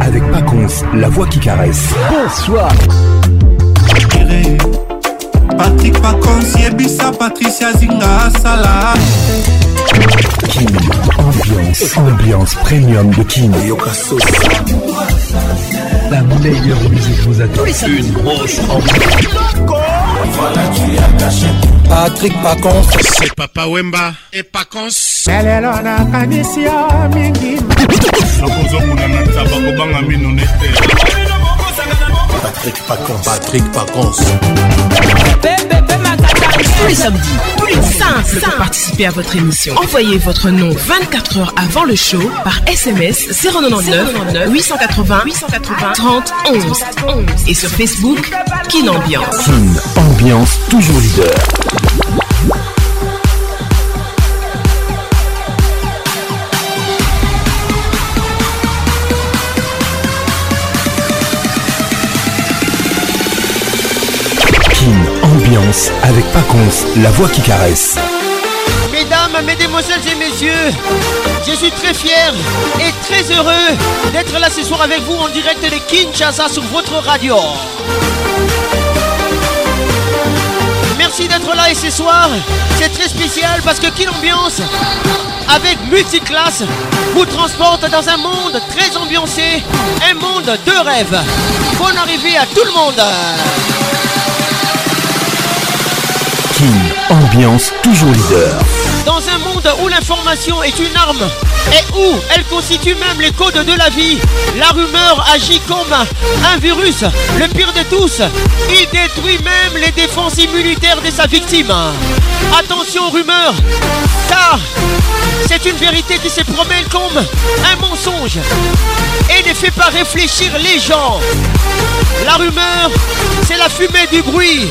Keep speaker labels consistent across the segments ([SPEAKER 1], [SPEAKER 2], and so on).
[SPEAKER 1] avec Paconce, la voix qui caresse. Bonsoir.
[SPEAKER 2] Patrick Paconce, Yebisa, Patricia Zinga, Salah.
[SPEAKER 1] King, ambiance, ambiance premium de King.
[SPEAKER 3] La meilleure musique vous attend.
[SPEAKER 4] Une grosse ambiance.
[SPEAKER 5] Voilà, tu as caché. Patrick Pacons.
[SPEAKER 6] C'est Papa Wemba et Pacons.
[SPEAKER 1] lelo nakanisi yo mingi nakozokuna na taba kobanga mino nete patrik pacons patrik pacons
[SPEAKER 7] pepepe maka Tous les samedis, tous les simples pour participer à votre émission. Envoyez votre nom 24 heures avant le show par SMS 099 880 880 30 11 et sur Facebook Kin Ambiance.
[SPEAKER 1] Ambiance toujours leader. avec Paconf, la voix qui caresse.
[SPEAKER 8] Mesdames, mesdemoiselles et messieurs, je suis très fier et très heureux d'être là ce soir avec vous en direct de Kinshasa sur votre radio. Merci d'être là et ce soir, c'est très spécial parce que quelle ambiance avec Multiclass, vous transporte dans un monde très ambiancé, un monde de rêve. Bonne arrivée à tout le monde.
[SPEAKER 1] Ambiance toujours leader.
[SPEAKER 8] Dans un monde où l'information est une arme et où elle constitue même les codes de la vie, la rumeur agit comme un virus, le pire de tous. Il détruit même les défenses immunitaires de sa victime. Attention rumeur, car c'est une vérité qui se promène comme un mensonge et ne fait pas réfléchir les gens. La rumeur, c'est la fumée du bruit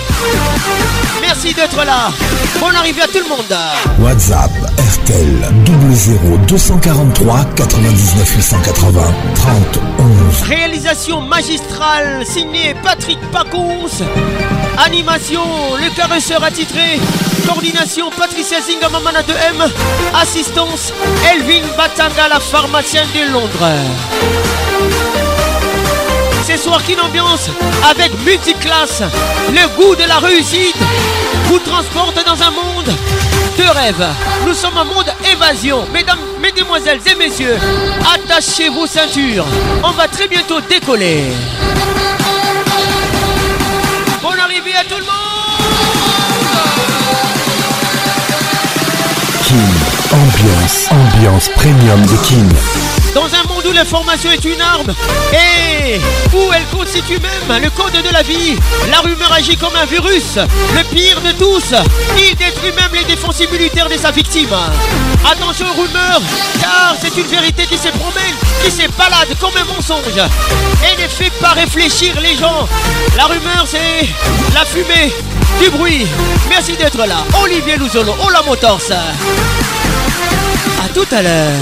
[SPEAKER 8] merci d'être là. Bonne arrivée à tout le monde.
[SPEAKER 1] WhatsApp RTL 00 243 99 880 30 11.
[SPEAKER 8] Réalisation magistrale signée Patrick Pacons. Animation Le Caresseur attitré. Coordination Patricia Zingamamana de M. Assistance Elvin Batanga, la pharmacienne de Londres soir, Kim, Ambiance avec Multiclasse, le goût de la réussite vous transporte dans un monde de rêve. Nous sommes un monde évasion. Mesdames, mesdemoiselles et messieurs, attachez vos ceintures. On va très bientôt décoller. Bonne arrivée à tout le monde
[SPEAKER 1] Kim ambiance, ambiance premium de King
[SPEAKER 8] dans un monde où l'information est une arme et où elle constitue même le code de la vie, la rumeur agit comme un virus, le pire de tous, Il détruit même les défenses militaires de sa victime. Attention aux rumeurs, car c'est une vérité qui se promène, qui se balade comme un mensonge et ne fait pas réfléchir les gens. La rumeur, c'est la fumée du bruit. Merci d'être là. Olivier Louzolo, Ola Motors. À tout à l'heure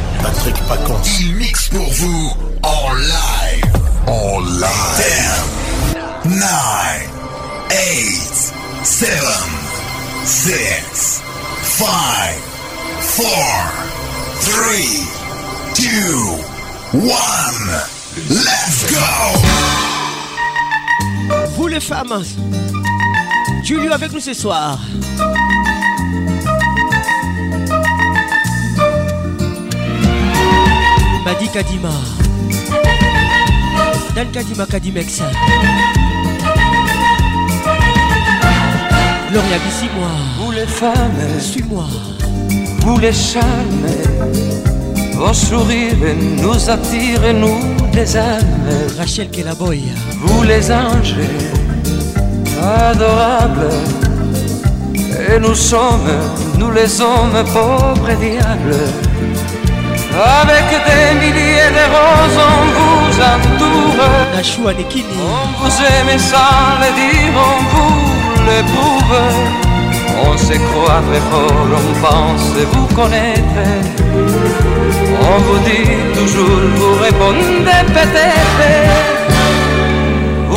[SPEAKER 9] Patrick Pacons. Il mixe pour vous en live. En live. 10, 9, 8, 7, 6, 5, 4, 3, 2, 1. Let's go!
[SPEAKER 8] Vous les femmes, Julio avec nous ce soir. Madi Kadima Dan Kadima Kadimex Gloria Bissi moi
[SPEAKER 10] Vous les femmes
[SPEAKER 8] Suis-moi
[SPEAKER 10] Vous les charmes Vos sourires nous attirent Nous les âmes
[SPEAKER 8] Rachel Kelaboya
[SPEAKER 10] Vous les anges Adorables Et nous sommes Nous les hommes pauvres et diables avec des milliers de roses, on vous entoure. On vous aime sans le dire, on vous le prouve. On se croit très fort, on pense vous connaître. On vous dit toujours, vous répondez peut-être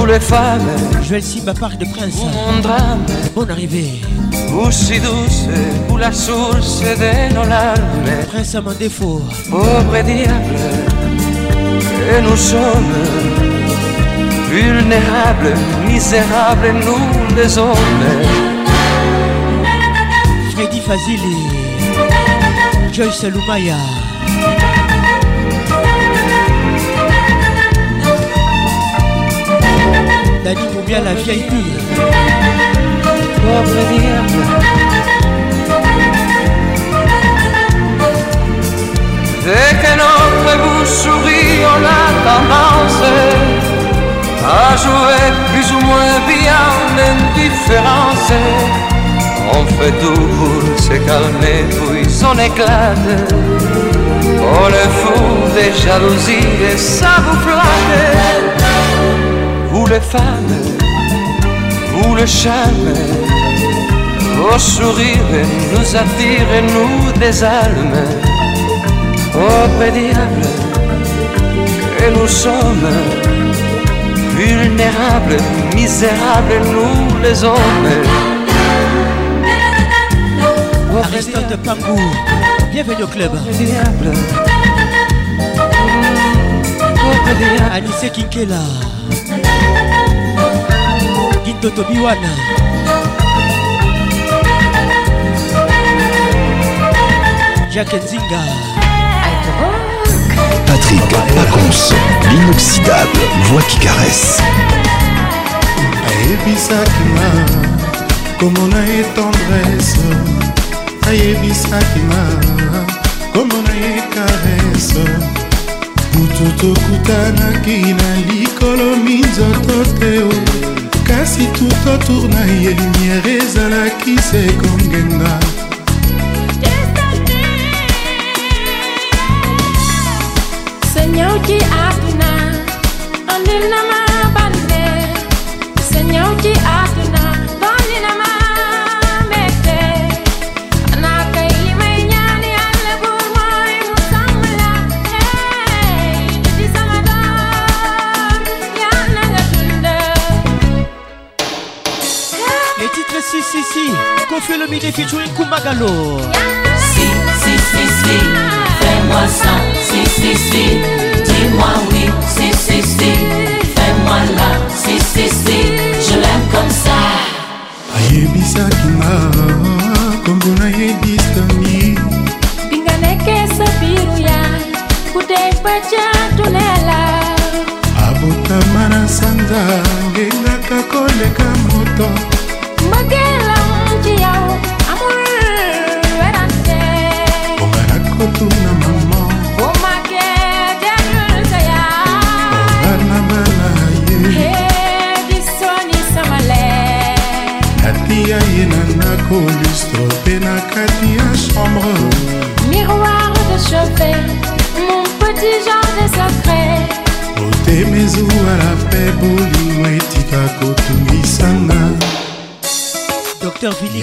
[SPEAKER 10] toutes les femmes.
[SPEAKER 8] je si ma part de Prince.
[SPEAKER 10] Mon drame. Bonne arrivée. Aussi douce, ou la source de nos larmes.
[SPEAKER 8] Prince à mon défaut.
[SPEAKER 10] Pauvre diable, et nous sommes vulnérables, misérables, nous les hommes.
[SPEAKER 8] Freddy Fazili, Joyce Lumaya. Dani bien la vieille pub.
[SPEAKER 10] Pauvre diable. Dès que autre vous sourit, on a tendance à jouer plus ou moins bien l'indifférence. On fait tout pour se calmer, puis on éclate. On oh, est fou des jalousies et ça vous flatte vous les femmes, vous le charme, vos sourires nous attirent et nous désalment. Oh, pédiable, et nous sommes vulnérables, misérables, nous les hommes.
[SPEAKER 8] Aristote Pambou, bienvenue au club. Anissé là? Doto Tobiwana
[SPEAKER 1] Jacques Nzinga Patrick Pacons l'inoxydable voix qui caresse
[SPEAKER 11] comme nga komona ye tendresse on nga komona ye karese butu tokutanaki na likolo minzoto te kasi tout autour na ye lumière ezalaki se kongenga seigneur qui
[SPEAKER 12] Midi featuring Kumbagalo. Si, si, si, si, fais-moi ça. Si, si, si, dis-moi oui. Si, si, si, fais-moi là. Si, si, si.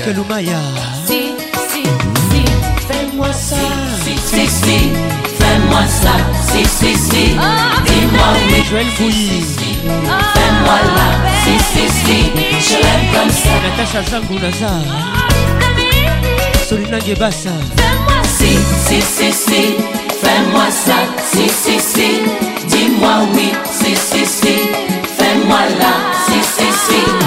[SPEAKER 12] Si, si, si, fais-moi ça. Si, si, si, fais-moi ça. Si, si, si, dis-moi oui.
[SPEAKER 8] Joël si,
[SPEAKER 12] Fais-moi là. Si, si, si, je l'aime comme ça.
[SPEAKER 8] Natacha Zangoulaza. Solina Gebassa.
[SPEAKER 12] Fais-moi si, si, si, si, fais-moi ça. Si, si, si, dis-moi oui. Si, si, si, fais-moi là. Si, si, si.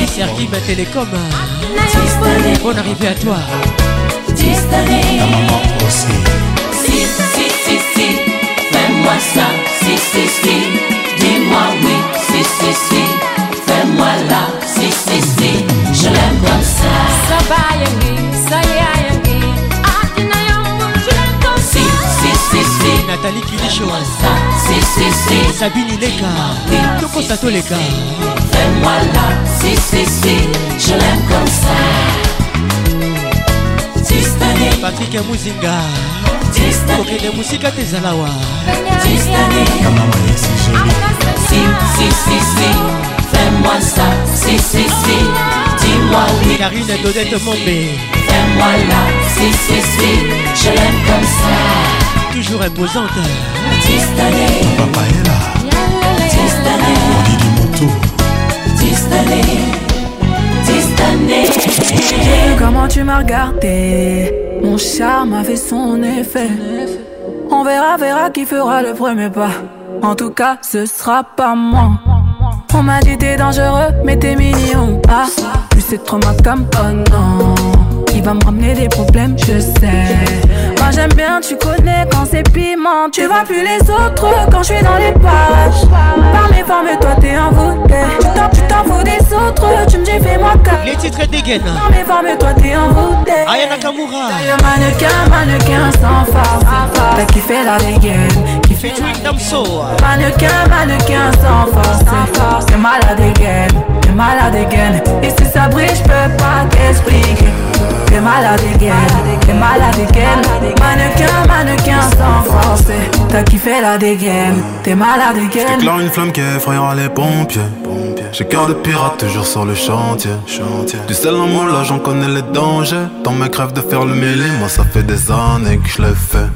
[SPEAKER 8] Merci qui bah, télécom. Bonne arrivée à toi.
[SPEAKER 12] Si, si, si, si, fais-moi ça. Si, si, si, dis-moi oui. Si, si, si, fais-moi là. Si, si, si, je l'aime comme ça. Ça ça y Si, si, si, si.
[SPEAKER 8] Nathalie Kilisho Sabine Leka Toko Sato Leka Fais-moi
[SPEAKER 12] là, si si si Je l'aime comme ça Distani
[SPEAKER 8] Patrick Mouzinga
[SPEAKER 12] Kokende
[SPEAKER 8] Musika Tezalawa
[SPEAKER 12] Distani Si si si si Fais-moi ça, si si si dis-moi ah, oui. Karine
[SPEAKER 8] Dodette Mombe. Fais-moi
[SPEAKER 12] là, si, si, si, je l'aime comme
[SPEAKER 8] ça toujours imposante.
[SPEAKER 13] Papa est là. On du
[SPEAKER 14] Comment tu m'as regardé Mon charme a fait son effet. On verra, verra qui fera le premier pas. En tout cas, ce sera pas moi. On m'a dit t'es dangereux, mais t'es mignon. Ah, plus c'est trop ma comme oh non. Qui va me ramener des problèmes, je sais j'aime bien, tu connais quand c'est piment. Tu vois plus les autres quand je suis dans les pages Par mes formes, toi t'es envoûté. Tu t'en, tu t'en fous des autres, tu me dis fais-moi calme.
[SPEAKER 8] Les titres dégaine. Hein.
[SPEAKER 14] Par mes formes, toi t'es envoûté.
[SPEAKER 8] Ayana Kamura.
[SPEAKER 14] mannequin, mannequin sans farce. Qui fait la dégaine. Kiffé la Mannequin, mannequin sans force. C'est force. c'est malade again. c'est malade gaine Et si ça brille, je peux pas t'expliquer. T'es malade again, t'es malade again Mannequin, mannequin sans français T'as kiffé la dégaine, t'es malade again
[SPEAKER 15] game. une flamme
[SPEAKER 14] qui effrayera les
[SPEAKER 15] pompiers j'ai cœur de pirate toujours sur le chantier. chantier. Du sel en moi là j'en connais les dangers. Tant mes crèves de faire le mêlée moi ça fait des années que je le fais.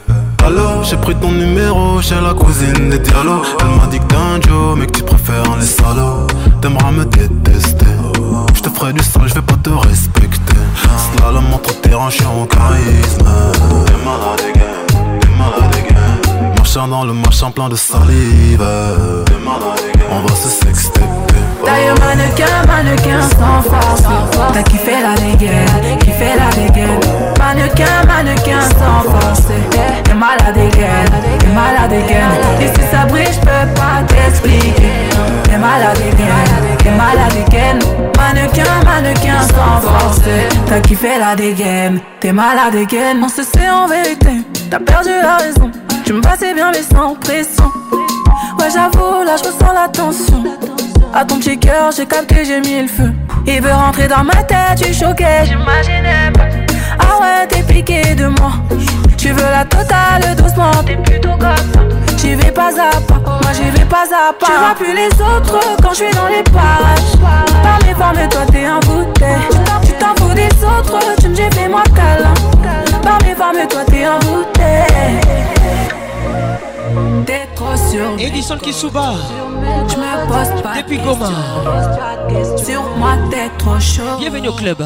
[SPEAKER 15] Allô, j'ai pris ton numéro chez la cousine des dialogues. Elle m'a dit que t'es un Joe, mais que tu préfères les salauds. T'aimeras me détester. Je te ferai du sang, je vais pas te respecter. Slalom entre terrain, chien au charisme T'es malade again, t'es malade again Marchant dans le marchand plein de salive T'es malade again, on va se sexter
[SPEAKER 14] D'ailleurs mannequin, mannequin sans force T'as kiffé la dégaine, kiffé la dégaine Mannequin, mannequin sans force T'es malade gaine, t'es malade gaine Et si ça brille, je peux pas t'expliquer T'es malade gaine, t'es malade gaine Mannequin, mannequin sans force T'as kiffé la dégaine, t'es malade game On se sait en vérité, t'as perdu la raison Tu me passais bien mais sans pression Ouais j'avoue, là je ressens la tension à ton petit cœur, j'ai capté, j'ai mis le feu. Il veut rentrer dans ma tête, tu choquais, j'imaginais pas. Ah ouais, t'es piqué de moi. Tu veux la totale doucement, t'es plutôt comme J'y vais pas à pas, moi j'y vais pas à pas. Tu vois plus les autres quand je suis dans les pages Par mes formes, toi t'es un Tu t'en fous des autres, tu me fais moi câlin. Par mes formes, toi t'es un T'es trop sur
[SPEAKER 8] Edison qui Je me
[SPEAKER 14] pose pas
[SPEAKER 8] Depuis Goma
[SPEAKER 14] Sur moi t'es trop chaud
[SPEAKER 8] Bienvenue au club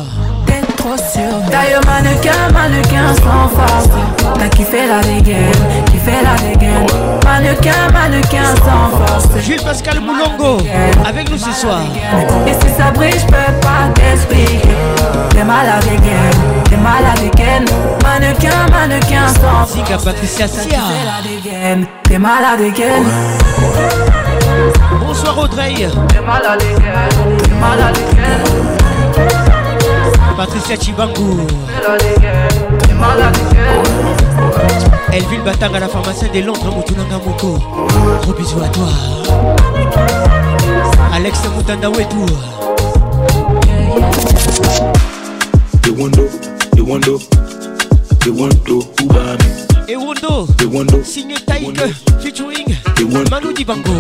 [SPEAKER 14] D'ailleurs, mannequin, mannequin sans force T'as kiffé la dégaine, kiffé la dégaine. Mannequin, mannequin sans force
[SPEAKER 8] Jules Pascal Boulongo, avec nous ce soir. Et si
[SPEAKER 14] ça brille, je peux pas t'expliquer. T'es mal à dégaine, t'es malade Mannequin, mannequin sans force Zika
[SPEAKER 8] Patricia Sia.
[SPEAKER 14] T'es mal à dégaine.
[SPEAKER 8] Bonsoir Audrey.
[SPEAKER 14] T'es mal à dégaine, t'es mal à dégaine.
[SPEAKER 8] Patricia Chibangu Elville à la pharmacie de Londres, Moutounanga Moko Gros bisous à toi Alex Moutanda Wetou Ewondo,
[SPEAKER 16] Ewondo,
[SPEAKER 8] Ewondo, signe Taïk, featuring Manu Dibango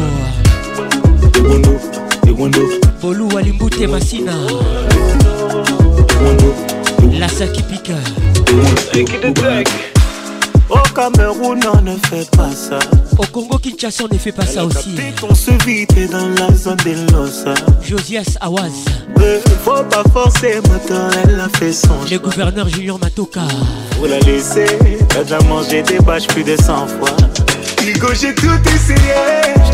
[SPEAKER 16] Ewondo,
[SPEAKER 8] Ewondo, Volou Alimbute Massina la qui pique.
[SPEAKER 17] Au Cameroun, on ne fait pas ça.
[SPEAKER 8] Au Congo Kinshasa, on ne fait pas ça aussi.
[SPEAKER 18] On se vite dans la zone des l'osa.
[SPEAKER 8] Josias Awaz.
[SPEAKER 18] faut pas forcer, maintenant elle a fait son.
[SPEAKER 8] Le gouverneur Junior Matoka.
[SPEAKER 19] Vous la laisser, t'as déjà mangé des bâches plus de 100 fois. Ligo, j'ai tout essayé.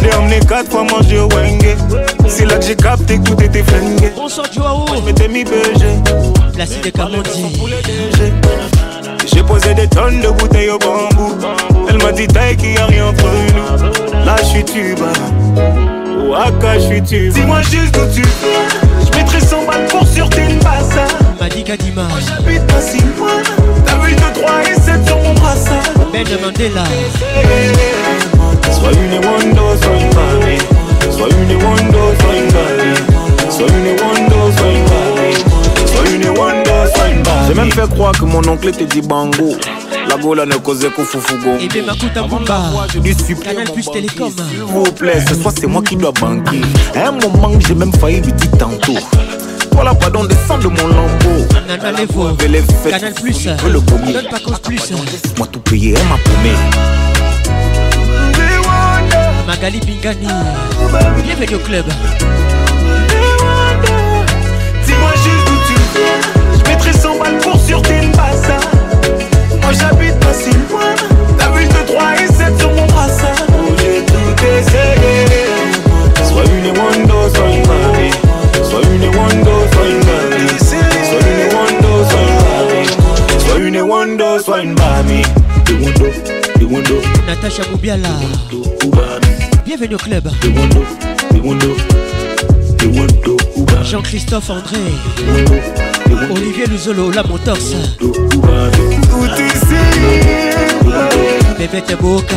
[SPEAKER 19] Je l'ai emmené quatre fois manger au Wenge. C'est là que j'ai capté que tout était flingué. Bonsoir,
[SPEAKER 8] Joao.
[SPEAKER 19] Je m'étais mis beugé.
[SPEAKER 8] Placide comme on dit.
[SPEAKER 19] J'ai posé des tonnes de bouteilles au bambou. Elle m'a dit taille qu'il n'y a rien entre nous. Là, je suis tuba. Waka, je suis
[SPEAKER 20] tuba. Dis-moi juste d'où tu viens. Je mettrai 100 balles pour sur tes passes.
[SPEAKER 8] M'a dit Moi,
[SPEAKER 20] j'habite pas 6 mois T'as vu 2, 3 et 7 sur mon
[SPEAKER 21] brassard. Ben là Sois une Wando, sois une Paris. Sois une Wando, sois une Paris. Sois une Wando, sois une
[SPEAKER 22] j'ai même fait croire que mon oncle était eh dit bango. La gola ne causait qu'au foufougou. Et
[SPEAKER 8] bien, Makuta Bumba, Canal Plus Télécom.
[SPEAKER 22] S'il vous plaît, ce soir, c'est moi qui dois banquer. À un moment, j'ai même failli lui dire tantôt. Voilà, pardon, descend de mon lambeau.
[SPEAKER 8] Canal Plus, le premier. Donne pas cause plus.
[SPEAKER 22] Moi, tout payé, elle m'a paumé.
[SPEAKER 8] Magali Bingani, bienvenue au club.
[SPEAKER 20] Moi j'habite pas si loin. La ville de 3 et 7 sur mon brassard. Où j'ai tout essayé. Soit
[SPEAKER 21] une et Wando, soit
[SPEAKER 20] une mamie.
[SPEAKER 21] Soit une et Wando, soit une mamie. Soit une et Wando, soit une mamie. Soit une et Wando, soit une mamie. The
[SPEAKER 16] window, the window.
[SPEAKER 8] Natacha Boubiala. Bienvenue au club. The wondo the window. Jean-Christophe André. The window. Olivier Luzolo, la Motox. Bébé Taboka.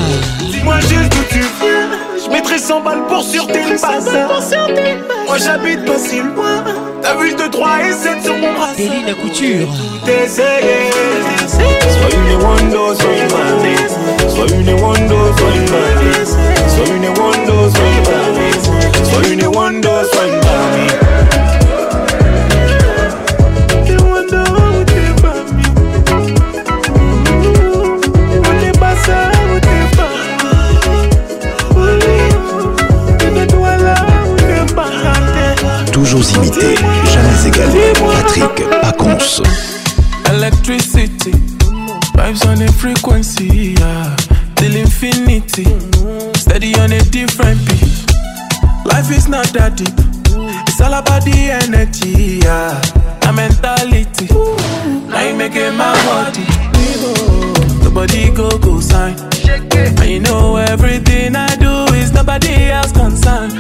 [SPEAKER 20] Dis-moi juste où tu viens Je mettrai 100 balles pour sur tes passes. Moi j'habite pas si loin. T'as vu de 3 et 7 sur mon bras.
[SPEAKER 8] Déline à couture.
[SPEAKER 20] T'essayes.
[SPEAKER 21] Sois une Wando, sois une Malise. Sois une Wando, sois une Malise. Sois une Wando, sois une Malise. Sois une Wando, sois une
[SPEAKER 1] toujours imité, jamais égalé. Patrick Pacons.
[SPEAKER 23] Electricity, vibes on a frequency, yeah. Till infinity, steady on a different beat. Life is not that deep, it's all about the energy, yeah. My mentality, I make making my body. Nobody go go sign, and you know everything I do is nobody else concerned.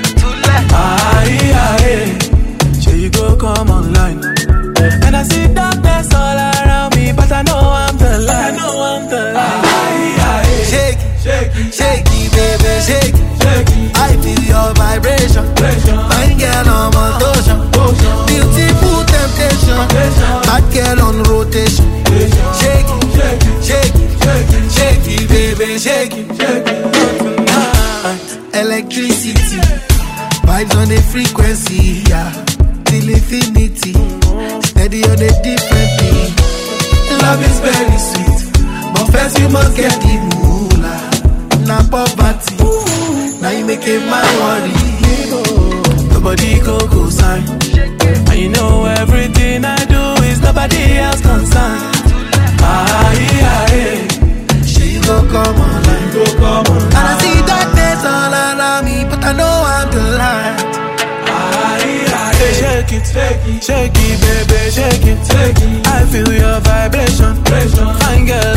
[SPEAKER 23] shaky, baby, shaky. shaky. I feel your vibration. Fine girl, I'm on motion. Beautiful temptation. Bad girl on rotation. Shaky, shaky, shaky, shaky, shaky, baby, shaky. Electricity, vibes on the frequency, yeah, till infinity. Steady on a different beat. Love is very sweet, but first you must get the move poverty. Now you make it my worry. Nobody go go sign. And you know everything I do is nobody else concerned. Aye, aye. She go come on, she Go come on. And I see darkness all around me, but I know I'm the light. Aye, aye. Hey, shake it, shake it, shake it, baby, shake it, shake it. I feel your vibration, vibration. fine girl.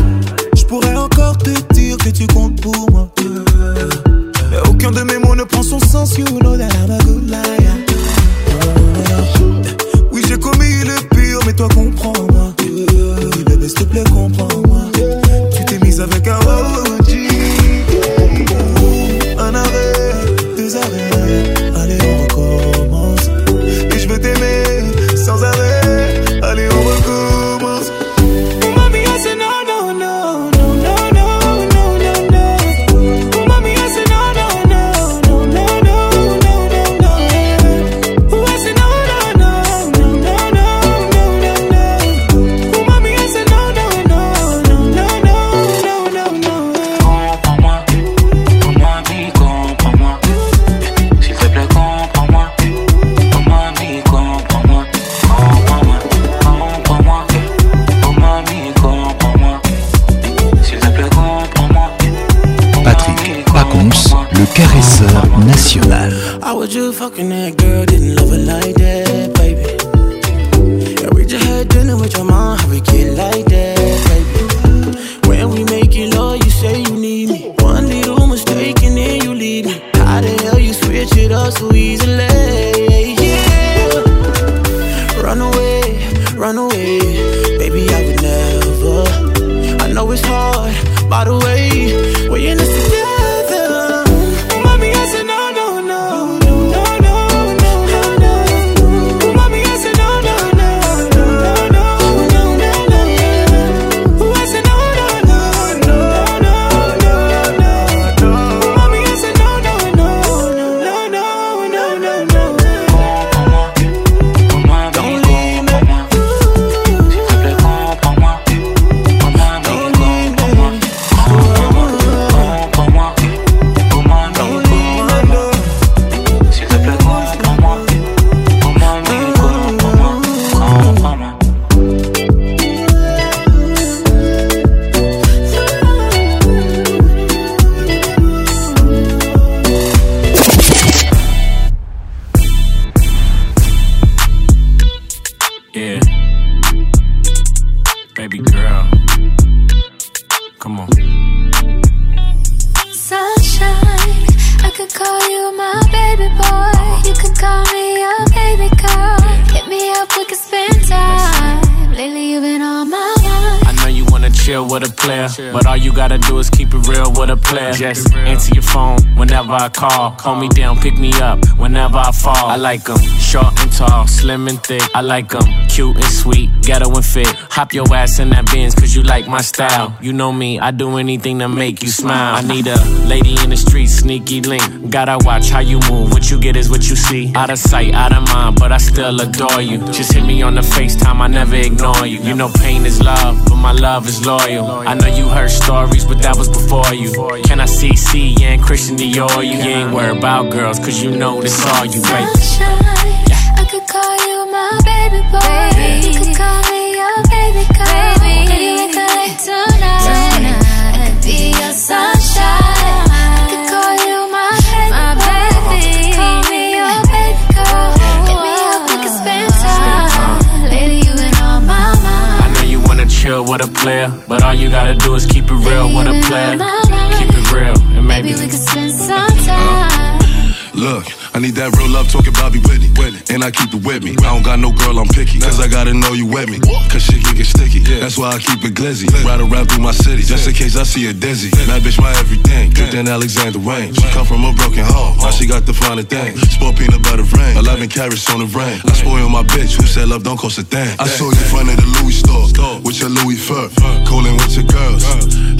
[SPEAKER 24] Hold me down, pick me up whenever I fall. I like them short slim and thick. I like them cute and sweet, ghetto and fit. Hop your ass in that Benz cause you like my style. You know me, I do anything to make you smile. I need a lady in the street, sneaky link. Gotta watch how you move, what you get is what you see. Out of sight, out of mind, but I still adore you. Just hit me on the FaceTime, I never ignore you. You know pain is love, but my love is loyal. I know you heard stories, but that was before you. Can I see C and Christian Dior? You ain't worried about girls, cause you know this all you, baby.
[SPEAKER 25] and I keep it with me. I don't got no girl, I'm picky. Cause I gotta know you with me. Cause shit can get sticky. That's why I keep it glizzy. Ride around through my city, just in case I see a dizzy. That bitch my everything. Good than Alexander Wayne. She come from a broken home. Now she got the finer thing. Sport peanut butter rain. 11 carrots on the rain. I spoil my bitch. Who said love don't cost a thing? I saw you in front of the Louis store. With your Louis fur. Cooling with your girls.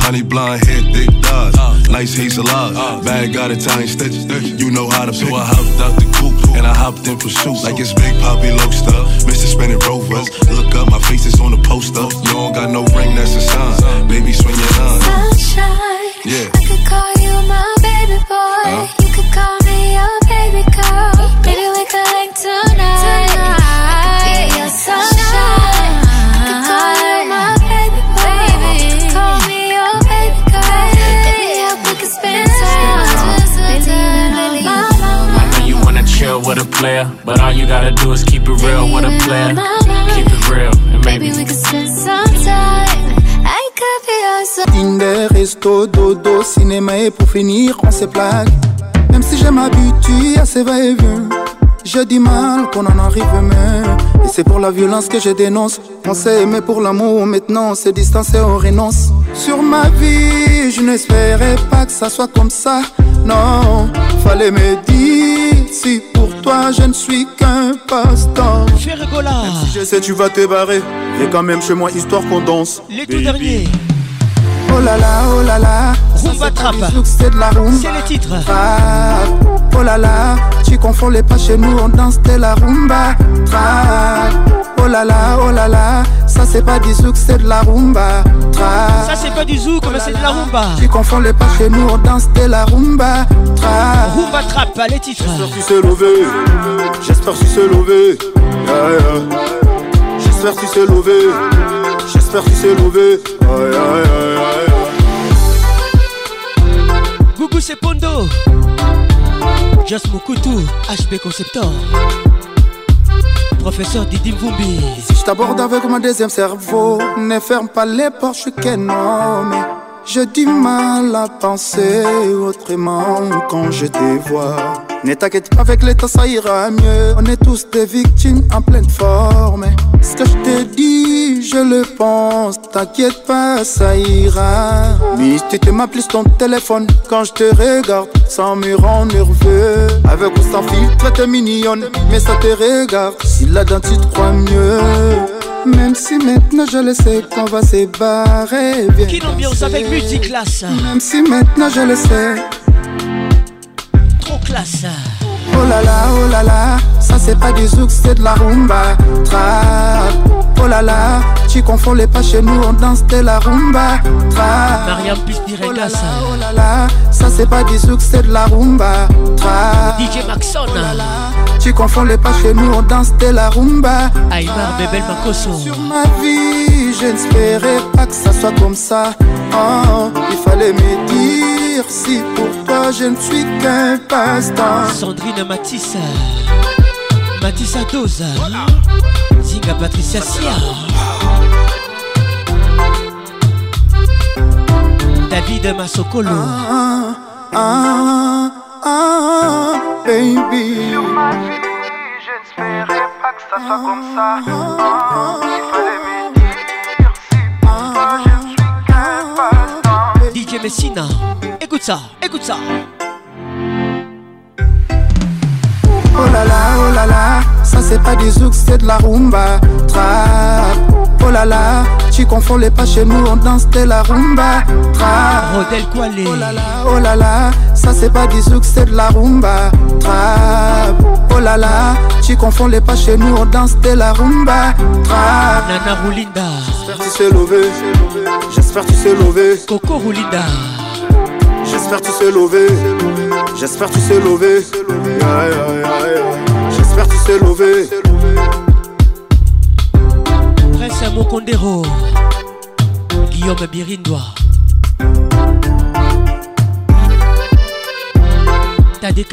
[SPEAKER 25] Honey blonde hair, thick thighs. Nice hazel eyes. Bag got Italian stitches. You know how to pick. So I hopped out the coop and I hopped in pursuit like it's Big Poppy Lobster. Mr. Spinning Rovers. Look up, my face is on the poster. You don't got no ring, that's a sign. Baby,
[SPEAKER 26] swing
[SPEAKER 25] your
[SPEAKER 26] line. Sunshine. Yeah. I could call you my baby boy. Uh -huh. You could call me your baby girl. Baby, we could like tonight.
[SPEAKER 24] with a player. But all you gotta do is keep it real What a player. Keep it real, and maybe, we could spend resto,
[SPEAKER 27] dodo, cinéma et pour finir, on se plaque. Même si je m'habitue à ces va-et-vient, j'ai du mal qu'on en arrive même. Et c'est pour la violence que je dénonce. On s'est aimé pour l'amour, maintenant c'est s'est distancé, on renonce. Sur ma vie, je n'espérais pas que ça soit comme ça. Non, fallait me dire si pour toi je ne suis qu'un passe-temps.
[SPEAKER 22] Si je sais, tu vas te barrer. Et quand même chez moi, histoire qu'on danse.
[SPEAKER 8] Les tout derniers.
[SPEAKER 27] Oh là là, oh là là. Rumba Trap. C'est de la rumba.
[SPEAKER 8] C'est le titre.
[SPEAKER 27] Oh là là, tu confonds les pas chez nous, on danse de la rumba. Trap. Oh là là, oh là là. Ça c'est pas du zouk, c'est de la rumba. Trap.
[SPEAKER 8] Ça c'est pas du zouk, mais c'est de la oh rumba.
[SPEAKER 27] Tu confonds les pas chez nous, on danse de la rumba.
[SPEAKER 8] Trap. Rumba Trap, les titres.
[SPEAKER 22] J'espère tu sais levé. J'espère tu sais levé. J'espère tu sais levé. J'espère qu'il s'est levé. Aïe, aïe, aïe,
[SPEAKER 8] aïe. Gougou, c'est Pondo. HB Conceptor. Professeur Didi
[SPEAKER 27] Si je t'aborde avec mon deuxième cerveau, ne ferme pas les portes, je suis qu'un homme. J'ai du mal à penser autrement quand je te vois. Ne t'inquiète pas, avec l'état ça ira mieux. On est tous des victimes en pleine forme. Ce que je te dis je le pense, t'inquiète pas, ça ira. Mais tu te plus ton téléphone quand je te regarde, sans me rend nerveux. Avec ou sans filtre, t'es mignonne, mais ça te regarde. Si la tu te crois mieux. Même si maintenant je le sais qu'on va se barrer
[SPEAKER 8] bien Quelle ambiance avec musique classe Même
[SPEAKER 27] si maintenant je le sais
[SPEAKER 8] Trop classe
[SPEAKER 27] Oh là là, oh là là, ça c'est pas du zouk, c'est de la rumba. Trap. Oh là là, tu confonds les pas chez nous, on danse de la rumba. Trap.
[SPEAKER 8] plus oh ça.
[SPEAKER 27] Oh là là, ça c'est pas du zouk, c'est de la rumba. Trap.
[SPEAKER 8] DJ Maxon. Oh
[SPEAKER 27] tu confonds les pas chez nous, on danse de la rumba.
[SPEAKER 8] Bebel
[SPEAKER 27] Sur ma vie, je n'espérais pas que ça soit comme ça. Oh, il fallait me dire si pour toi je ne suis qu'un passe-temps.
[SPEAKER 8] Sandrine Matisse Matisse Dosa, voilà. Patricia Sia. David
[SPEAKER 27] Masokolo. Ah, ah, ah, ah baby. je pas que ça soit comme ça.
[SPEAKER 8] Messina. Écoute ça, écoute ça.
[SPEAKER 27] Oh là là, oh là ça c'est pas du zouk, c'est de la rumba. Trap, oh là là, tu confonds les pas chez nous, on danse de la rumba. Trap,
[SPEAKER 8] Rodel Oh là là,
[SPEAKER 27] oh là là, ça c'est pas du zouk, c'est de la rumba. Trap, oh là là, tu confonds les pas chez nous, on danse de la rumba. Trap, oh oh
[SPEAKER 8] oh Nana Roulinda.
[SPEAKER 22] J'espère tu sais lever, j'espère tu sais lever.
[SPEAKER 8] Coco Roulinda.
[SPEAKER 22] J'espère tu sais lever. J'espère tu sais lever. Yeah, yeah, aïe J'espère tu sais lever.
[SPEAKER 8] Prince Mokondero Guillaume Birindois.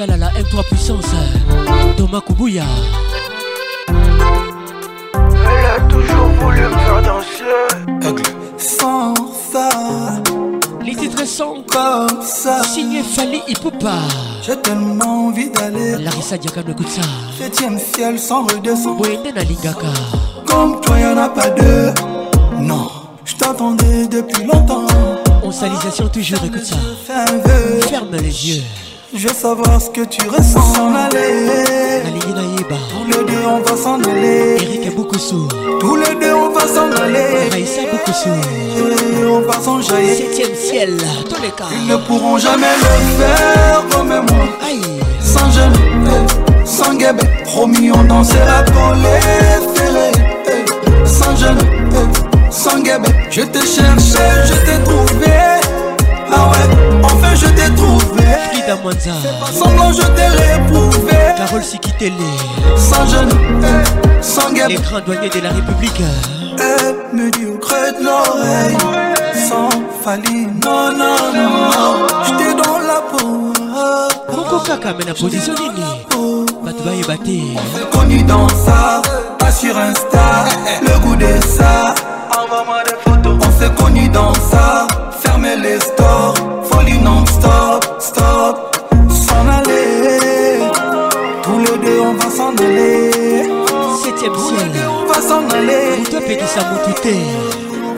[SPEAKER 8] à la M3 puissance, Thomas Kubuya. Elle
[SPEAKER 28] a toujours voulu me faire danser. Sans
[SPEAKER 8] les titres sont comme ça. Signé Fali pas
[SPEAKER 29] J'ai tellement envie d'aller.
[SPEAKER 8] Larissa Diakano écoute ça.
[SPEAKER 29] Septième ciel sans redescendre.
[SPEAKER 8] la Alingaka.
[SPEAKER 29] Comme toi, y'en a pas deux. Non, je t'attendais depuis longtemps.
[SPEAKER 8] On salisation toujours, écoute ça.
[SPEAKER 29] Ferme
[SPEAKER 8] les yeux.
[SPEAKER 29] Je veux savoir ce que tu ressens s'en aller. Tous les deux on va s'en aller.
[SPEAKER 8] Eric sourd,
[SPEAKER 29] Tous les deux on va s'en aller.
[SPEAKER 8] beaucoup sourd
[SPEAKER 29] Tous les deux on va s'en jaillir.
[SPEAKER 8] Septième ciel, tous
[SPEAKER 29] les
[SPEAKER 8] cas.
[SPEAKER 29] Ils ne pourront jamais le faire comme moi. Aïe. Sans jamais, sans guébé. Promis, on dansera pour les Sans jeûne, sans guébé. Je t'ai cherché, je t'ai trouvé. Ah ouais, enfin je t'ai trouvé
[SPEAKER 8] la Wanza semblant
[SPEAKER 29] je t'ai réprouvé
[SPEAKER 8] Carole Sikitele
[SPEAKER 29] Sans jeune sans guerre
[SPEAKER 8] Les grands douaniers de la République
[SPEAKER 29] me dit au creux de l'oreille Sans faline, non, non, non, J'étais dans la peau
[SPEAKER 8] Mon kaka la position nini Bato on te
[SPEAKER 30] Connu dans ça, pas sur Insta Le goût de ça, envoie-moi des photos On s'est connu dans ça, fermez les stores
[SPEAKER 8] septième ciel va s'en aller Moute
[SPEAKER 29] pékisa
[SPEAKER 8] moutouté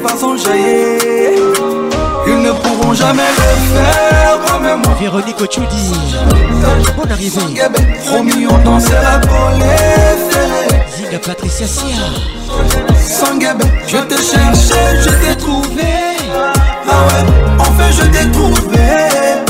[SPEAKER 29] va jaillir Ils ne pourront jamais le faire comme
[SPEAKER 8] Véronique Ochoudi Bonne arrivée
[SPEAKER 29] Promis on dansera pour les faire Zinga
[SPEAKER 8] Patricia Sia
[SPEAKER 29] Je te cherchais, je t'ai trouvé Ah ouais, enfin je t'ai trouvé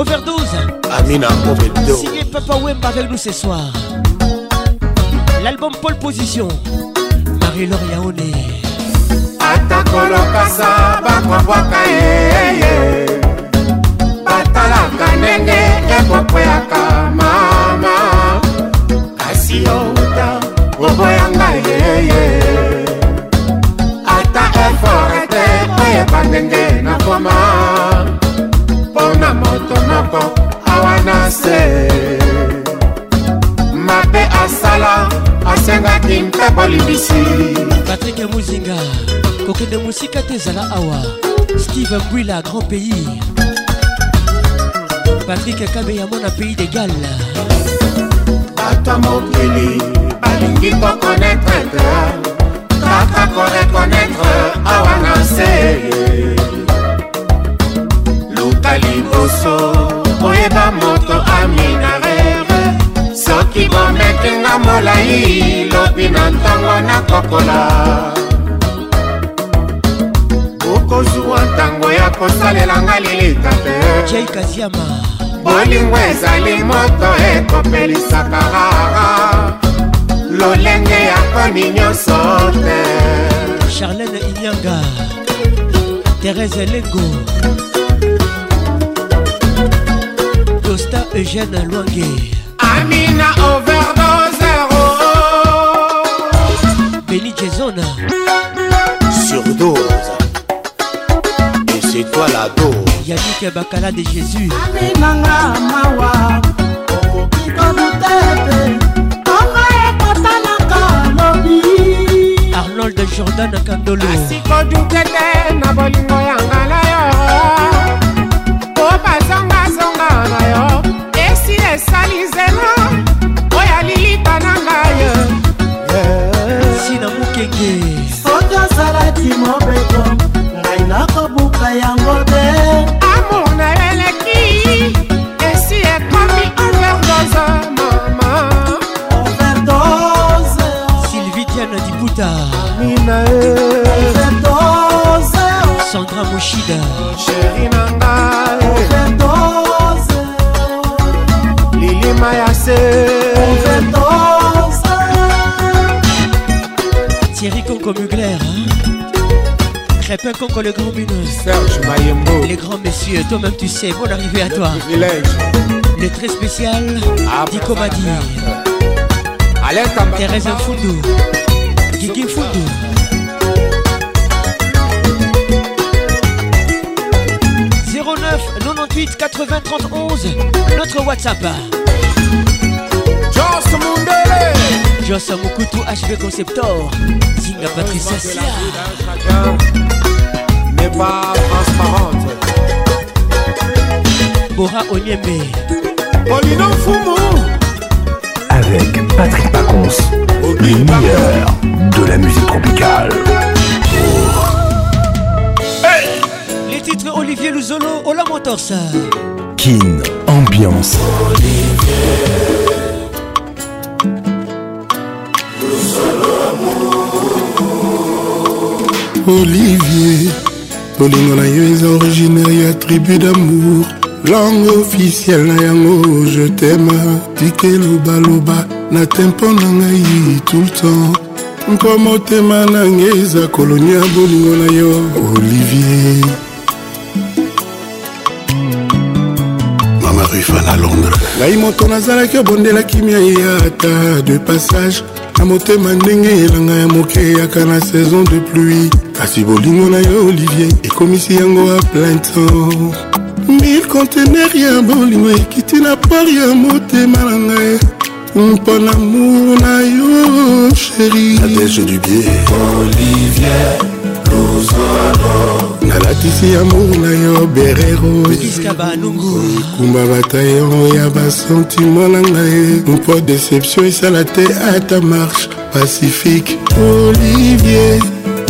[SPEAKER 8] Overdose. Amina Obedo. Signé Papa Wemba avec nous ce soir. L'album Pole Position. Marie-Laure
[SPEAKER 31] Yaoné. atakolokasa bakobwaka yeye batalaka ndenge ekokweyaka mama kasi youta oboyanga yeye ata efore te oyeba ndenge nakoma mpo awa na se mabe asala asengaki mpe bolimbisi
[SPEAKER 8] patrike muzinga kokende mosika te ezala awa steve mbwila grand pays patrik kabe ya mwana pays de gal bato
[SPEAKER 32] mokili balingi kokonetre te kaka korekonetre awa na se luka liboso koyeba moto aminarere soki bomekinga molai lobi na ntango nakokola okozwa ntango ya kosalela nga lilita
[SPEAKER 8] te
[SPEAKER 32] bolingo ezali moto ekopelisaka rara lolenge ya koni nyonso te
[SPEAKER 8] charlene inyanga terese lengo
[SPEAKER 33] costa eugène loange amina overdose
[SPEAKER 8] beni jesona
[SPEAKER 34] surdose et c'est toi la dose
[SPEAKER 8] yannick bakala de jésus
[SPEAKER 35] aminanga mawa okoki kobuta ete tongo ekotanaka lobi
[SPEAKER 8] arnold jordan kandolo
[SPEAKER 36] asikoduke te na bolingo ya ngalai
[SPEAKER 37] mike soki ozalaki mobeto ngai nakobuka yango te amona eleki esi ekomi overdose mama overdose
[SPEAKER 8] sylvie diana dibuta amina overdose sandra moshida sheri na ngai overdose lilima ya se Thierry Conco Mugler. Crépin hein. Conco le grand Munoz.
[SPEAKER 38] Serge Mayembo.
[SPEAKER 8] Les grands messieurs, toi-même tu sais, bon arrivé à toi.
[SPEAKER 38] Privilège. Le
[SPEAKER 8] très spécial, ah, bah, Dico Madi.
[SPEAKER 38] Euh,
[SPEAKER 8] Thérèse Foundou. Guigui Foundou. 98 80 11 notre WhatsApp. Just Joss Amoukoutou HV Conceptor Zinga Patricia Sia
[SPEAKER 39] N'est pas transparente
[SPEAKER 8] Bora Onyeme
[SPEAKER 39] Pauline fumo.
[SPEAKER 40] Avec Patrick Pacons Le meilleur de la musique tropicale
[SPEAKER 8] Les titres Olivier Luzolo Ola Motorsa Kin
[SPEAKER 41] Ambiance Olivier
[SPEAKER 42] olivier bolingo na yo eza originaire ya tribu d'amour langue officiele na yango je tema tike lobaloba na tempo na ngai tout le temps mpo motema nange eza kolonia bolingo na yo olivier
[SPEAKER 43] ngai moto nazalaki obondelaki mia ya ata de passage na motema ndenge elanga ya moke eyaka na saison de pluie kasi bolingo na yo olivier ekomisi yango a plein temps mil contener ya bolingo ekiti na pole ya motema na ngai mpo na mour na yo sheri adege
[SPEAKER 44] du bie
[SPEAKER 41] olivier
[SPEAKER 43] nalatisi amour na yo
[SPEAKER 8] bererokumba
[SPEAKER 43] batayon ya basentima na ngai mpo deception esala te ata marche pacifique olivier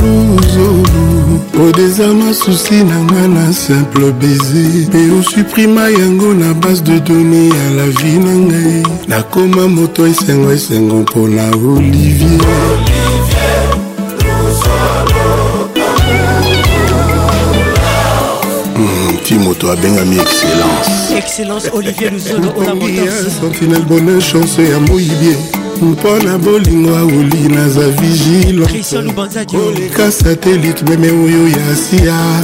[SPEAKER 43] luzulu odezama susi na nga na simple baiser mpe osuprima yango na base de donné ya la vie na ngai nakóma moto esengo esengo mpona olivier
[SPEAKER 44] moto abengami
[SPEAKER 8] excellence excellence olivier luzonaofinal bonne chance ya
[SPEAKER 43] moyibie mpo na bolingo aoli naza vigilekoleka satelite meme oyo ya asia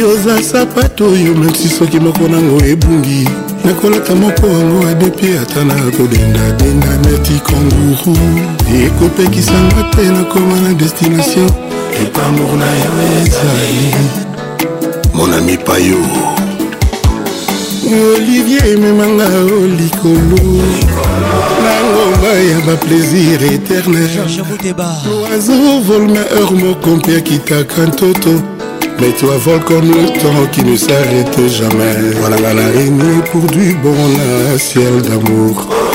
[SPEAKER 43] yoza sapato oyo memsi soki moko nango ebungi nakolata moko yango adepi ata na kodendadenga neti kanguru ekopekisanga te nakoma na destination epamour na yo ezali monami payo olivier ememanga o likolo na ngomba ya baplaisir éternelloiseau vole na heure moko mpe akitaka ntoto mais toi vole comme le temps qui ne s'arrête jamais voilà la réunie pour du bon na ciel d'amour oh.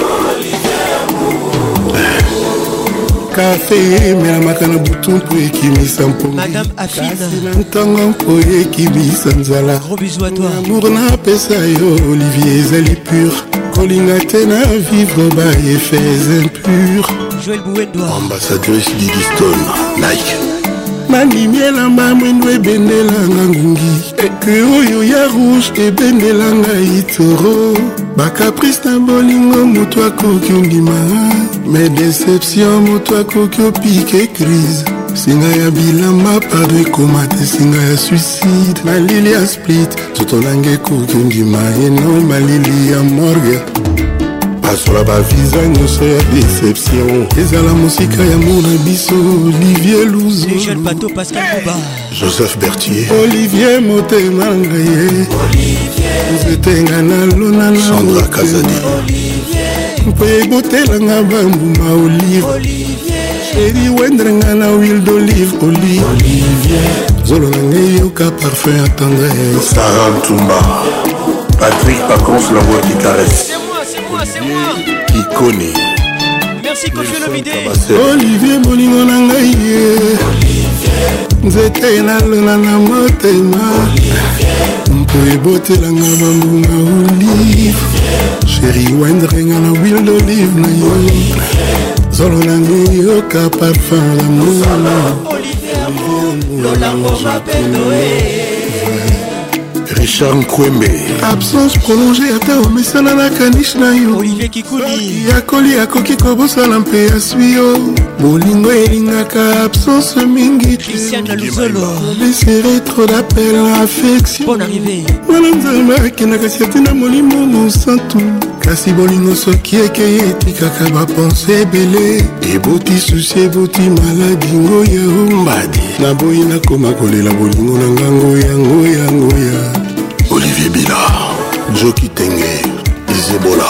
[SPEAKER 43] kafe emelamaka na butu mpo
[SPEAKER 8] ekimisa mpongikasi na ntango mpo
[SPEAKER 43] ekibisa
[SPEAKER 8] nzala amour napesa yo
[SPEAKER 43] olivier ezali pur kolinga te na vivre ba efes impur
[SPEAKER 44] ambassadrice didiston nike
[SPEAKER 43] nandimi elamba mwindu ebendelanga ngungi eke oyo ya rouge ebendelanga itoro bakaprice na bolingo moto akoki ondima me deception moto akoki opike crise singa ya bilamba pardo ekoma te singa ya suicide malili ya split toto nanga ekoki ondima eno malili ya morgue asola baviza nyonso ya deception ezala mosika ya mona biso olivier
[SPEAKER 8] luzjoseph
[SPEAKER 44] bertier
[SPEAKER 43] olivier motema
[SPEAKER 41] na ngai ozetenga nalonana mpo ebotelanga
[SPEAKER 43] bambuma
[SPEAKER 41] olive sheri
[SPEAKER 43] wendrenga
[SPEAKER 44] na wil
[SPEAKER 43] d'olive
[SPEAKER 41] olivier
[SPEAKER 43] zolo na ngai
[SPEAKER 44] yoka parfum ya tendresse sara ntumba patrik pacons la voix qui caresse
[SPEAKER 8] c'est moi Kikoni Merci Kofi Olomide Olivier bolingo na ngai ye nzete nalona na motema
[SPEAKER 43] mpo ebotelanga bambunga olive sheri wendrenga na wil d'olive na yo zolo nango yoka parfum ya mona richard nkwembe absence
[SPEAKER 8] prolonge ata omesana na kanish na yo ya koli akoki kobosana mpe aswi yo bolingo elingaka absence mingi teobesere tro dapel affection wana nzambe akendaka si atina molimo mosantu kasi bolingo soki ekei etikaka bapense ebele eboti susi eboti maladi ngoya ombadi naboyi nakoma kolela bolingo na ngango yango
[SPEAKER 44] yango ya olivier bila joki tenge izebola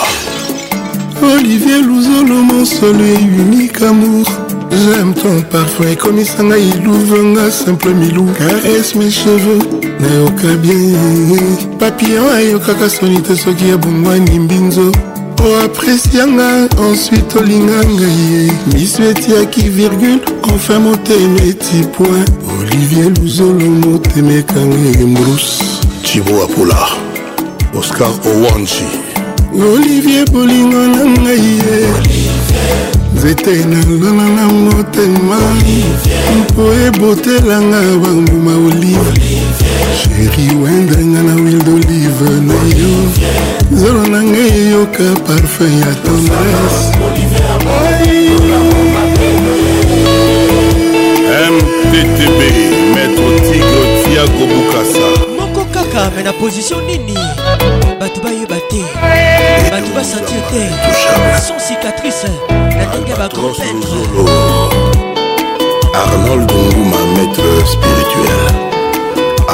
[SPEAKER 43] olivier luzolo mon soleil unique amour J'aime ton parfum ekomisa ngai louve nga simple milou caresse mes cheveux nayoka bien papillon ayokaka soni te soki abongwani mbinzo oapresianga ensuite olinga ngai miso etiaki virgule enfin motema eti point olivier luzolo motema ekanga embruse
[SPEAKER 44] chibo apula oscar owanji
[SPEAKER 43] olivier bolingo na ngai ye nzete nalala na motema mpo ebotelanga bambuma olive sheri wendanga na wil d'olive na yo zolo na ngai eyoka parfum ya tendresse
[SPEAKER 8] mttb maître tigre tiago bukasa kaka me na position nini bato bayeba te bato basentir te son cicatrice na ndenge ya bagrandpêtre
[SPEAKER 44] arnold nguma maître spirituel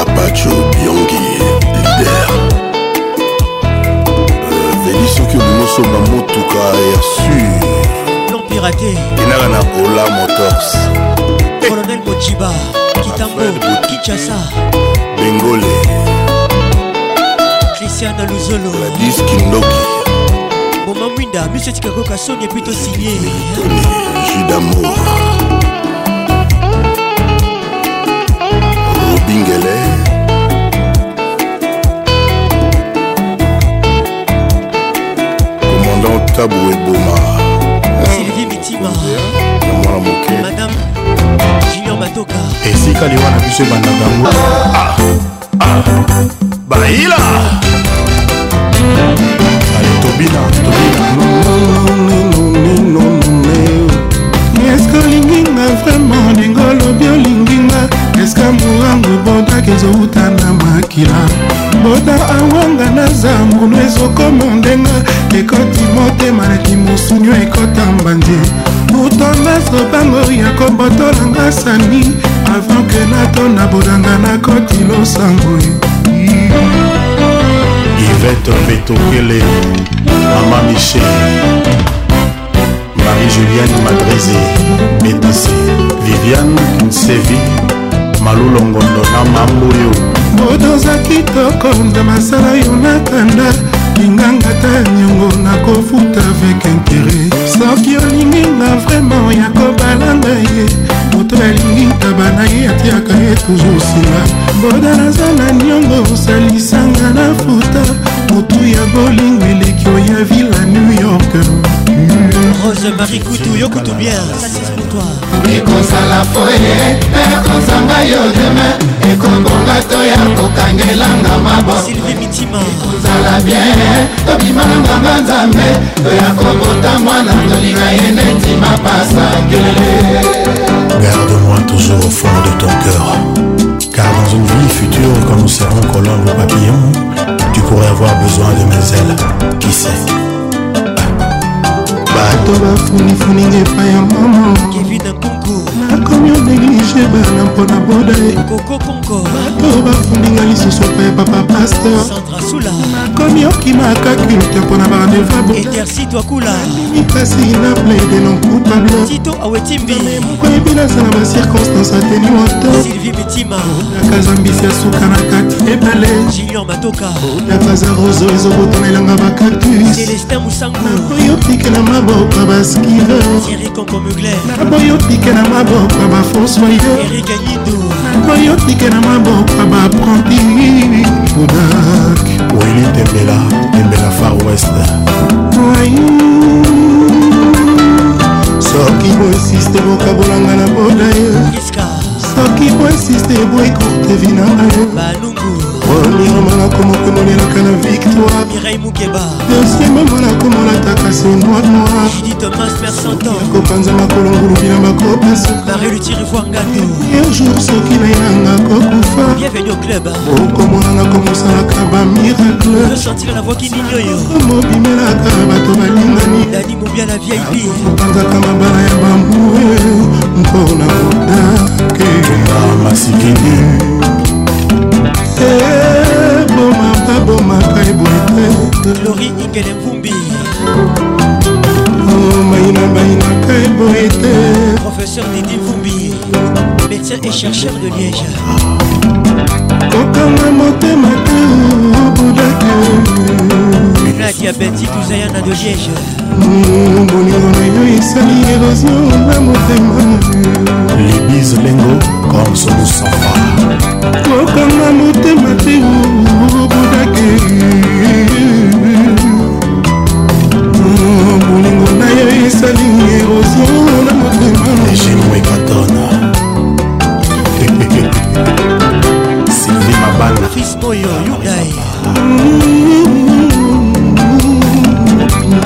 [SPEAKER 44] apacho biongi lider euh, velisoki olimoso bamotuka ya sur
[SPEAKER 8] lompirate
[SPEAKER 44] enaka na ola motors
[SPEAKER 8] colonel mojiba kitambo kinshasa
[SPEAKER 44] bengole
[SPEAKER 8] christiana luzolo
[SPEAKER 44] diskindoki
[SPEAKER 8] moma mwinda miso etika koka soni
[SPEAKER 44] epi tosilie judamour robingele commandant tabu eboma
[SPEAKER 8] sylvie mitima na mwana
[SPEAKER 44] moke madame
[SPEAKER 8] junior batoka esika liwa na biso ebandaka ngo ah,
[SPEAKER 44] ah. baila ale tobina
[SPEAKER 43] tobina eske olinginga vraimen ndenge olobi olinginga eske morango ebotaki ezowuta na makila boda awanga naza munu ezokoma ndenga ekoti motema naki mosunio ekota mbanje mutondaso bango ya kobotolanga sani avant ke natona bodanga nakoti losango eh.
[SPEAKER 44] Yvette Vetokele Mama Michel Marie-Julienne Madrézé Médicé Viviane Nsevi malulongondo na mambuyo
[SPEAKER 43] otoza kitoko nda masala yo nakanda linganga ta niongo nakofuta avec intere soki olingi nga vraimen ya kobalanga ye moto alingi tabana ye atiaka ye toujours nsima boda nazala niongo osalisanga na futa
[SPEAKER 8] motu ya bolingo
[SPEAKER 43] eleki oya vila new york rose marie kutu yo kutu biere ekosala foye ekozanga yo demain ekobonga to ya kokangelanga
[SPEAKER 44] mabokozala bien tobima na nganga nzambe toya kobota mwana tolinga ye neti mapasakele garde-moi toujours au fond de ton cœur car dans une vie future quand nous serons colombes ou papillons tu pourrais avoir besoin de mes ailes qui sait
[SPEAKER 43] bato bafunifuninga
[SPEAKER 8] epai ya mamakomi onéglige bana mpona boda bato bafundinga lisusu epai ya papa paster nakomi okimaka culte mpona barandevabonimi kasi na plaide non coupablemoko ebinasa na bacirconstance ateni watonakazambisi ya suka na kati ebale na baza roso ezokotonelanga
[SPEAKER 43] bakactus nakoyotikela mabo maboko baskiraboyi otike na maboko bafonsoyeboyi otike na maboko bapranti kodak weli tembela tembela far west soki boinsiste bokabolanga na boda yo soki boinsiste boekurte vinanga yo mirama nakomokomolelaka na victoire mireille mukeba dosiememona komolataka sendoi noirkopanza makolongulu bilamba kopasukajour soki na yanga kokufa okomonanga
[SPEAKER 8] komosalaka bamiracle bato balingani kopanzaka mabala ya bambue mpona modake masikini eh, abomaka bomaka eboyete lori ikele mvumbi oh, maina mainaka eboyete professeur didi mvumbi médecin et chercheur de
[SPEAKER 43] liège kokanga motema te obudake malade ya beti tozaya na de liège bolingo na yo esali érosio na motema
[SPEAKER 44] libise lengo comme solusanfa kokanga motema te obudake bolingo na yo esali érosio na motema egemoekatona sylvie mabana fismoyo yudae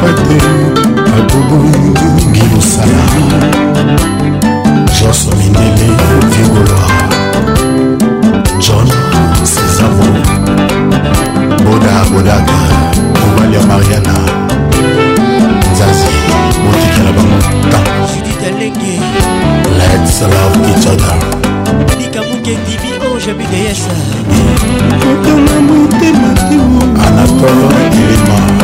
[SPEAKER 44] fate atobongi mosala jorso mindele vigolo john sesavo boda bodaka mobali ya mariana nzazi botikela bango tanlenge lets love each other
[SPEAKER 43] likamoketibi ojabideyesa kotanga motema temo
[SPEAKER 44] anatole elema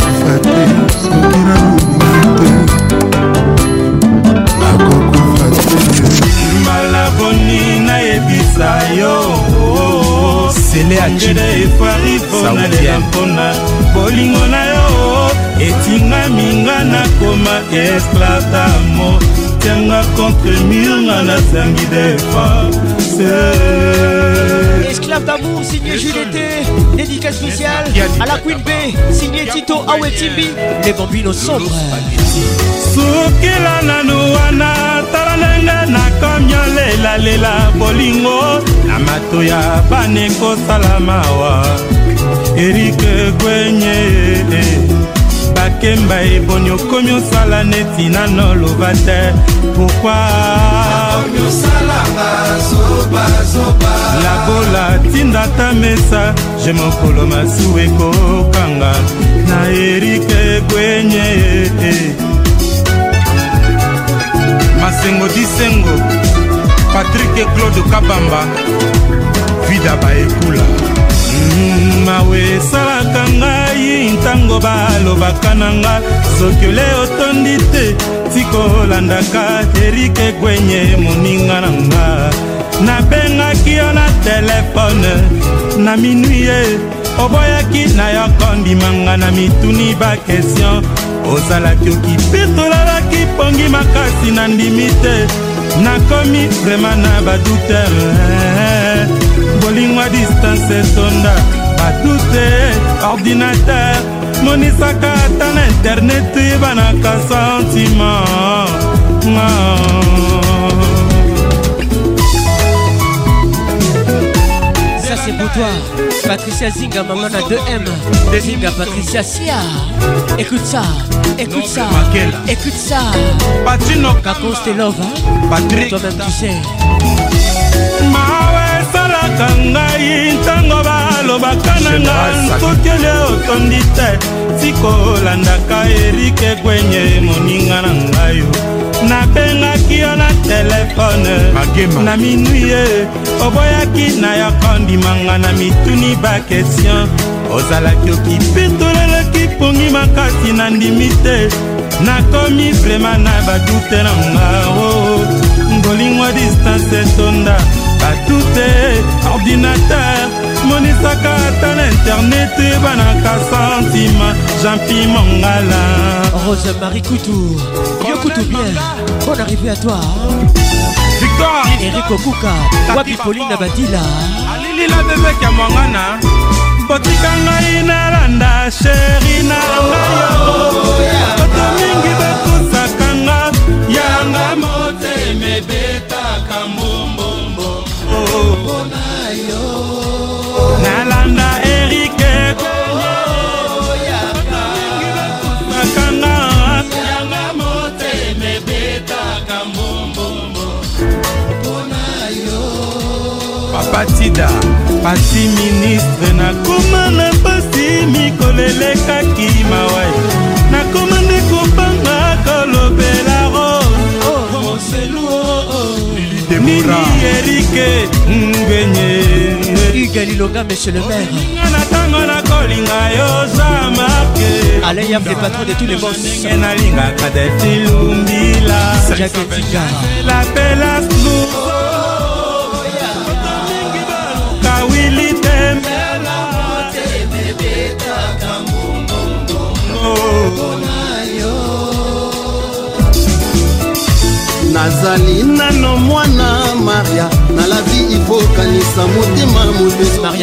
[SPEAKER 43] sele angela efari mpona lela mpona bolingo na yo etingaminga nakoma esclave damo tianga contre mur nga nazangi defanse
[SPEAKER 8] Esclave d'amour, signé Jules Été, dédicace spéciale à
[SPEAKER 43] la
[SPEAKER 8] Queen B, signé Tito Awetimbi, les bambinos sombres.
[SPEAKER 43] sukila nanu wana tala ndenge nakomi olelalela bolingo na mato ya banekosala mawa erike kwenye eh, eh. bakemba eboni okomi osala neti nano loba te pourquoi labola tinda ta mesa je mokolo masuw ekokanga na erike egwenye eh. masengo disengo patrik claude kabamba davida baekula mm, mawe esalaka ngai ntango balobaka na nga soki ole otondi te tikolandaka erike gwenye moninga na nga nabengaki yo na telefone na minui ye oboyaki na yo kondimanga na mituni bakestion ozalaki okipetolalaki pongi makasi na ndimi te nakomi vrema na badoutere kolingwa distance etonda batu te ordinatere monisaka ata na internete banaka santima ah. ça c'est pour toi Patricia Zinga maman à 2M Zinga Patricia Sia Écoute ça Écoute ça Écoute ça Patino Kakos te love hein? Patrick Toi-même tu sais basalaka ngai ntango balobaka na nga nkokele otondi te sikolandaka erike gwenye moninga na ngai nabengaki yo na telefone na minui ye oboyaki na yo kondimanga na mituni bakestion ozalaki okipetolelaki pongi makasi na ndimi te nakomi vrema na badute na nga o oh, bolingo oh. distance etonda batute ordinateur monisaka ata na internete banaka santima jampi mongala rose marie kutu yo kutu bien bon arrivé à toi victoire erik okuka wapi polina badila alilila bebeke ya mwangana botika ngai nalanda sheri na ngayo bato mingi bakosakanga yanga motema ebetaka nalanda erike nakanga yanga motema ebetaka mbombombo mpona yo papatida pasi ministre nakoma na mpasi mikolo elekaki mawai nakoma nde kopanga kolobela ro oh, oh, oh, moselu nini erike ngwenye galilonga monsieur le maire na ntango nakolinga yoza marke aleyam le patron de tous les bos ndenge nalingaka defilumbila lapelas kawili tembela nazali nano mwana maria nalavi ikokanisa motema mobeaornetuma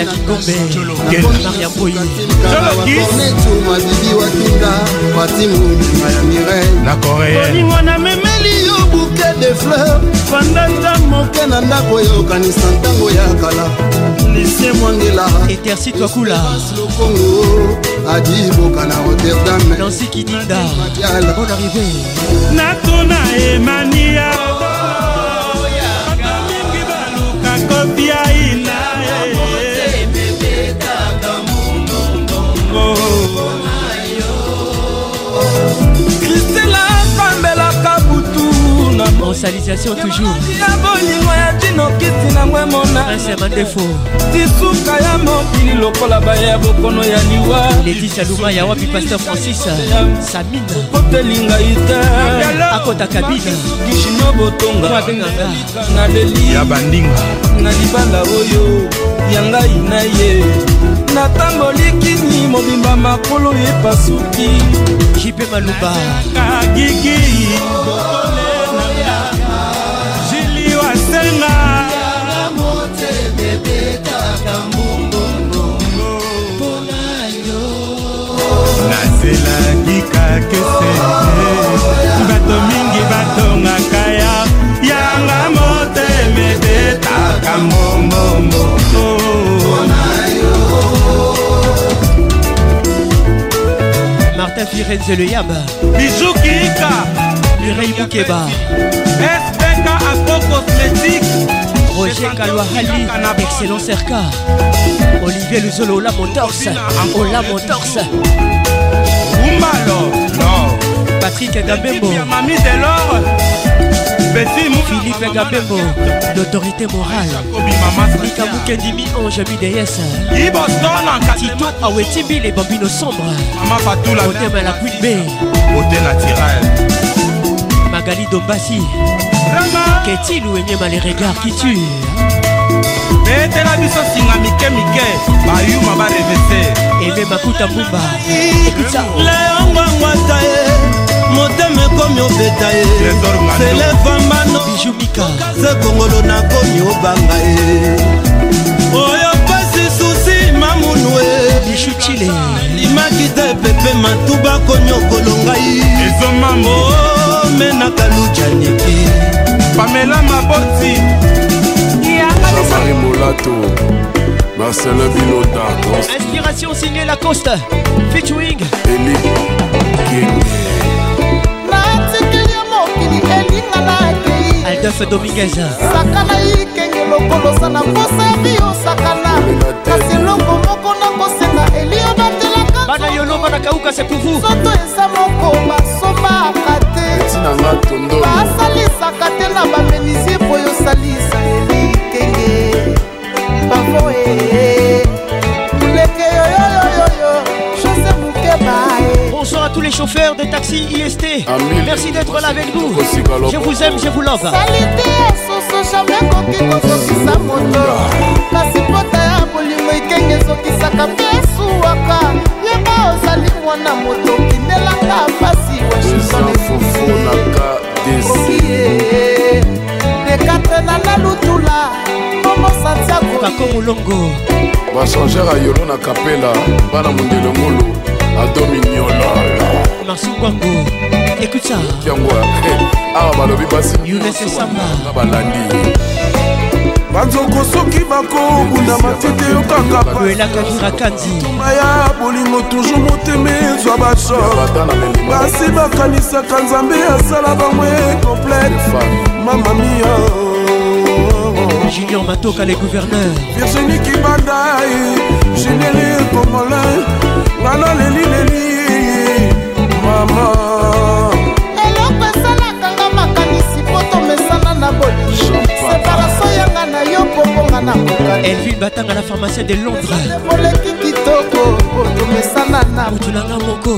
[SPEAKER 43] bibi wakinga patimonima ya mireolingo namemeli yo buke de fleur fandanda moke na ndako oyokanisa ntango ya kala lisie mwangela etersi twakula lokongo adiboka na rotterdam nansi kitida bon arrivé natona emania salutation toujoursyabolingo ya dinokiti na mwemonadefo ah, disuka ya mokili lokola baya bokono ya liwa ledisa luma ya wapi paster francis samina kotelinga ite akota kabina gishino botonga na leli ya bandinga na libala oyo ya ngai na ye natamboli kini mobimba makolo epasuki jipe maluba gigi ezelaki kakese bato mingi batongaka ya yanga motema ebetaka mbongombongo martin firenze le yaba bizukika lurei bukeba sbk afro cosmétique Roger Kalouahali, excellent Serka, Olivier Luzolo, Ola Motors, Ola Motors. kumbalo no patrik gabembo mami delor petit philippe gabembo l'autorité morale mika mukendimi ange bds tito awetibi les bambino sombre otema la quid b magali dombasi keti louemiema les regards qui tue betela biso singa mike mike bayuma barevese eme makuta mbumba leongwangwata ye motema ekomi obeta ye selefambano bijumikaze kongolo nakomi obanga ye oyo pasi susi mamunu e bijucile limakita epepe matuba konyokolo ngai ezomambo oh, menaka lujaneke pamela maboti yaaemolato Marcelin Binota Inspiration signée Lacoste Featuring Eli natikeli ya mokili elinga na ekei aldolfe dominguez saka na ikenge lokolosa na mposa ya biyosakana kasi elongo moko nakosenga elio batelaka bana yolo bana kauka se pour vous soto eza moko basomaka te basalisaka te na bamenisie po yosalisa elikenge pavo e eh, eh, eh. leke yoyoyoyoyo chose mukeba Bonsoir à tous les chauffeurs de taxi IST. Merci d'être là avec nous. Je vous aime, je vous love. Salité, soso jamais koki kozokisa moto. Kasi pota ya bolingo ekenge ezokisaka mpe suwaka. Yeba ozali mwana moto kindelaka pasi Washington efufunaka. Okie, dekatre na na lutula. kako molongo basangere ayolo na kapela bana mondelo ngolo adominiolala masungwango ekuta yango eh, awa balobi basi na balandi banzoko soki bakobunda matete yokanga paelakakirakanzituma ya bolingo toujours motema ezwa bashor basi bakanisaka nzambe asala bango e complete mamamia Junior Matoka, les gouverneurs. Virginie Kibadaï, généré Comolin, Nana Leli Leli, maman. eloko esalakanga makanisi mpo tomesana na bolingo separation yanga na yo kobonga na elvi batanga na pharmacie de londresoleki kitoko po tomesana na mutu nanga moko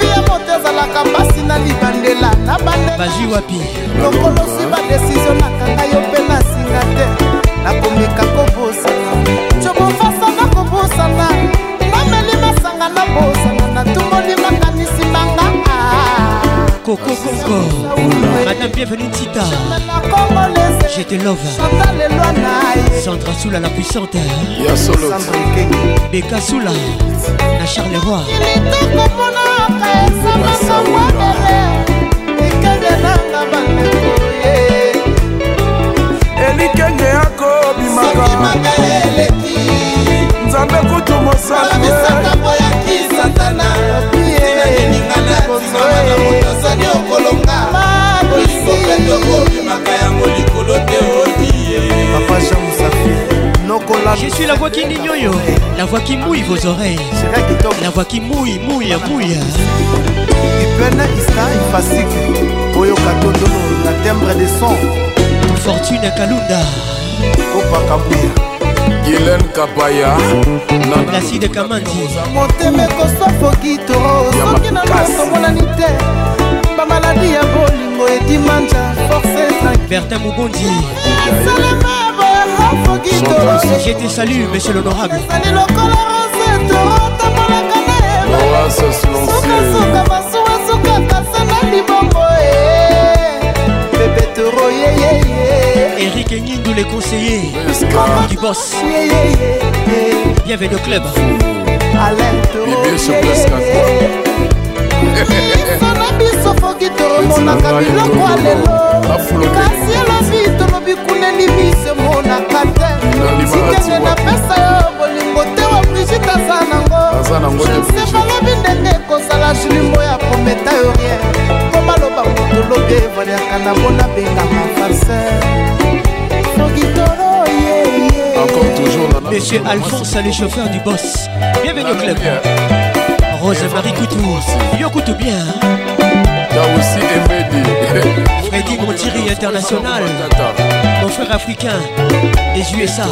[SPEAKER 43] vie moto ezalaka mpasi na libandela na bandela baji wapi lokolosi badesizio nakanga yo mpe na kosenga te nakomeka kobosana cobofasa na kobosana nameli masanga na bosana natumboli makanisi nanga kokokoko madame bienvenue tita je te love sandra soula la puissante beka soula na charleroi ekangelanga bandeko ye mikenge akobimaka nzambe kutu mosaliweoyakisatanaoninganakosani okolonga libopeto obimaka yango likolo te odie papa jean musafi nokola je suis la voix qui nyoyo la voix qui mouille vos oreilles la voix qui mouille mouille mouille ipene isa ifasike oyoka tondolo na tembre de son fortune kalunda opakabuya gilen kabaya placide kamandi motema ekosafoki to soki na nakomonani te bamaladi ya bolingo edimanja forcebertin mobondi Je te salue, monsieur l'honorable. Bébé eh. toro, yeah, yeah, yeah. Eric Nindou, les conseillers du boss. Bienvenue au club. na biso foki tolomonaka biloko alelo kasi elobi tolobi kuneli miso emonaka te sikenge napesa yo bolingo te wa brigite aza nango sepalobi ndenge ekozala julimo ya prometa yo rien maloba motolobi evaliaka na mona bengaka farceur soki tolo Monsieur Alphonse, les chauffeurs du boss. Bienvenue au club. Rose-Marie Coutou, Yo Coutou bien. aussi Freddy Montiri International, mon frère africain des USA.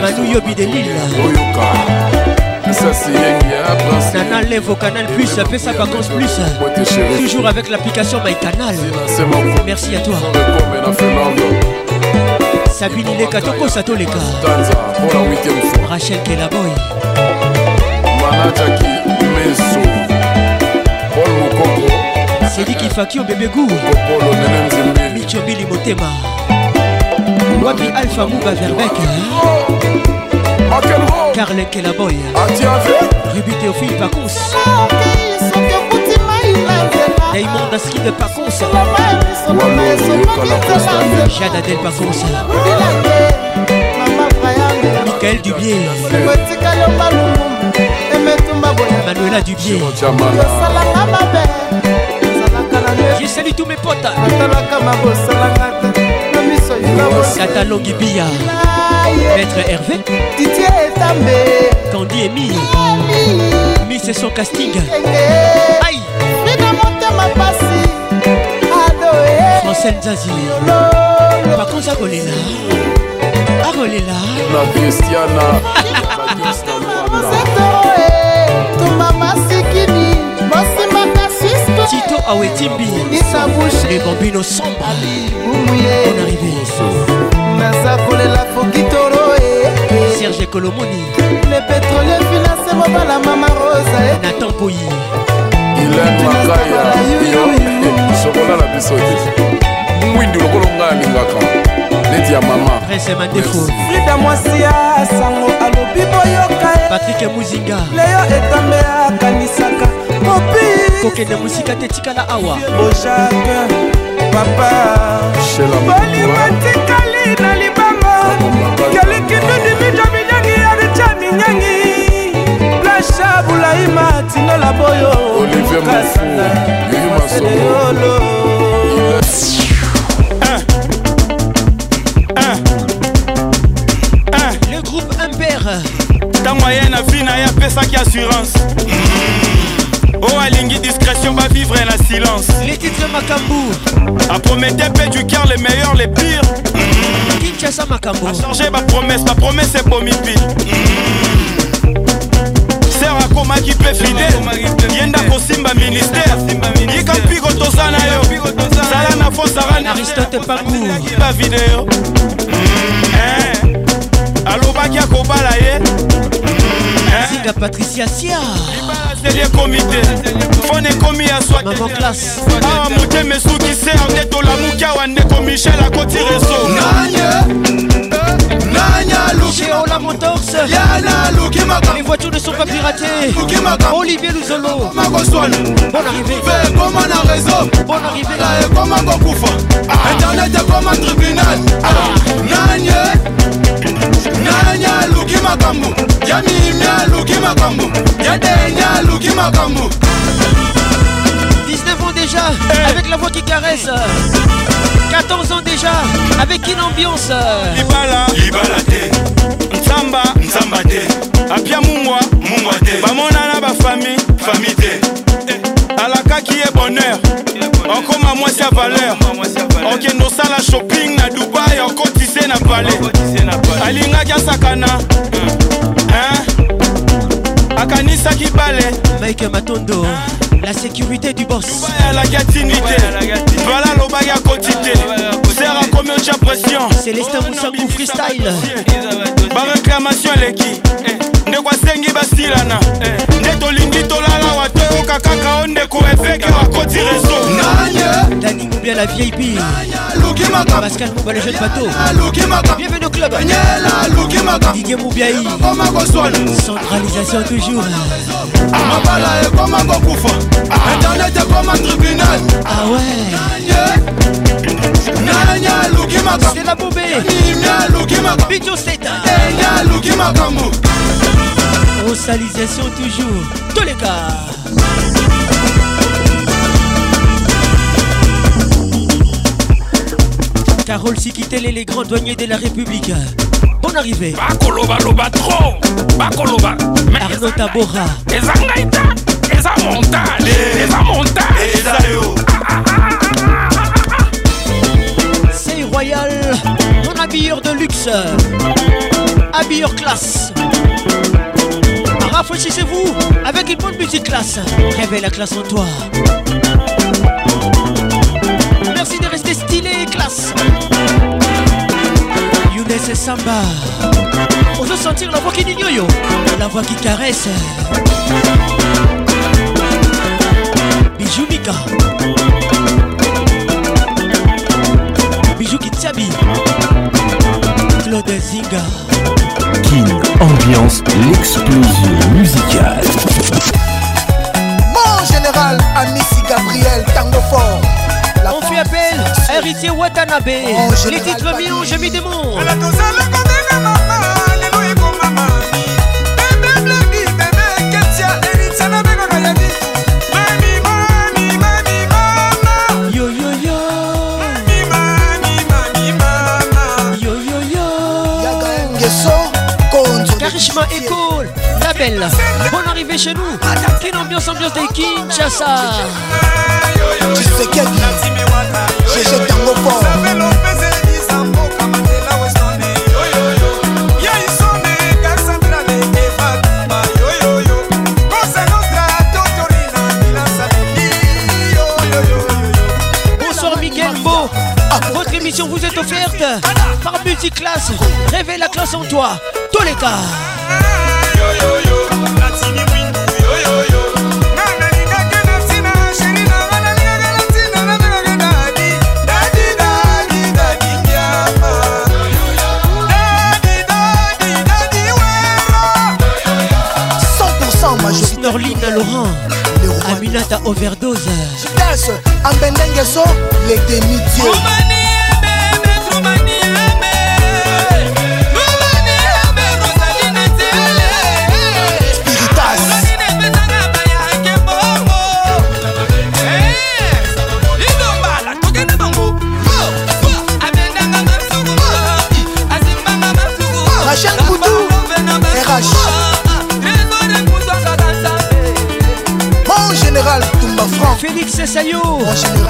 [SPEAKER 43] Manu Yobi de Lille. Nana lève au canal plus, appelle ça vacances plus. Toujours avec l'application My Canal. Merci à toi. Sabine Ileka, Toko Sato Leka. Rachel Kelaboy. C'est dit qu'il faki au bébé goût. Michobili Motema. Wapi Alpha Mouba Verbeck. Carle kela boy Ruby théophile pacons de Askid de Jade Jadadel Pacons Michael Dubier Manuela Dubier Je salue tous mes potes Catalogue Bia Maître Hervé Didier Tambe Candy Emile Miss et son casting Aïe Francine Zazi Par contre ça relève là Ah relève là La Christiana La Christiana Tito Awetimbi Les bambinos sombres On arrive naza kolela fokitoro eh, eh, eh. serge kolomoni le pétrolier finance mobala mama rosa natan koyi ilan makaya sokola na biso te mwindi lokolo ngai alingaka neti ya mama prince madefo frida mwasi ya sango alobi boyoka patrike muzinga leyo etambe akanisaka mopi kokende mosika te tikala awa bojake papa bolima tikali na libanga kelikindu dimidomidani ya richa minyangi plasha bulaima tinola boyo kasanaolo Le groupe Impair. ntango aye na vi na ye apesaki assurance mm -hmm. Oh alingi discrétion va vivre la silence Les titres Macambo A prometté paix du cœur les meilleurs, les pire kinshasa makambo est bapromese bapromese ebomi pile Koma qui peut fidele yenda kosimba ministère yika mpiko toza na yo sala na fo Allo Bakia eh. Kobala akobala ye singa eh. patricia sia eh ben, atelier komite fone ekomi ya swaawa motema esukise ondetolamuki awa ndeko michel akoti reso Chéola Motox Les voitures ne sont pas piratées Olivier Luzolo Bon arrivée comme un réseau Bon arrivée comme un Gokoufa ah. Internet est comme un tribunal Nanye ah. Nanye Luki Makambo ya mimia luki makambo ya denya luki makambo 19 ans déjà eh. avec la voix qui caresse 14 ans déjà avec une ambiance libala libala te nzamba nzamba te apia mungwa mungwa te bamonana bafami fami te eh. alakaki ye bonheur okoma mwasi ya valeur okende osala shopping na dubai okotise na pale alingaki asakana mm. akanisaki bale mike matondo la sécurité du boss alaki atinité vala alobaki akotite ser akomi otya pression célestin mosangu freestyle baréclamation eleki ndeko asengi basilana nde tolingi tolala wa toyoka kaka o ndeko efeke bakoti rezo dani mobia la vieille pi pascal moba le jeune bateau bienvenu club didier mobiai centralisation toujours mabala ekoma kokufa ah. internet ekoma tribunal ah nanya luki makambo bitoseta enya luki makambo Rosalisation toujours, tous les cas. Carole est les grands douaniers de la République. Bonne arrivée. Bakoloba loba trop. Bakoloba. Arnaud Tabora. Et ngaita. Eza montale. Et montale. Eh, C'est royal. Mon habilleur de luxe. Habilleur classe rafraîchissez-vous avec une bonne musique classe. Réveille la classe en toi. Merci de rester stylé et classe. Younes et Samba. On veut sentir la voix qui dit yo la voix qui caresse. Bijou Mika. Bijou Kitsabi. Claude Zinga. King, ambiance l'explosion musicale. Mon général, Amici Gabriel, tango fort. La On fait appel, à héritier Watanabe. Oh, les titres mis mieux, mis m'y Watanabe Chemin école, la belle. Bonne arrivée chez nous. Quelle ambiance, ambiance de Kinshasa. Tu sais qu'elle dit, je jette un mot fort. Par multiclasse, réveille la classe en toi Tous les gars 100% ma chérie Norlina Laurent Aminata Overdozer J'y passe Aminata Overdozer Les demi-dieux my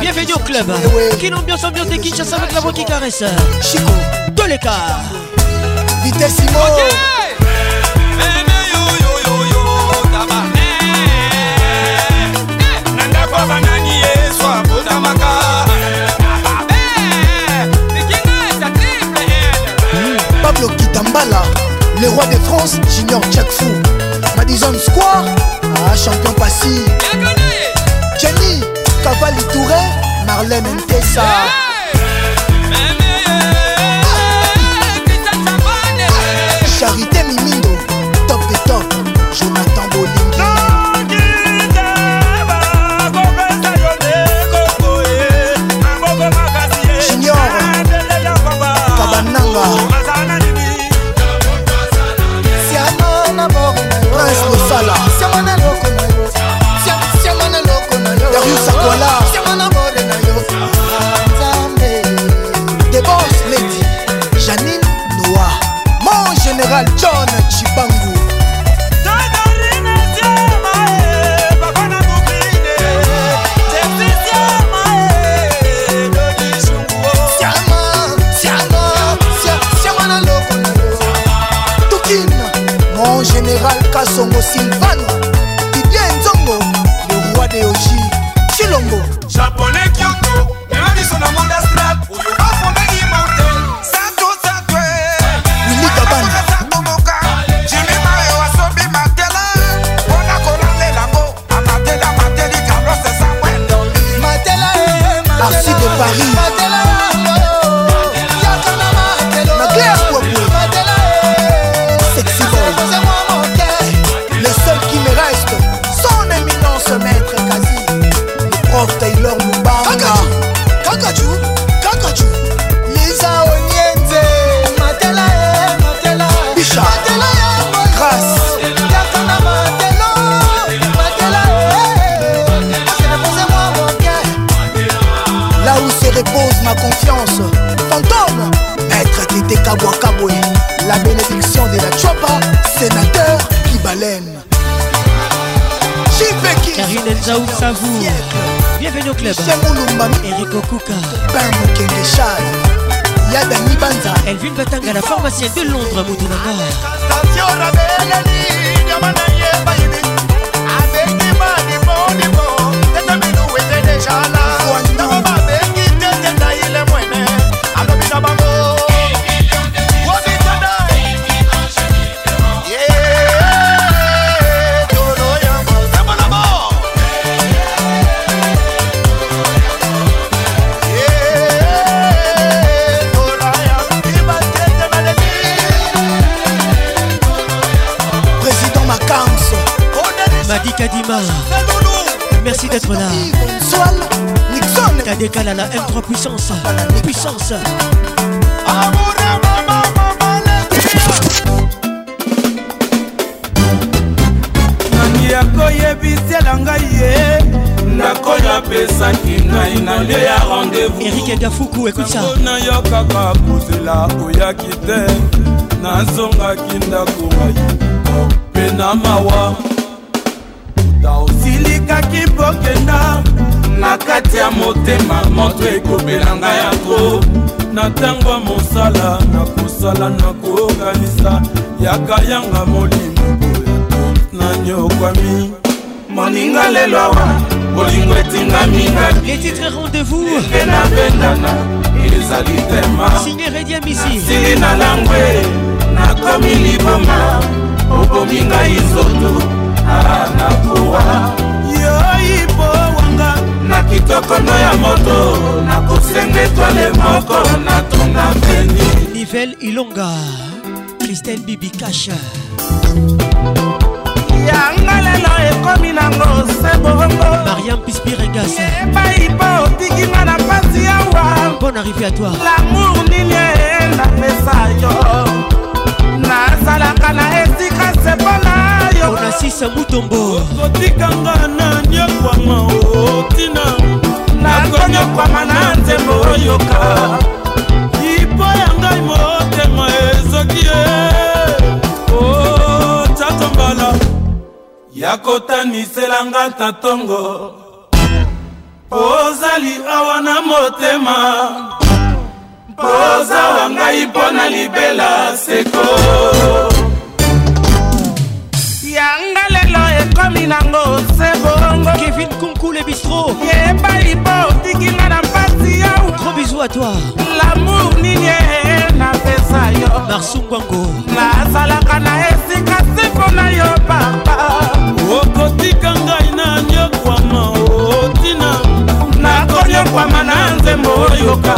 [SPEAKER 43] Bienvenue au club. Quelle ambiance ambiante et chasse avec la voix qui caresse. Chico. De l'écart. Vitesse Imo. Pablo Kitambala, le roi de France, Junior Jack Fou. Madison Square, ah, champion passif. Jenny Cavalli Touré Marlène Ntessa Charité Mimindo Kevin Batanga, la pharmacienne de Londres, Moutounanga. être là. T'as décalé la M3 puissance. Puissance. nakoyebisela ngai ye nakoyo apesaki ngai na lie ya rendez-vousna yo kaka bozela oyaki te nazongaki ndako ngai mpe na mawa nalingaki pokenda na kati ya motema moto ekobelanga yango na ntango ya mosala nakosala nakokanisa yaka yanga molimo na nyokwami moninga lelo awa bolingo etingami naetitre rendez-vous nabendana ezali tema signérediamisi na langwe nakomi liboma obomi ngai nzoto anakowa ah, Emmanuel Ilonga Christelle Bibikacha yanga lelo ekomi nango se bongo mariam pispiregas epai mpo otiki nga na mpasi awa bon arrivé à toi lamour nini napesa yo nazalaka na esika sepola yo onasisa mutombo okotikanga na ndiokwama otina nakonyokwama
[SPEAKER 45] na nzembo oyoka nayoki ye o oh, tato mbala
[SPEAKER 46] ya kotaniselanga ta ntongo ozali awa na motema mpoza wa ngai mpo na libela seko
[SPEAKER 47] yanga lelo ekomi nango sebongo
[SPEAKER 43] kevin kunkule bistro
[SPEAKER 47] yebali mpo otikinga na
[SPEAKER 43] Gros bisous à toi
[SPEAKER 47] L'amour nini napesa yo marsungwango nazalaka na esika sifo na yo papa okotika ngai na nyokwama otina nakonyokwama na nzembo oyoka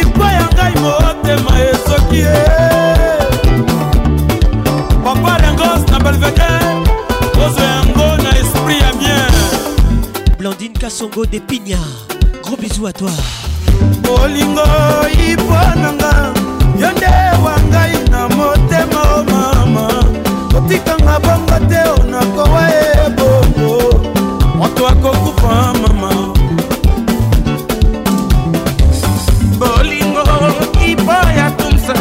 [SPEAKER 45] ipa ya ngai motema esoki e papa rengos na belvedere ozwa yango na esprit ya bien blandine kasongo de
[SPEAKER 43] pignard gros bisous à toi bolingo iponanga yo nde wa ngai na motema o oh mama otikanga bongo te
[SPEAKER 48] onakowa oh, ye bongo moto akokufa mama bolingo ipo ya tumsa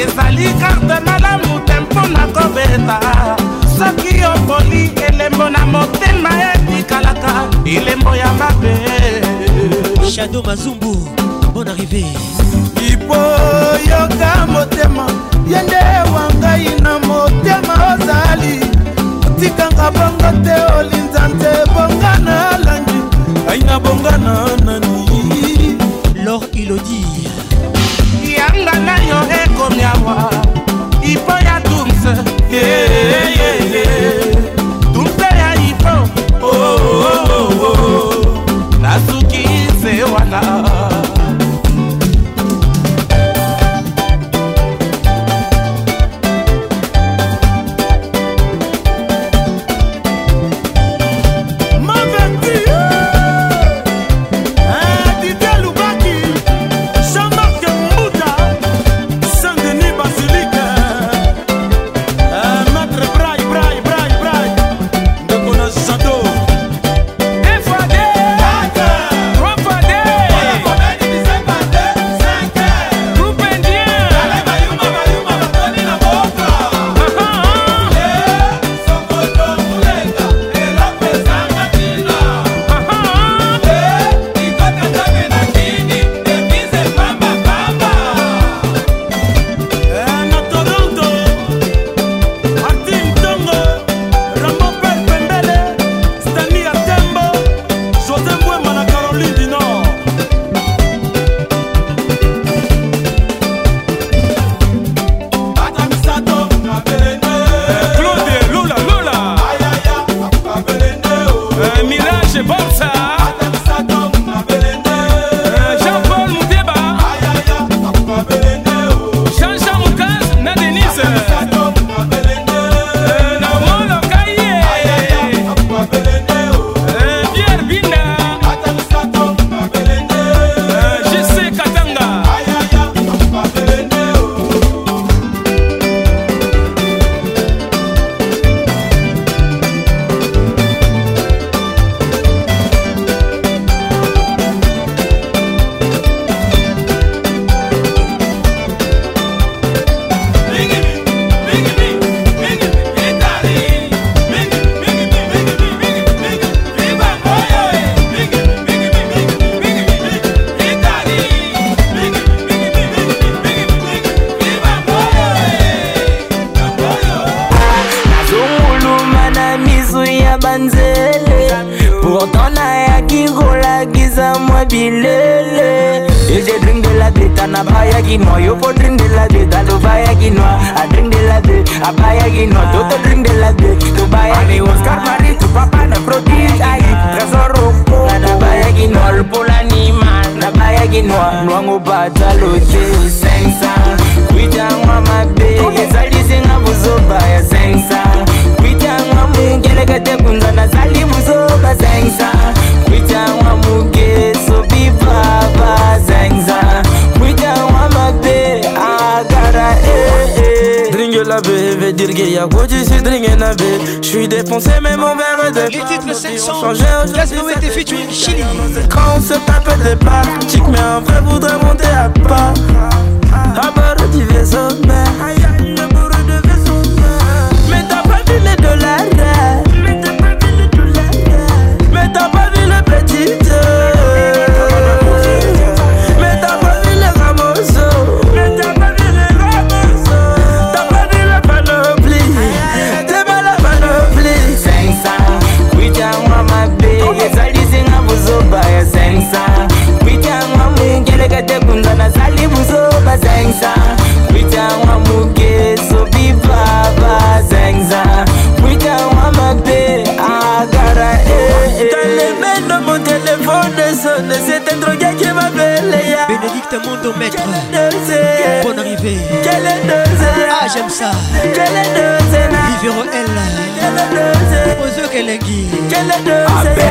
[SPEAKER 48] ezali karte malamu te mpo na kobeta soki opoli elembo na motema etikalaka elembo ya mabe
[SPEAKER 43] shado mazumbu
[SPEAKER 49] bon arrivé iboyoka motema ye nde wangai na motema
[SPEAKER 43] ozali otikanga bongo te olinza nte bonga na
[SPEAKER 49] langi ngai na bonga na nani lor ilodi yanga na yo ekomiawa ipo ya tumse yeah, yeah, yeah. now. Uh,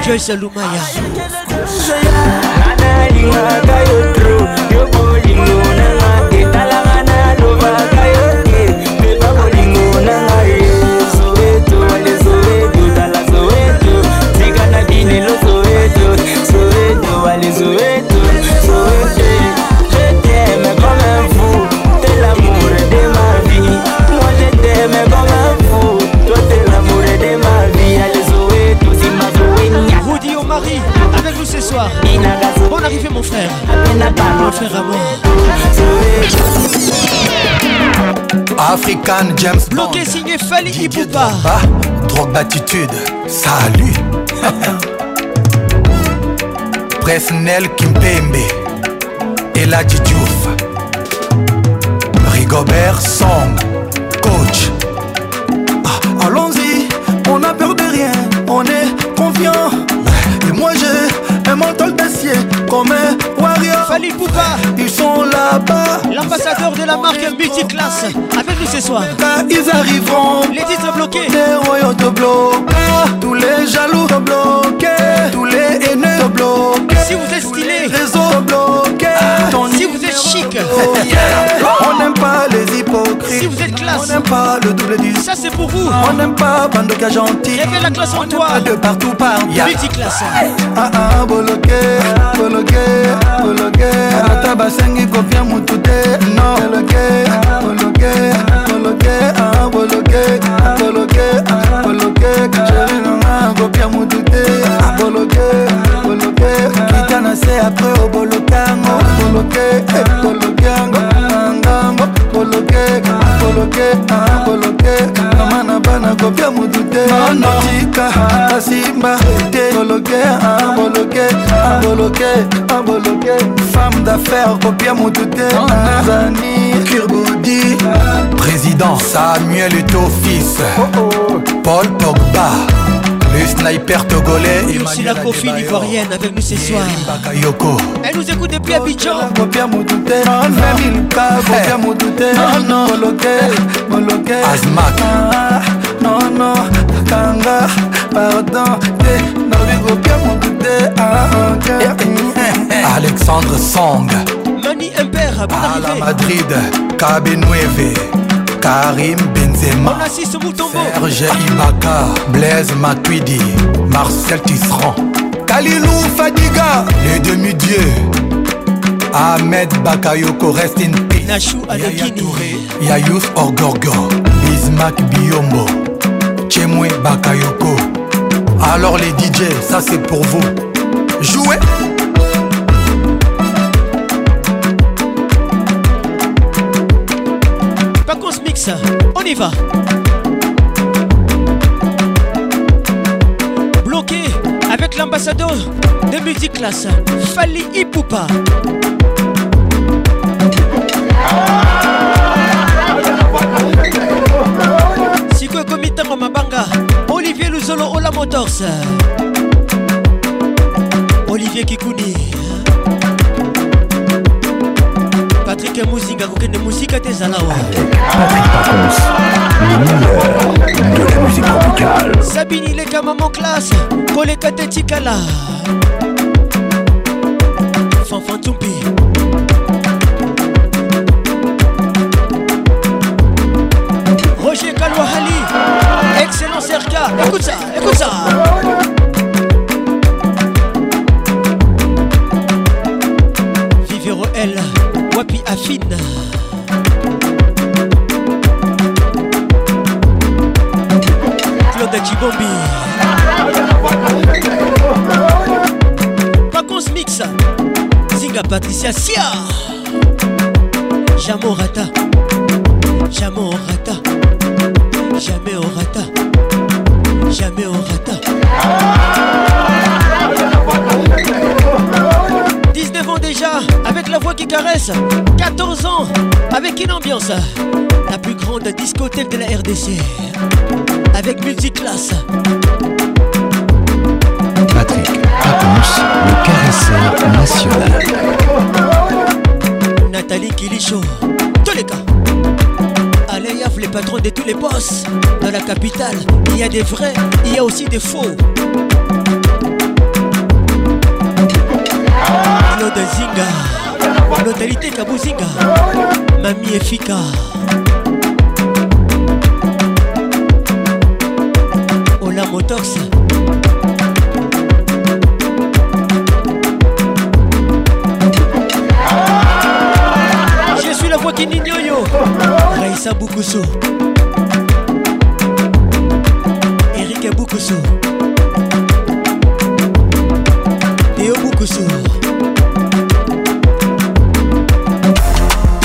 [SPEAKER 43] Joyce Lumaya. mon frère. Mon frère à moi.
[SPEAKER 50] African James
[SPEAKER 43] Bond. Bloqué signé Fali Ipupa.
[SPEAKER 50] trop d'attitude. Salut. Presnel Kimpembe. Et la Diouf. Rigobert Song. Coach.
[SPEAKER 51] Ah, allons-y. On a peur de rien. On est confiant. Et moi j'ai un mental comme warrior
[SPEAKER 43] Fali
[SPEAKER 51] Ils sont là-bas.
[SPEAKER 43] L'ambassadeur de la marque beauty class Avec nous ce soir.
[SPEAKER 51] Ils arriveront.
[SPEAKER 43] Les titres bloqués.
[SPEAKER 51] Les royaux te bloquent. Tous les jaloux te bloquent bloqué.
[SPEAKER 43] Si vous êtes stylé,
[SPEAKER 51] réseau bloqué.
[SPEAKER 43] si vous êtes chic,
[SPEAKER 51] on n'aime pas les hypocrites.
[SPEAKER 43] Si vous êtes classe, on
[SPEAKER 51] n'aime pas le double du.
[SPEAKER 43] Ça c'est pour vous.
[SPEAKER 51] On n'aime pas Bandoka
[SPEAKER 43] gentils Réveille la classe en toi. De
[SPEAKER 51] partout par classe. Ah ah, bloqué, bloqué,
[SPEAKER 43] bloqué. Ataba sengi
[SPEAKER 51] kofia mutute. Non, bloqué, bloqué, bloqué. Ah bloqué, bloqué, ah, bloqué. Chérie, non, kofia ah, mutute. Ah, bloqué. kita na se apres obolotango boloke eh, bolokiango ngango boloke boloke ah, boloke mama na bana kopia motu te tika asimba te boloke ah, boloke ah, boloke boloke femme d'affaires kopia motu te tanzanie kirbudi
[SPEAKER 52] président samuel eto fils oh, oh. paul pogba Le sniper togolais aussi
[SPEAKER 43] la cofine ivoirienne avec nous ce soir Elle nous écoute depuis Abidjan
[SPEAKER 53] Non non ah, Pardon
[SPEAKER 52] Alexandre Song
[SPEAKER 43] Imper,
[SPEAKER 52] Madrid, Cabe Karim Ben Benzema Serge Ibaka Blaise Matuidi Marcel Tisserand Kalilou Fadiga Les demi-dieux Ahmed Bakayoko Rest in peace Nachou Touré Yayous Orgorgo Bismack Biombo Chemwe Bakayoko Alors les DJ, ça c'est pour vous Jouez
[SPEAKER 43] On y va. Bloqué avec l'ambassadeur de multiclass Fali Ipupa. Si ekomi mabanga olivier luzolo ola motors olivier Kikouni musique ya mosika kokende
[SPEAKER 53] mosika te ezala wa sabini leka
[SPEAKER 43] maman classe koleka te tikala Jamais au rata Jamais au rata Jamais au rata Jamais au rata 19 ans déjà Avec la voix qui caresse 14 ans Avec une ambiance La plus grande discothèque de la RDC Avec multiclasse
[SPEAKER 53] Patrick le caresseur national
[SPEAKER 43] Ali Kilisho Toleka Alain Yaf, le patron de tous les postes dans la capitale. Il y a des vrais, il y a aussi des faux. Claude Zinga, l'hôtelité Kabuzinga, Mamie Efika. Ola Motox, Vanessa Boukoussou Eric Boukoussou Théo Boukoussou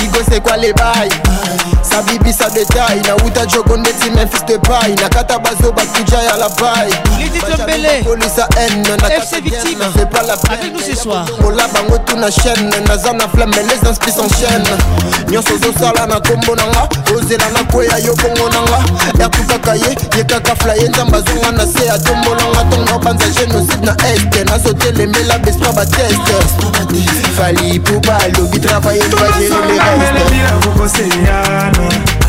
[SPEAKER 54] Igo c'est quoi les bails nabibisa detai nauta jogo ndeti memphis depai nakata bazo bakuja ya labai polisa nfc
[SPEAKER 43] pas la peine bango
[SPEAKER 54] tuna chaîne naza na flame les inspis en chaîne nyonso ozosala na nkombo na nga ozela na kweya yo bongo na nga ertu kaka ye ye kaka flaye nzambe azonga na se atombolanga ntongo opanza génocide na este nazotelemela bespa bateste fali puba alobi travaye
[SPEAKER 55] vagerelereseano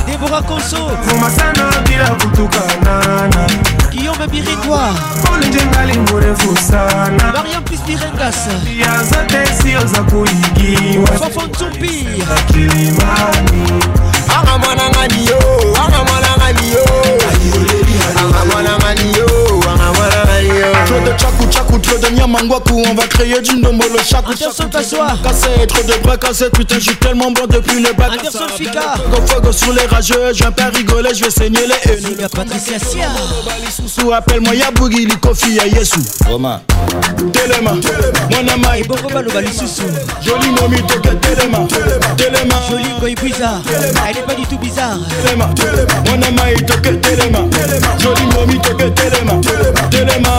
[SPEAKER 55] Débora Conso Kumasana
[SPEAKER 43] bila kutukanana Guillaume Birigwa
[SPEAKER 55] olinjenga lingo refu sana Mariam Pisdirengas Yaza tesi oza kuigiwa Fofo Ntumbi Kilimani Anga mwana ngani yo Anga mwana ngani yo Anga mwana ngani yo Anga mwana
[SPEAKER 56] Trop de tchakou, tchakou, trop de nyamangwaku On va créer du nombre le chakou,
[SPEAKER 43] chakou
[SPEAKER 56] Cassé, trop de bras cassés, putain j'suis tellement bon depuis le bac
[SPEAKER 43] Interpol Fogo,
[SPEAKER 56] fogo sur les rageux, j'viens pas rigoler, j'vais saigner les
[SPEAKER 43] haineux Patricia Sia Sous
[SPEAKER 56] appelle-moi Yabougi, Likofi, Yesu Romain Telema, mon amai
[SPEAKER 43] Boko Balou Soussou
[SPEAKER 56] Joli momie, toque Telema Telema
[SPEAKER 43] Joli goy bizarre Elle est pas du tout bizarre
[SPEAKER 56] Telema, mon amai, que Telema Joli momie, toque Telema Telema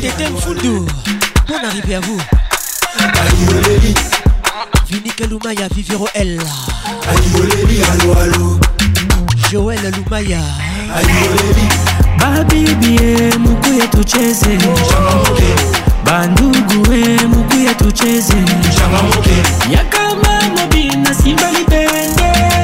[SPEAKER 43] Tetem Fundu, bon arrivé à
[SPEAKER 55] vous.
[SPEAKER 43] Vini Kalumaya, Viviro L. Allo, allo. Joël Lumaya.
[SPEAKER 55] babibie
[SPEAKER 57] mukuya tucheze bandugu e mukuya tucheze yakamamobina simba libende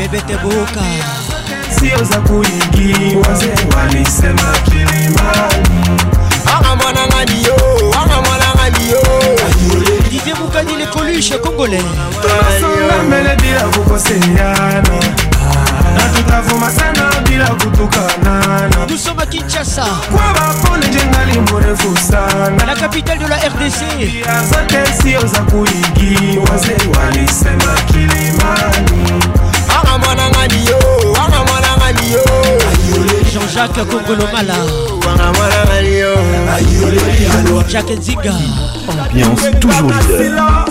[SPEAKER 55] bebe teboka sioza kulingi waze walisema kilimani anga mwananga lio anga mwananga lio didier mukadi
[SPEAKER 43] le coluche
[SPEAKER 55] congolais tosonga mbele bila kokoseyana na tutavuma sana bila kutukanana tusoma kinshasa kwa bapone njengali
[SPEAKER 43] morefu sana la capitale de la rdc
[SPEAKER 55] azote sioza kulingi waze walisema kilimani
[SPEAKER 43] mwanangani yo wanga mwanangani yo jean-jacques kongolomala
[SPEAKER 55] wanga mwanangani yo
[SPEAKER 43] jacques nziga ambiance
[SPEAKER 52] toujours leader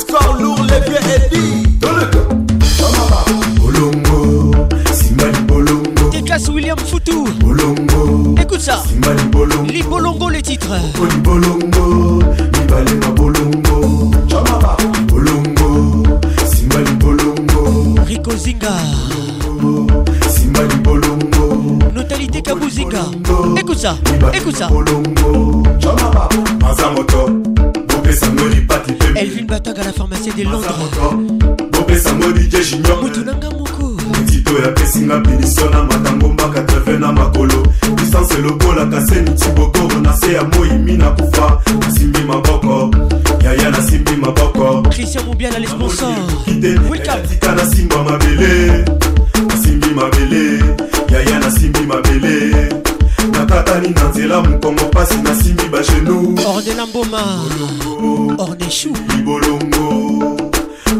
[SPEAKER 52] score lourd les pieds et dit
[SPEAKER 58] dans le corps bolongo simbali bolongo
[SPEAKER 43] déclasse William Foutou
[SPEAKER 58] bolongo
[SPEAKER 43] écoute ça
[SPEAKER 58] simbali bolongo li bolongo
[SPEAKER 43] le titre
[SPEAKER 58] oli bolongo mibale ma bolongo
[SPEAKER 43] Africa. Écoute ça, écoute ça. Elvin Bataga, la pharmacie des Londres.
[SPEAKER 58] Moutounanga Moko. tito yapesinga biniso na matango mbaka treve na makolo distance lobolaka se mitibokoro na se ya
[SPEAKER 43] moyimi
[SPEAKER 58] na kufa nasimbi maboko yaya nasimbi maboko christian mobiala lesponsor tika nasimba mabele nasimbi mabele yaya nasimbi mabele nakatani na nzela mokongo mpasi nasimbi bagenu
[SPEAKER 43] orde la mboma orde shu
[SPEAKER 58] libolongo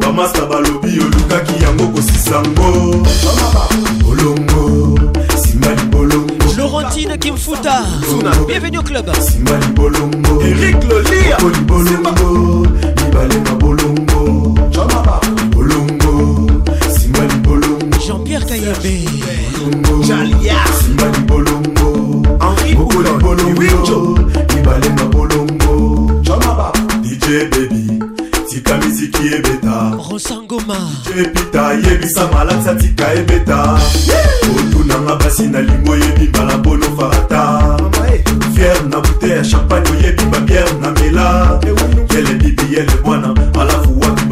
[SPEAKER 58] bamasta balobi olukaki yango kosisango bolongo simba libolongo
[SPEAKER 43] laurentine kimfuta bienvenue au club simba
[SPEAKER 58] libolongo
[SPEAKER 43] erik lolia
[SPEAKER 58] libolongo mibale na bolongo bolongo Pierre Kayebe Jalias Mbali Bolongo
[SPEAKER 43] Henri Boukolo Bolongo Ibale ma Bolongo Jomaba DJ Baby tika miziki ebeta rosangoma epita
[SPEAKER 58] yebisa malakisa tika ebeta otunanga basi na lingo oyebimba e. na bono farata fiere na bute ya champagne oyebimba biere na mela yele bibi yele bwana alafu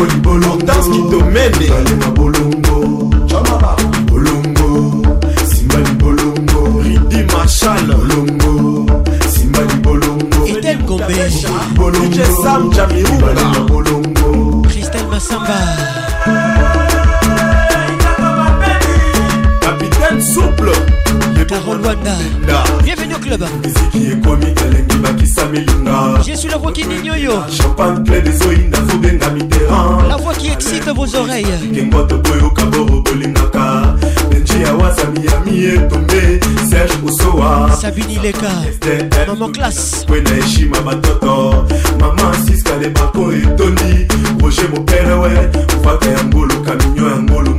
[SPEAKER 55] bolongo libolo danse kitomende balema bolongo bolongo simba libolongo
[SPEAKER 43] ridi machal bolongo
[SPEAKER 55] simba libolongo
[SPEAKER 43] etel gombe bolongo sam jamiruga bolongo christelle masamba Carole Wanda Bienvenue au club Miziki ekomi elengi bakisa milinga Je suis la voix qui nigne yo Champagne clé des oïnes azobenga Mitterrand La voix qui excite vos oreilles Kengoto boyoka boro bolingaka Benji awaza Miami etombe Serge Osoa Sabini Leka Maman classe Kwena eshima batoto Maman Siska le bako etoni Roger mon père ouais Ovaka ya ngolo kaminyo ya ngolo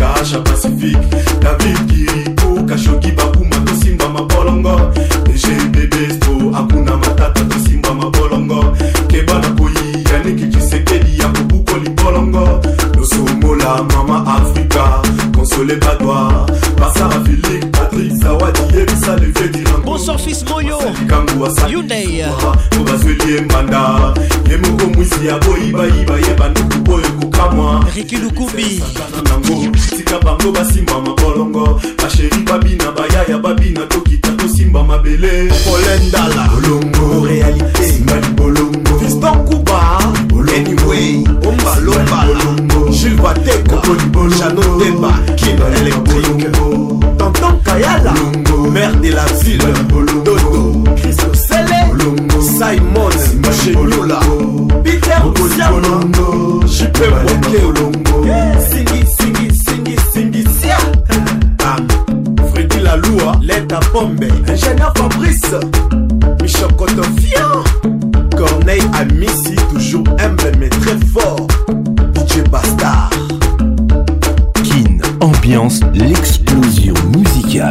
[SPEAKER 43] afrika asia pacifique david kiriko kashoki bakuma tosimba mabolongo dgbsto akuna matata tosimba mabolongo keba na koyi yaniki cisekedi ya kobukoli bolongo losomola mama afrika konsole badwa basara filik patrik zawadi yebisa le patrice moyo yundei obazweli ye manda ye moko mwisi ya boyibayiba ye banduku oyo kokamwa riki lukumbi nango tika bango basimba mabolongo basheri babina bayaya babina tokita tosimba mabele polendala bolongo realite simba libolongo fiston kuba bolongo enimwei ombalombala Jules Batek, Chano Demba, Kim Electric Tonton Kayala, maire de la ville Dodo, Christo Sele, Simon, Chenula Peter Osiano, Juppé Mokeo Singi, Singi, Singi, Singi, Sia Freddy Laloua, Leta Pombe, Ingénieur Fabrice Michel Cotofian Corneille Amici, toujours humble mais très fort
[SPEAKER 59] l'explosion musicale.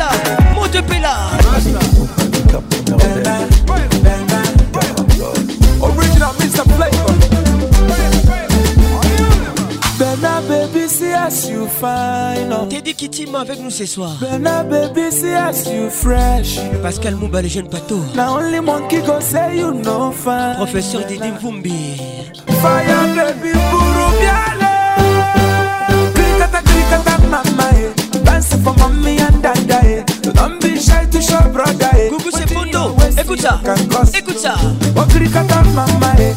[SPEAKER 43] as you fine. Oh. Teddy Kittima avec nous ce soir.
[SPEAKER 60] Bernard baby, see as you fresh.
[SPEAKER 43] Pascal Mouba, le jeune pato.
[SPEAKER 60] Now only monkey go say you no fine.
[SPEAKER 43] Professeur Didi Mvumbi.
[SPEAKER 61] Fire baby, buru biale. Krikata, krikata, mama, eh. Dance for mommy and dada, eh. Don't be shy to show brother, eh.
[SPEAKER 43] Gugu c'est Fondo. Écoute ça. Écoute ça.
[SPEAKER 61] Oh, krikata, mama, eh.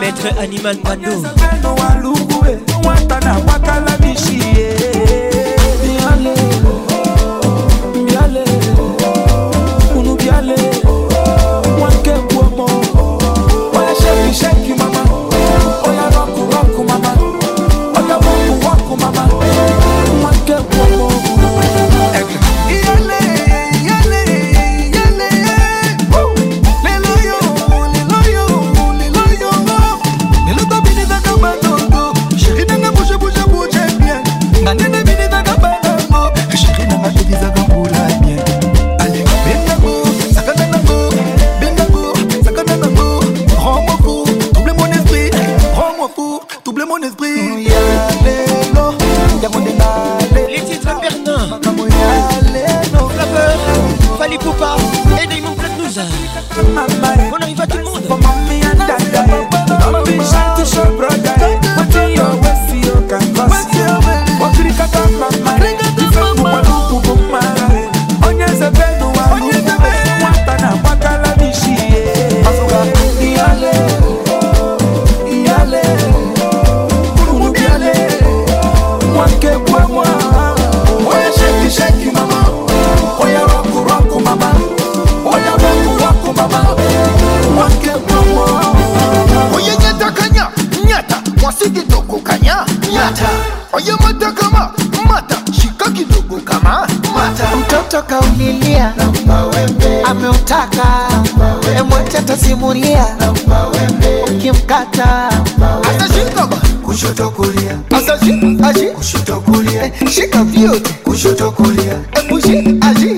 [SPEAKER 43] Maître Animal
[SPEAKER 61] Bando. nwata na-agbakala n'isi
[SPEAKER 62] Simulia ukimkata atashika kushoto kulia, kushoto kulia, eh, shika vyote kushoto kulia, eh, ashi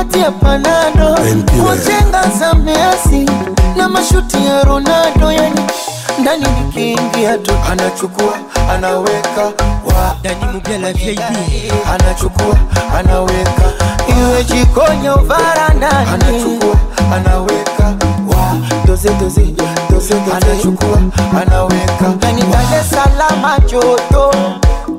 [SPEAKER 63] kati Panado, kujenga za Messi na mashuti ya Ronaldo, yani ndani nikiingia tu anachukua anaweka wa ndani mubia VIP anachukua anaweka iwe jikoni au varandani anachukua anaweka wa doze doze doze doze anachukua anaweka ndani Dar es Salaam joto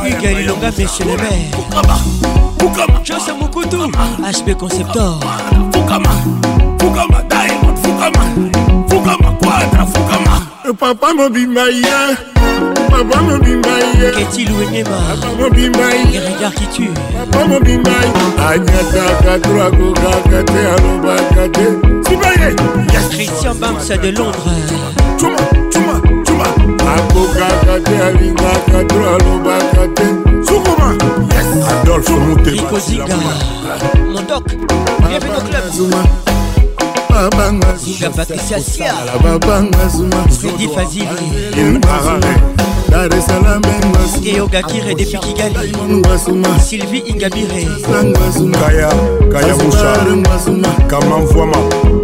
[SPEAKER 43] hugues lilonga mechelebert chose mokutu hb conceptor
[SPEAKER 64] eh,
[SPEAKER 65] papa mobimba ye papa mobimba
[SPEAKER 43] ye
[SPEAKER 65] ketiluenyemaregard
[SPEAKER 43] qui tue
[SPEAKER 65] papa mobimba anyataka to akokaka te alobaka te sibaye
[SPEAKER 43] christian bamsa de londres akokaka te alingaka to alobaka te sukuma adolfe motemaikozinga modok zuma babanga zinga patricia siala babanga zuma sudi faziliinarare dar esalamengwasuyogakire depi kigalimongwasuma sylvie ingabire ngwasuma kaya kaya musha ngwasuma kamamvwama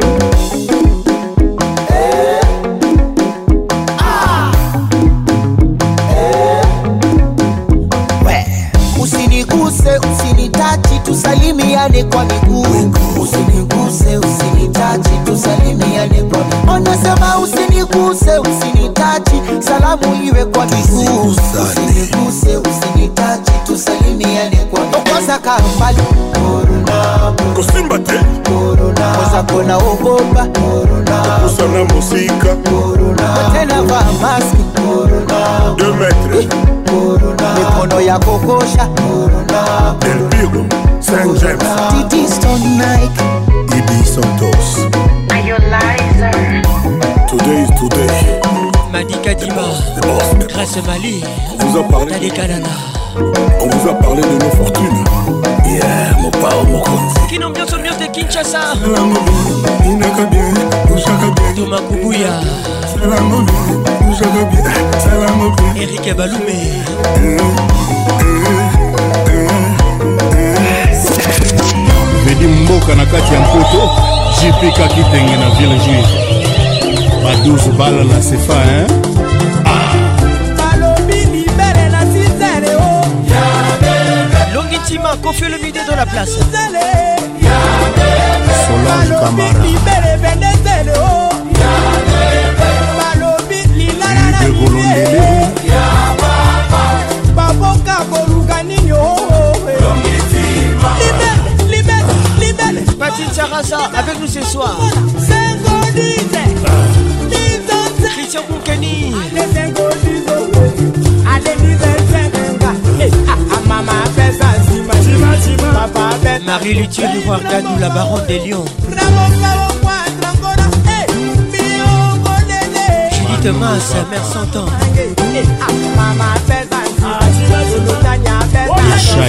[SPEAKER 66] na ogopa kusana mosika tena va maske de metre mikono ya kokosha delpigo st james titistonike ibi santos Today is today. Manika Diba eh Grâce Mali Tadikanana On vous a parlé de nos fortunes Yeah, mon pao, mon compte Kine ambiance, ambiance de Kinshasa Inaka bien, Ousaka bien Thomas Koubouya Salango bien, Ousaka bien
[SPEAKER 43] Salango bien Eric Abaloumé Medi
[SPEAKER 67] mboka na kati ya mpoto jipikaki tenge na ville juive ba 12 bala na sefa hein?
[SPEAKER 68] balobi libere na sizele o oh.
[SPEAKER 67] longi ntima
[SPEAKER 43] kofi olomide dans la place solange camara libere venezele o oh. balobi lilala na libere baboka
[SPEAKER 69] koluka nini o oh, libere libere libere
[SPEAKER 43] Patine Sarasa avec nous ce soir. Voilà. Christian Koukeni Marie Luthier voir Gadou, la baronne des lions Judith sa mère cent ans Michel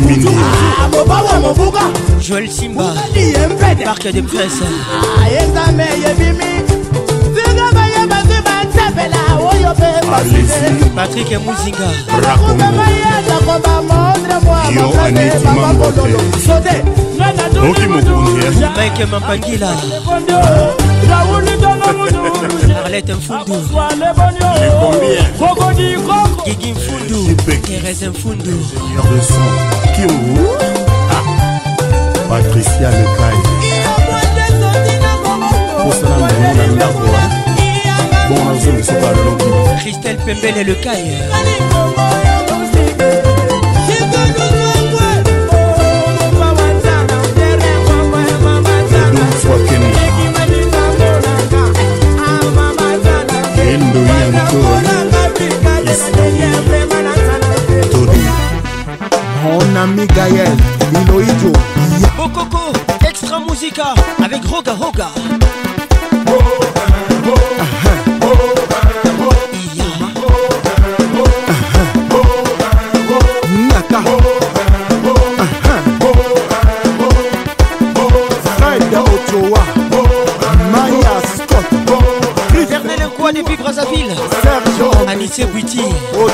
[SPEAKER 43] mpe mingi ah, mobala mobuka joel simba
[SPEAKER 70] marke de presse yezame yebimi zinga bayebaki batapela oyo mpe patrik muzinga rakomayatakoba mondre mwaaaebabakololo sote oki mokonzi
[SPEAKER 43] mike mampangila arlete mfundu kokodi koko gigi mfundu terese mfundu
[SPEAKER 69] tokyo ah. patricia lekai posala ndongo na ndako bon nazongi soka alongi
[SPEAKER 43] kristel pembele
[SPEAKER 70] lekai
[SPEAKER 69] mon ami Gaël,
[SPEAKER 43] Bokoko, extra musica avec Roga Roga.
[SPEAKER 68] Sergio Amitié oh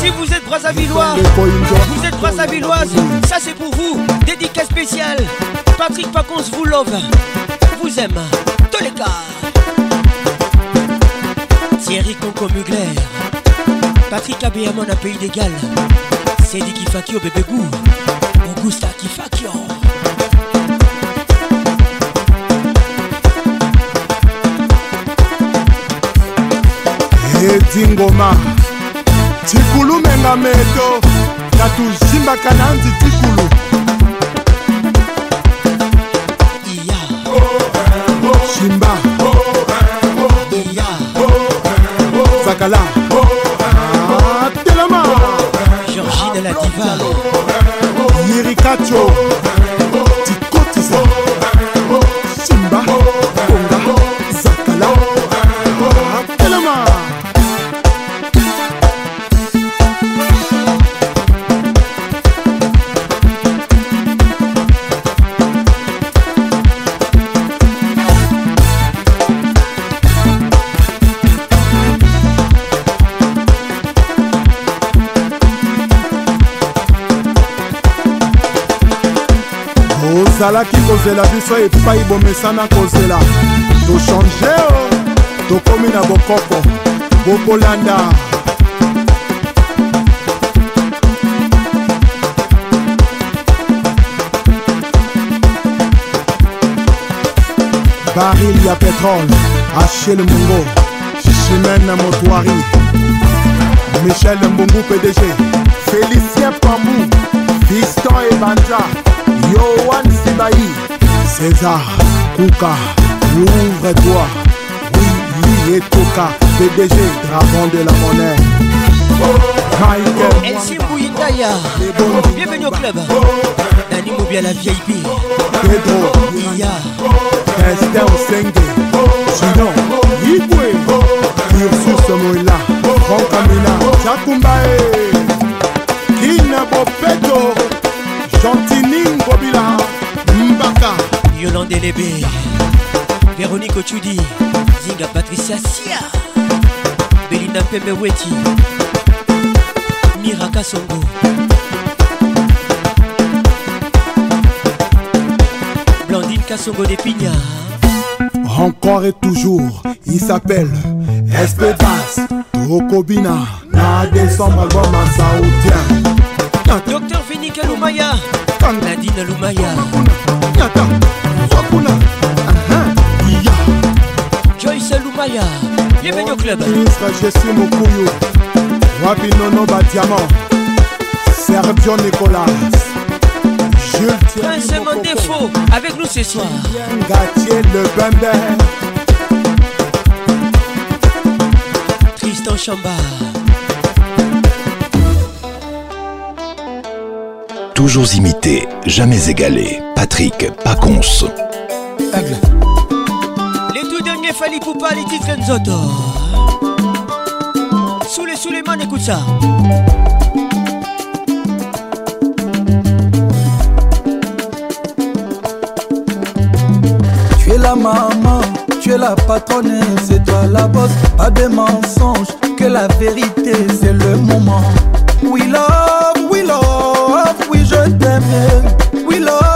[SPEAKER 71] Si vous êtes Brazzavillois, vous êtes Brazzavilloise, ça c'est pour vous. Dédicace spéciale. Patrick Pacons vous love. Vous aime. Tous les gars. Thierry Conco Mugler. Patrick Abéamon à Pays des Galles. Cédric Kifakio Bébé Gou. Augusta Kifakio.
[SPEAKER 72] Dingoma. dzikulu menga meto tatuzimbaka na
[SPEAKER 71] nzitikulu
[SPEAKER 72] simba zakala ah,
[SPEAKER 71] telema georgine la diva
[SPEAKER 72] yirikacho ozalaki kozela biso epai bomesana kozela tochange o oh! tokomi na bokoko bokolanda baril ya petrole achel mongo chimene motoari michel mbungu pdg félicien pambu viston ebanja Yohan Sibahi, César, Kouka, l'ouvre-toi. Oui, lui et Koka, PDG, dragon de la
[SPEAKER 71] monnaie. Michael MC Bouindaya, bienvenue au club. Nani Moubia la VIP. Pedro, Iya,
[SPEAKER 72] Esther Senge, Jidon, Yibwe, Ursus Moïla, Franck Amina, Chakumbae, Kina Bopeto. tontini Kobila mbaka
[SPEAKER 71] yolande Lébé véronique ochudi zinga patricia sia belinda Pemeweti weti miraka songo blandine Kassogo de pigna
[SPEAKER 72] encore et toujours il s'appelle espedas tokobina na décembre album
[SPEAKER 71] docteur Dominique Lumaya Nadine Lumaya
[SPEAKER 72] Nyata Wakuna Ya
[SPEAKER 71] Joyce Lumaya Bienvenue au club Ministre
[SPEAKER 72] Jessie Mokouyou Wabi Nono Badiamant Sergio Nicolas Jules
[SPEAKER 71] Prince Mandefo avec nous ce soir
[SPEAKER 72] Gatier Le Bembe
[SPEAKER 71] Tristan Chambard
[SPEAKER 73] Toujours imité, jamais égalé. Patrick Pacons. Les
[SPEAKER 71] tout derniers pour pas les titres sous les mains, écoute ça.
[SPEAKER 72] Tu es la maman, tu es la patronne, c'est toi la bosse. Pas de mensonges, que la vérité, c'est le moment. We love. We love, we je t'aime. Eh? We love.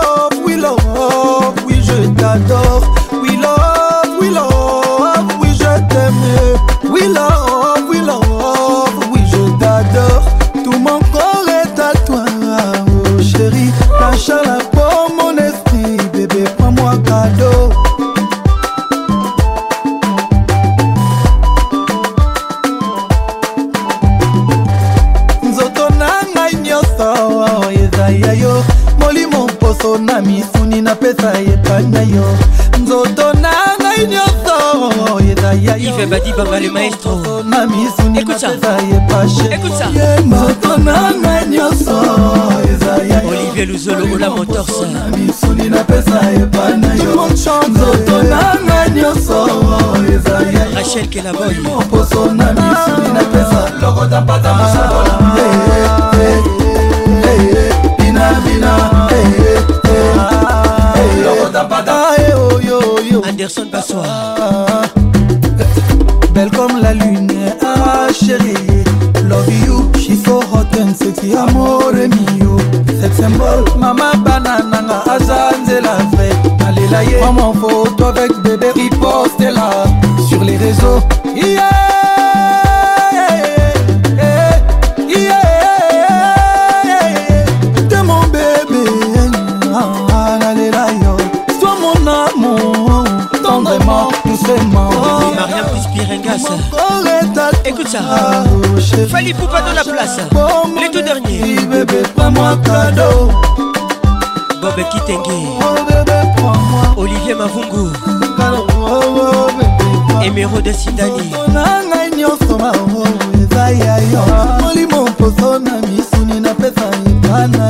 [SPEAKER 71] écoute ça ye moto na ngai nyonso olivier luzolo ola motorsa misuni napesa epa na yo nzoto na ngai nyonso rachel
[SPEAKER 72] kelaboymoposo na misuni napesa lokota mpata mosabola binabina ah. lokota mpata
[SPEAKER 71] anderson basoir
[SPEAKER 72] amore mio sexembol mama bana nanga aza nzela vrai nalela ye mama foto avec bébé ripostela sur les réseaux yeah.
[SPEAKER 71] Fali Poupa dans la place Les tout derniers bébé prends-moi cadeau Bob Kitenge Olivier Mavungu Emeraude oh, oh,
[SPEAKER 72] Sidani oh, na ngai nyonso mao eza ya yo molimo mposo na misuni napesa ebana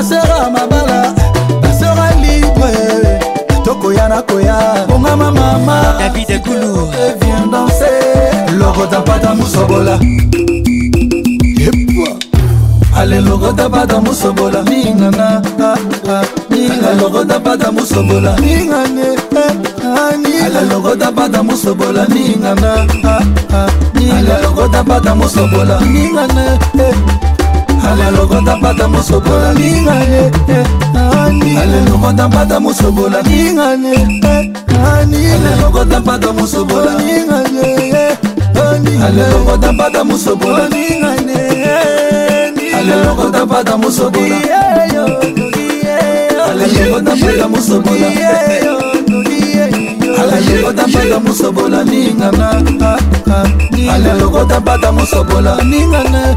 [SPEAKER 72] masera mabala basera libre tokoya nakoya bongama mama
[SPEAKER 71] david kulu
[SPEAKER 72] vien danse lokota pata musobola ale lokota pata musobola mingana minga lokota pata musobola mingane ala lokota pata musobola mingana minga lokota pata musobola mingane alelokonda mpata mosobola ningane eh, alelokonda mpata mosobola ningane eh, alelokonda mpata mosobola ningane eh, alelokonda mpata mosobola ningane alelokonda mpata mosobola alelokonda mpata mosobola alelokota mpata mosobola ningana alelokota ah, ah, ah. mpata mosobola ningana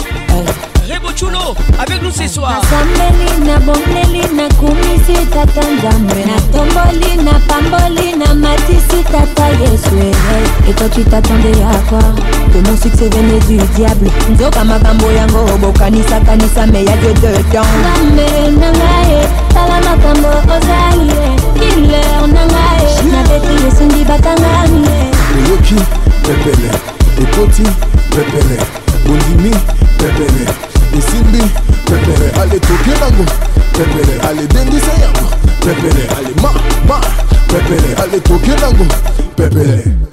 [SPEAKER 71] rebochulo avec nous ce soir nasambeli nabombeli nakumisi tata nzambe natomboli napamboli namatisi tata yesu et toi tu t'attendais à quoi que mon succès venait du diable nzoka makambo yango bokanisakanisakanisa me ya dieu dedans nzambe na ngai tala makambo ozali kiler na ngai nabeti esungi
[SPEAKER 72] batangani oyoki pepele ekoti pepele bondimi pepele esimbi pepele aletoke nango pepele aledendisa yango pepele alema ma pepele aletoke nango pepele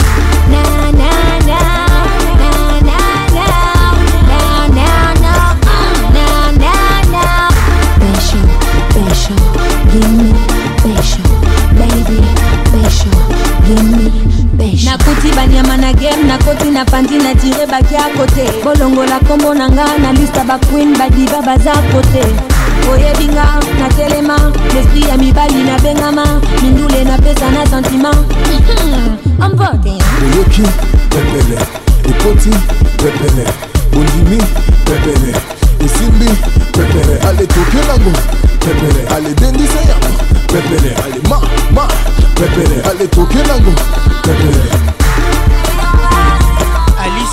[SPEAKER 71] nafandi na dire baki ya kote bolongola nkombo na nga na lista baquin badiva baza kote oyebi nga natelema lesprit ya mibali nabengama mindule napesa na sentima ambote hmm,
[SPEAKER 72] oyoki pepele ekoti pepele bondimi pepele esimbi pepele ale tokelango pepele ale dendisa yango pepele ale ma ma pepele ale tokelango pepele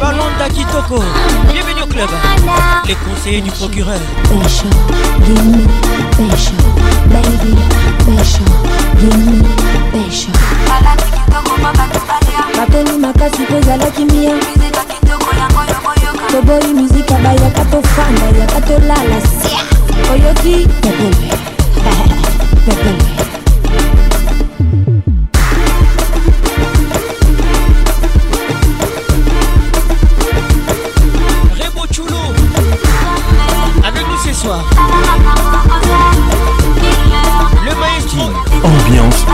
[SPEAKER 71] Balanda Kitoko. Bienvenue au club. Les conseillers du procureur. Pécho, give me pécho, baby, pécho, give me pécho. batoli makasi mpo ezalaki mia toboyi mizika bayaka tofanda yaka tolala sia oyoki pepele pepele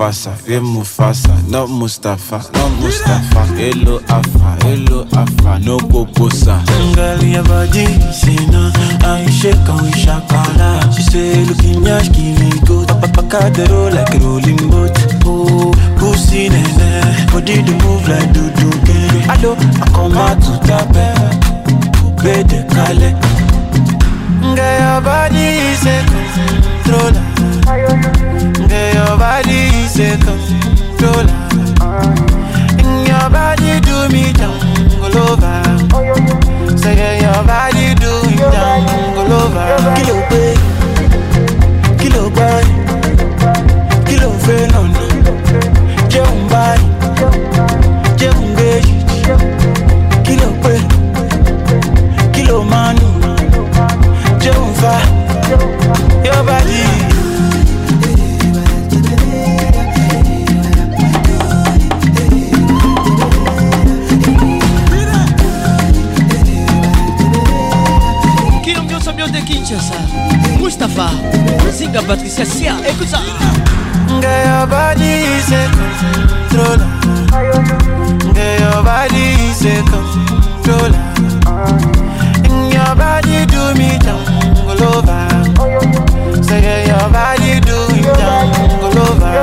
[SPEAKER 72] Mufasa, e eh, Mufasa, não Mustafa, não Mustafa. Hello Afa, hello Afa, no Poposa. Tangalia body, Sena, I shake on Shakala. She say, looking yash, give go. Papakadero like rolling boat. Oh, pussy nene, body do move like do do game. Hello, I come out to tape, bed kale. Ngaya body Girl, your body is a controller. In your body do me jungle over. So girl, your body do me jungle over. Kill your baby. Mustapha Zinga Patricia Sia écoute ça Ngai
[SPEAKER 71] abadi
[SPEAKER 72] se controla Ngai abadi se controla Your body do me down all over Say your body do me down all over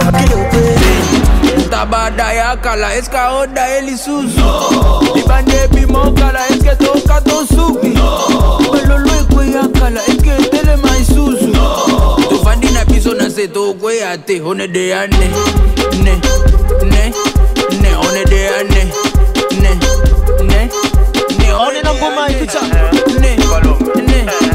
[SPEAKER 72] tabada yakala eska oda elisusu libande bimokala eske tokatosu a ti, on est des années. Né, né, né, on est des années. Né, né, né,
[SPEAKER 71] on est dans le combat, écoute ça. Né, né.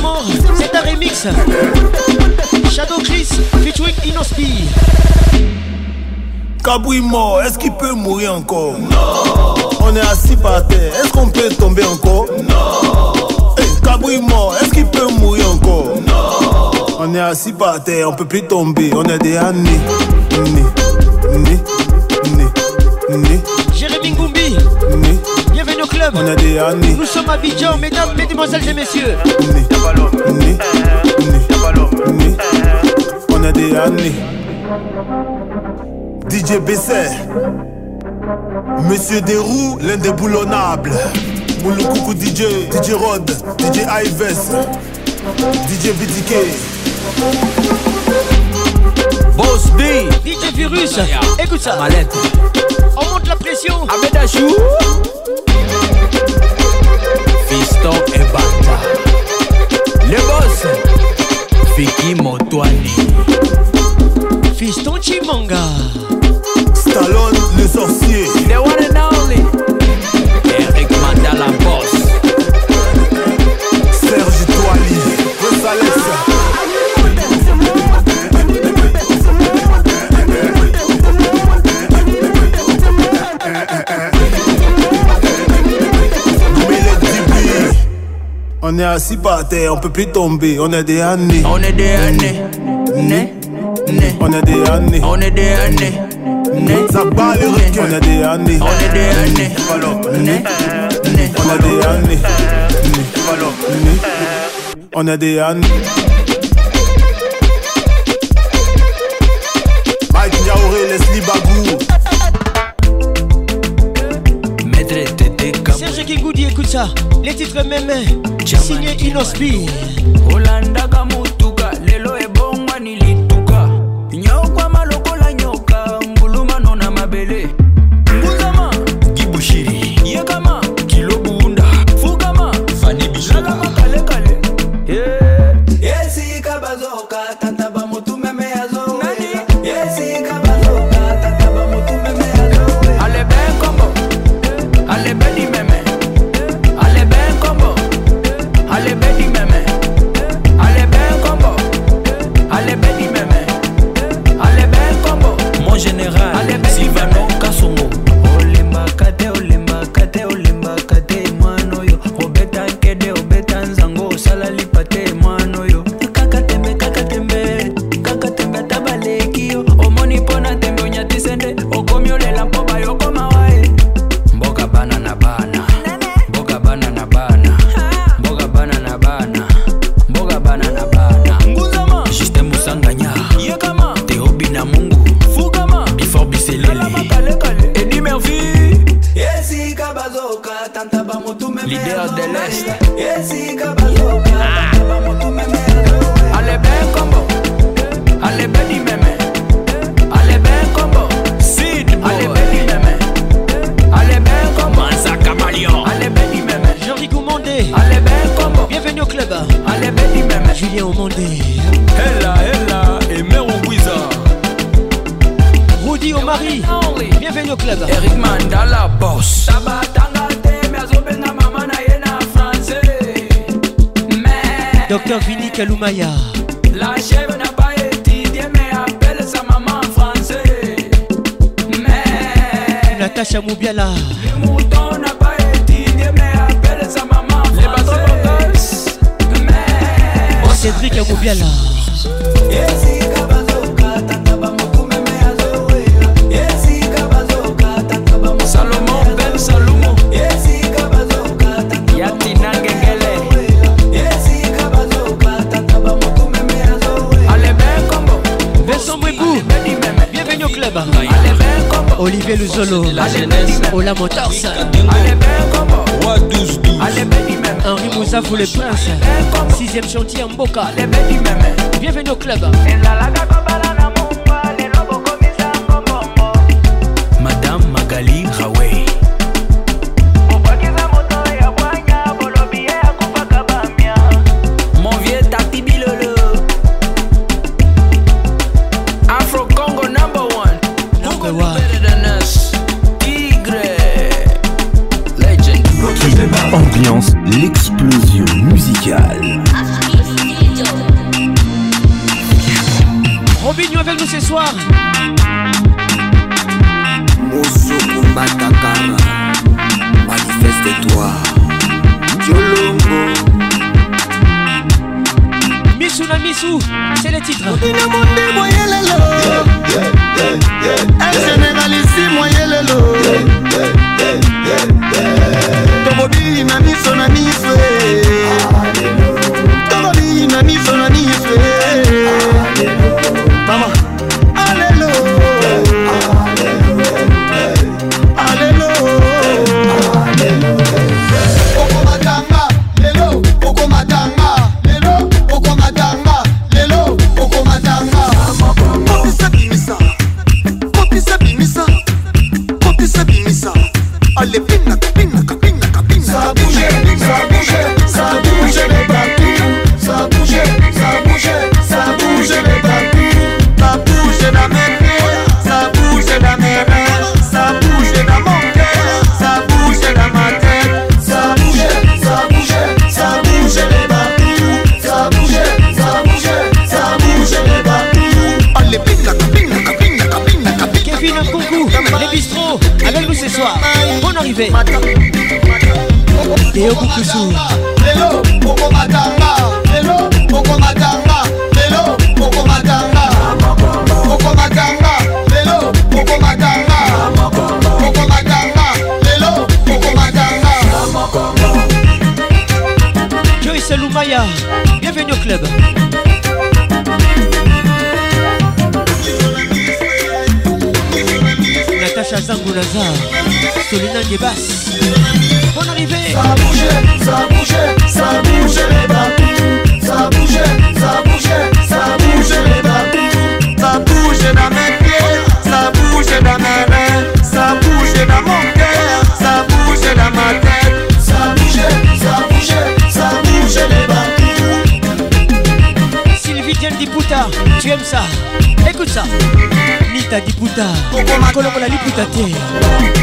[SPEAKER 71] mort, c'est un remix. Shadow Chris, featuring Inospi.
[SPEAKER 72] mort est-ce qu'il peut mourir encore Non. On est assis par terre, est-ce qu'on peut tomber encore Non. Hey, mort est-ce qu'il peut mourir encore Non. On est assis par terre, on peut plus tomber, on est des années. Né, né, né, né.
[SPEAKER 71] Jérémy Goumbi. Né.
[SPEAKER 72] On a des années. Nous
[SPEAKER 71] sommes à Bijan, mesdames, mesdemoiselles et messieurs.
[SPEAKER 72] On a des années. DJ Besset. Monsieur Desroux, l'indéboulonnable. Moulou Coucou DJ, DJ Rod, DJ Ives, DJ BTK.
[SPEAKER 71] Boss B, DJ Virus, écoute ça. Malette. On monte la pression. Ahmed Achou.
[SPEAKER 72] Fiston et Bata.
[SPEAKER 71] Le boss.
[SPEAKER 72] Fiki Motoani.
[SPEAKER 71] Fiston Chimanga.
[SPEAKER 72] Stallone, le sorcier. The one and On est assis par terre, on peut plus tomber. On est des années.
[SPEAKER 71] On est des années.
[SPEAKER 72] On est des années. On est des années.
[SPEAKER 71] Ça bat le
[SPEAKER 72] On est des années.
[SPEAKER 71] On est des années.
[SPEAKER 72] On est des années. On est des années. Mike Niaouré,
[SPEAKER 71] Leslie
[SPEAKER 72] Bagou.
[SPEAKER 71] Ocha, les titres même signés Inospi. Olandaka Moutou.
[SPEAKER 72] les princes.
[SPEAKER 71] Sixième chantier en Boca. Bienvenue au club. Missou, c'est le
[SPEAKER 72] titre. généralissime moyelelo tobobi mami basse. On Ça bougeait, ça bougeait, ça bougeait les babous. Ça bougeait, ça bougeait, ça bouge les babous. Ça bouge dans mes pieds, ça bouge dans mes mains, ça bouge dans mon cœur, ça bouge dans ma tête. Ça bouge, ça bouge, ça bouge
[SPEAKER 71] les le Sylvie dit Diputa, tu aimes ça? Écoute ça. Nita Diputa, la putain?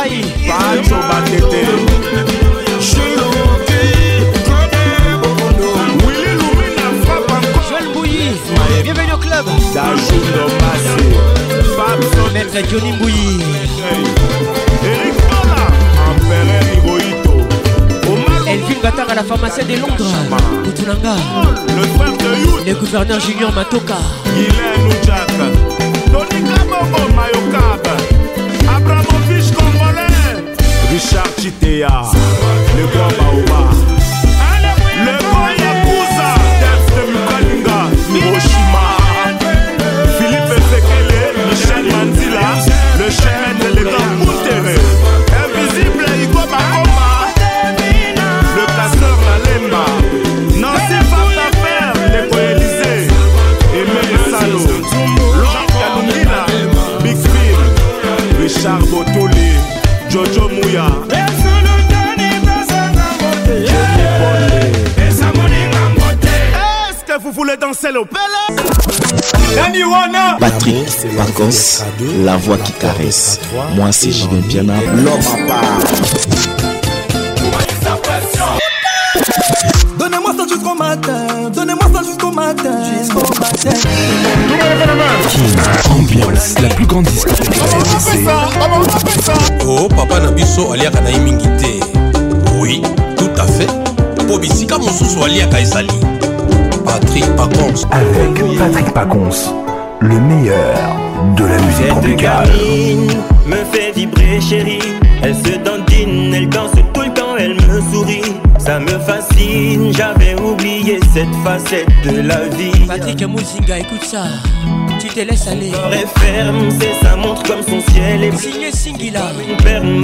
[SPEAKER 71] ngai
[SPEAKER 72] bato bakete
[SPEAKER 71] Bienvenue au club
[SPEAKER 72] Dajuno Massé Babson
[SPEAKER 71] Maître Diony Mbouyi
[SPEAKER 72] Eric Bala Empereur Hirohito
[SPEAKER 71] Elvin Batar à la pharmacie
[SPEAKER 72] de
[SPEAKER 71] Londres Koutoulanga Le frère de Youn Le gouverneur Junior Matoka Guylaine Oudjak Tony Kabongo
[SPEAKER 72] Mayokab Richard Chitea Le grand Baoba Le grand Yakuza Dance de Mukalinga Hiroshima Philippe Fekele Michel Mandila Le chef de l'état
[SPEAKER 71] Patrick Marcos, La voix qui caresse Moi c'est Julien Piana L'homme à
[SPEAKER 72] Donnez-moi ça jusqu'au matin Donnez-moi ça jusqu'au matin Jusqu'au matin
[SPEAKER 71] Ambiance La plus grande discothèque
[SPEAKER 72] Oh papa Nabiso aliaka na Oui, tout à fait mon sous mosusu aliaka ezali
[SPEAKER 71] Patrick Avec Patrick Paconce le meilleur de la musique Cette
[SPEAKER 74] tropicale. me fait vibrer, chérie. Elle se dandine, elle danse tout le temps, elle me sourit. Ça me fascine, j'avais oublié cette facette de la vie.
[SPEAKER 71] Patrick Mouzinga, écoute ça. Tu te laisses aller.
[SPEAKER 74] Corps est ferme, c'est sa montre comme son ciel
[SPEAKER 71] est signé Singila.
[SPEAKER 74] Une perle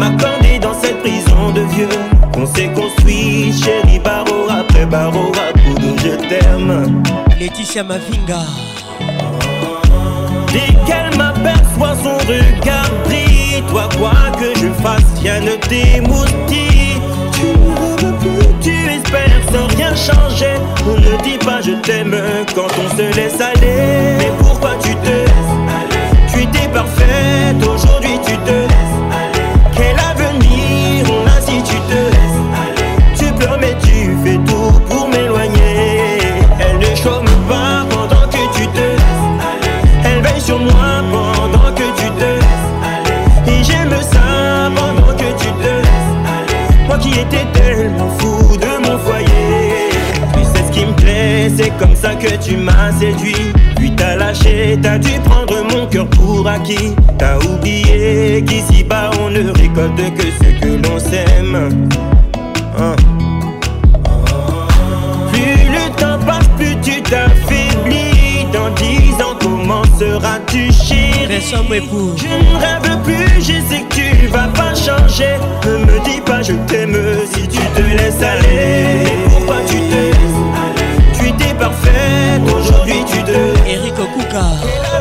[SPEAKER 74] dans cette prison de vieux. Qu'on s'est construit, chérie rap bah Baro où je t'aime.
[SPEAKER 71] Laetitia Mavinga.
[SPEAKER 74] Dès qu'elle m'aperçoit, son regard brille. Toi, quoi que je fasse, rien ne t'émoustille. Tu ne veux plus, tu espères sans rien changer. On ne dit pas je t'aime quand on se laisse aller. Mais pourquoi tu te laisses aller Tu t'es parfaite tu m'as séduit. Puis t'as lâché, t'as dû prendre mon cœur pour acquis. T'as oublié qu'ici-bas on ne récolte que ce que l'on s'aime hein. Plus le temps passe, plus tu t'affaiblis. Dans dix ans, comment seras-tu chérie? Je ne rêve plus, je sais que tu vas pas changer. Ne me dis pas je t'aime si tu te laisses aller aujourd'hui tu te
[SPEAKER 71] Eric Okuka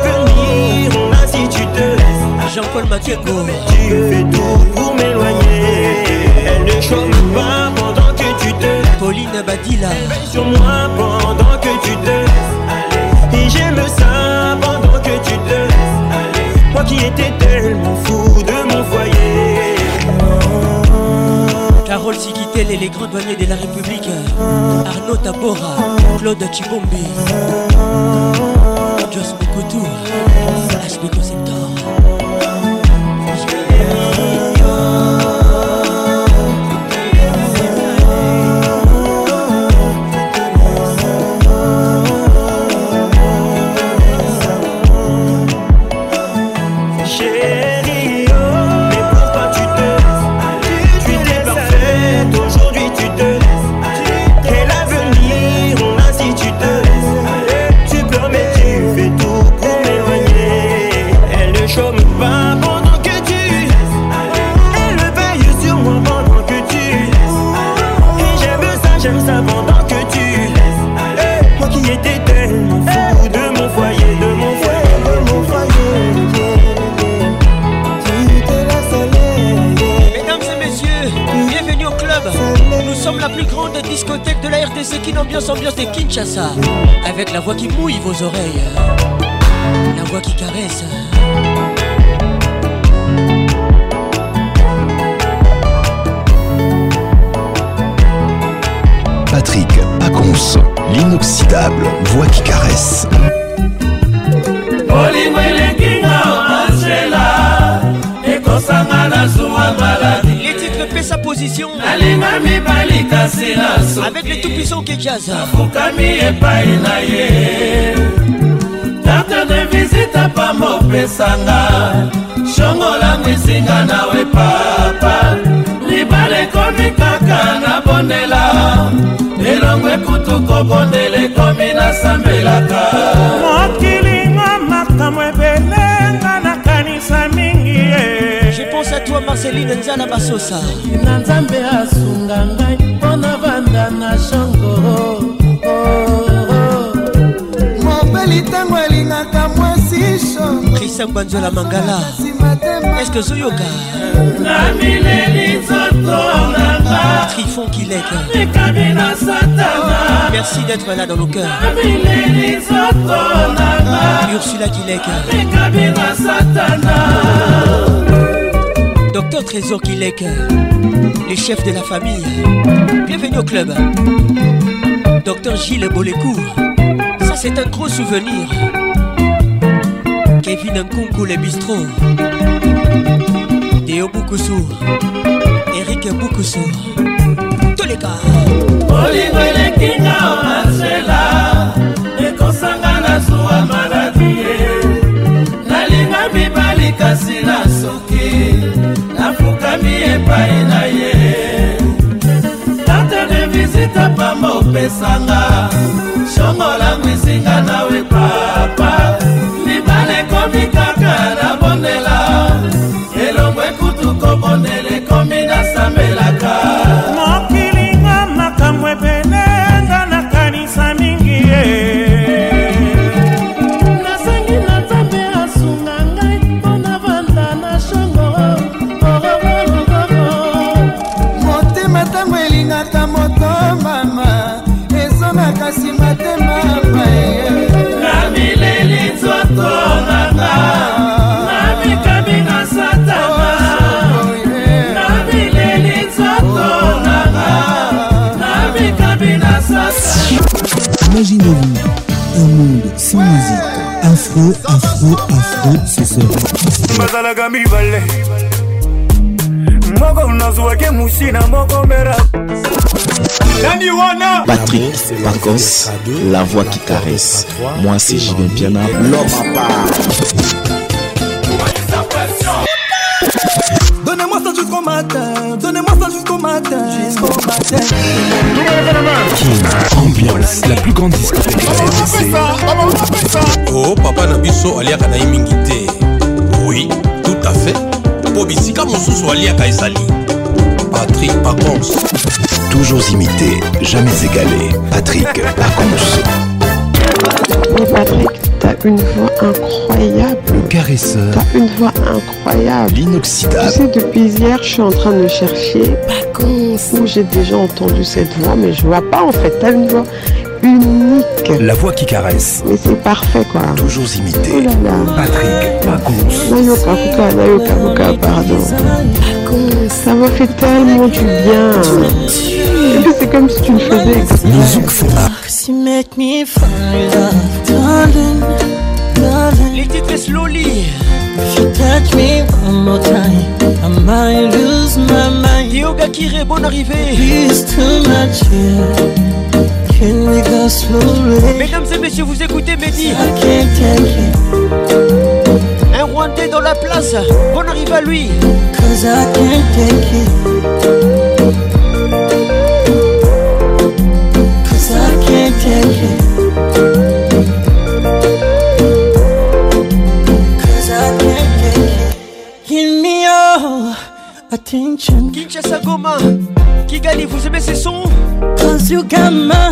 [SPEAKER 74] Venir on a si tu te
[SPEAKER 71] Jean-Paul Matiengo
[SPEAKER 74] Tu fais tout pour m'éloigner Elle ne chôme pas pendant que tu te
[SPEAKER 71] Pauline Badila
[SPEAKER 74] Elle sur moi pendant que tu te Et j'aime ça pendant que tu te Moi qui étais tellement fou de
[SPEAKER 71] Carole Sigitel et les grands douaniers de la République Arnaud Tabora, Claude Chibombi Jos Couture, Aspecto Sector C'est qui ambiance, ambiance des Kinshasa. Avec la voix qui mouille vos oreilles, la voix qui caresse. Patrick Pacons, l'inoxydable voix qui caresse.
[SPEAKER 72] olimo et Et qu'on
[SPEAKER 71] proposition
[SPEAKER 72] nalinga mibali kasi na
[SPEAKER 71] soki avec le tout-puissant kinshasa
[SPEAKER 72] afukami epai na ye karte de visite pamba opesanga shongolango esinga nawe papa libala ekomi kaka na bondela elongo ekutu kobondela ekomi nasambelaka mokilinga makambo ebele
[SPEAKER 71] je pense à toi marceline nzana basosa na nzambe
[SPEAKER 72] asunga ngai mpo na banda na shango
[SPEAKER 71] mobeli ntango alingaka mwasi kristian banzola mangala eske zoyoka na mileli
[SPEAKER 72] nzoto nanga trifon kilekekabi na satana merci d'être là dans nos cœurs na mileli nzoto nanga ursula kilekekabi na satana
[SPEAKER 71] Docteur Trésor Kilek, les chefs de la famille. Bienvenue au club. Docteur Gilles Bolécourt, ça c'est un gros souvenir. Kevin Nkunku, les bistrots. Théo Boukoussou, Eric Boukoussou. Tous les gars.
[SPEAKER 72] olingo elekinga onasela ekosanga na zuwa maladi ye nalinga mibali kasi na abukami epai na ye date de visita pamba opesanga shongolango esinga nawe papa
[SPEAKER 71] afro, afro, afro, c'est ça. mazalaka mibale
[SPEAKER 72] moko nazwa ke mushina moko mera
[SPEAKER 71] nani wana patrick pacos la voix qui caresse moi c'est julien piana l'homme à part
[SPEAKER 72] donnez-moi ça jusqu'au matin donnez-moi ça jusqu'au matin jusqu'au matin Tout
[SPEAKER 71] ambiance la plus grande discothèque
[SPEAKER 72] mosusu aliaka na ye oui tout à fait mpo bisika mosusu aliaka ezali
[SPEAKER 71] pacons toujours imité jamais égalé patrick pacons
[SPEAKER 75] t'as une voix incroyable
[SPEAKER 71] caresseur
[SPEAKER 75] t'as une voix incroyable
[SPEAKER 71] l'inoxydable
[SPEAKER 75] tu sais depuis hier je suis en train de chercher pacons où j'ai déjà entendu cette voix mais je vois pas en fait t'as une voix unique
[SPEAKER 71] presque. La voix qui caresse.
[SPEAKER 75] Mais c'est parfait quoi.
[SPEAKER 71] Toujours imité. Oh
[SPEAKER 75] là là.
[SPEAKER 71] Patrick Pacons.
[SPEAKER 75] pardon. Ça me fait tellement du bien. c'est comme si tu le faisais exprès.
[SPEAKER 71] Musique Foma. Les titres slowly. If you touch me one more time, I might lose my mind. Yoga qui bonne arrivée. It's too much, yeah. Mesdames et messieurs, vous écoutez Mehdi. Un Rwandais dans la place. on arrive à lui. Kinshasa Goma, Kigali, vous aimez ces sons? you got my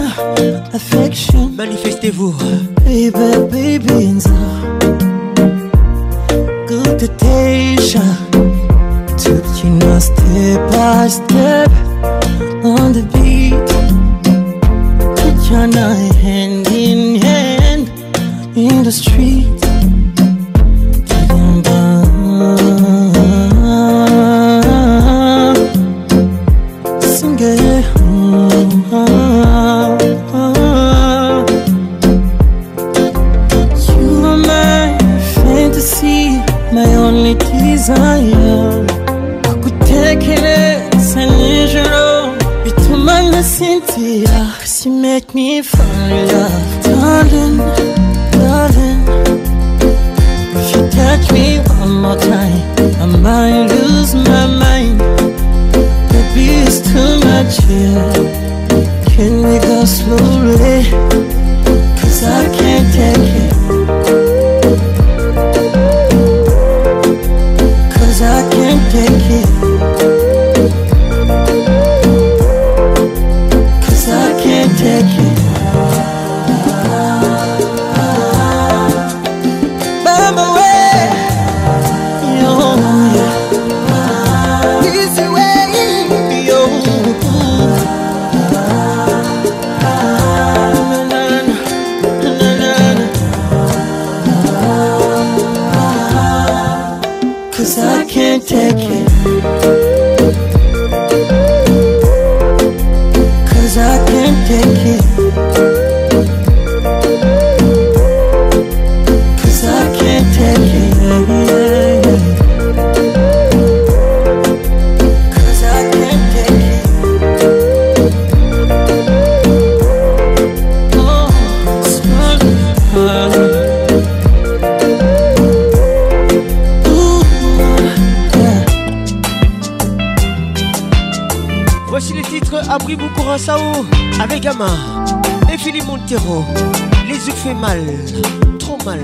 [SPEAKER 71] affection. Manifestez-vous. Eh ben, baby, baby, inside. Les yeux fait mal, trop mal.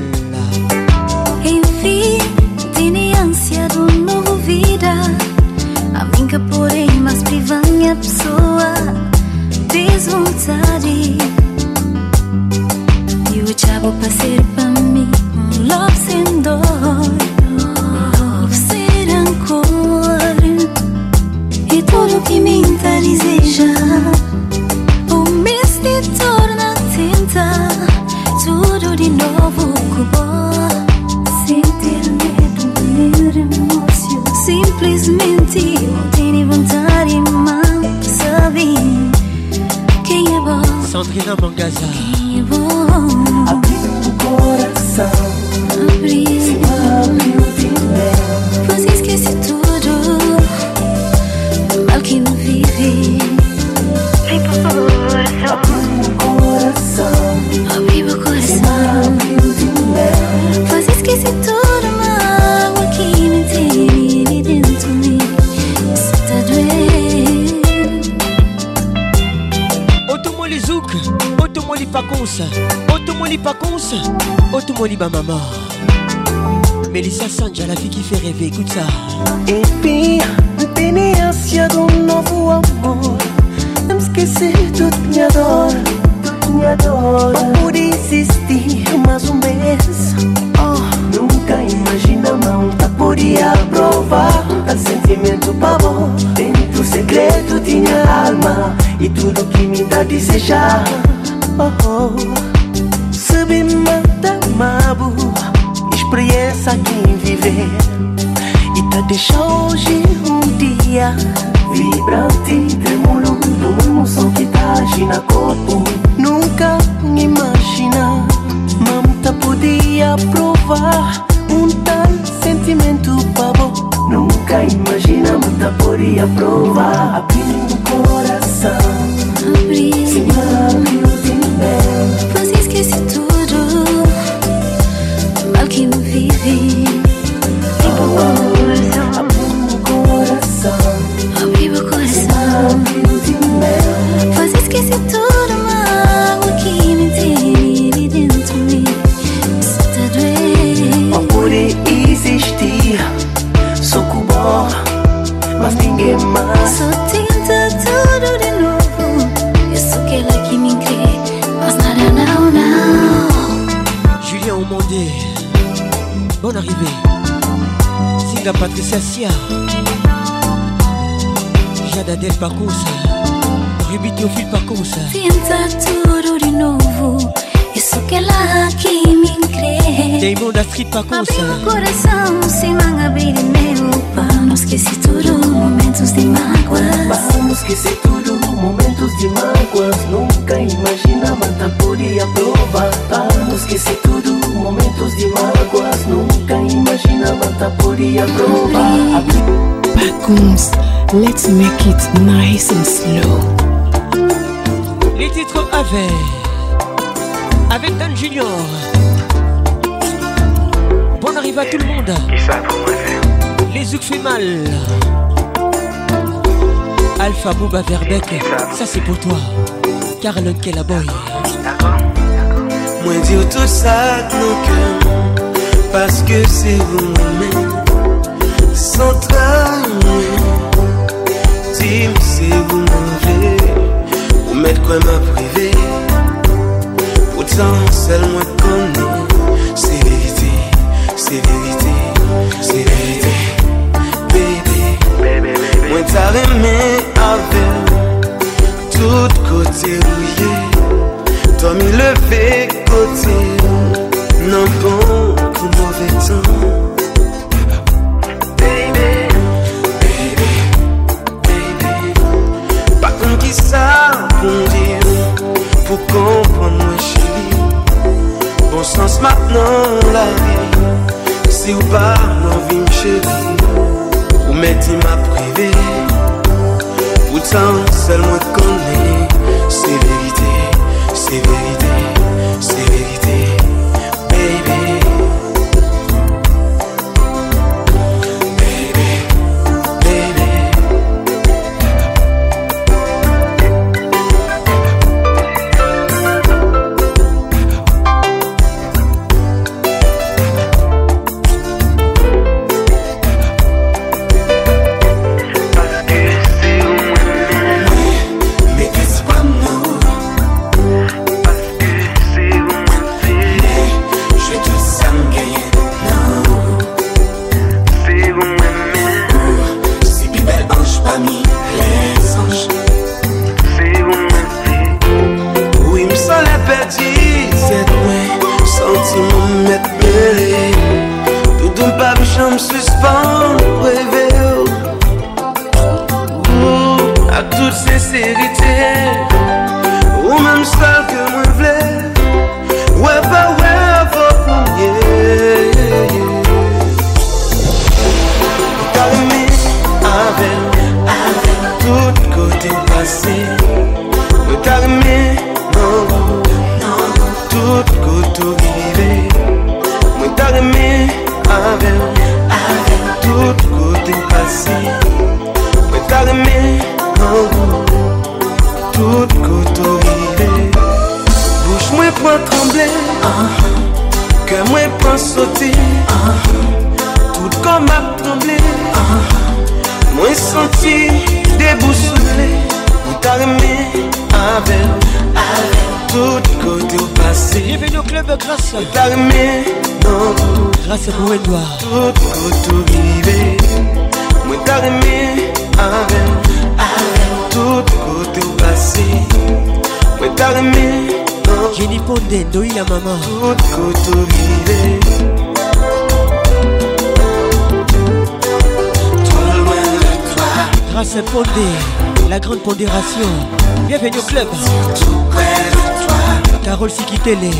[SPEAKER 71] Mundele,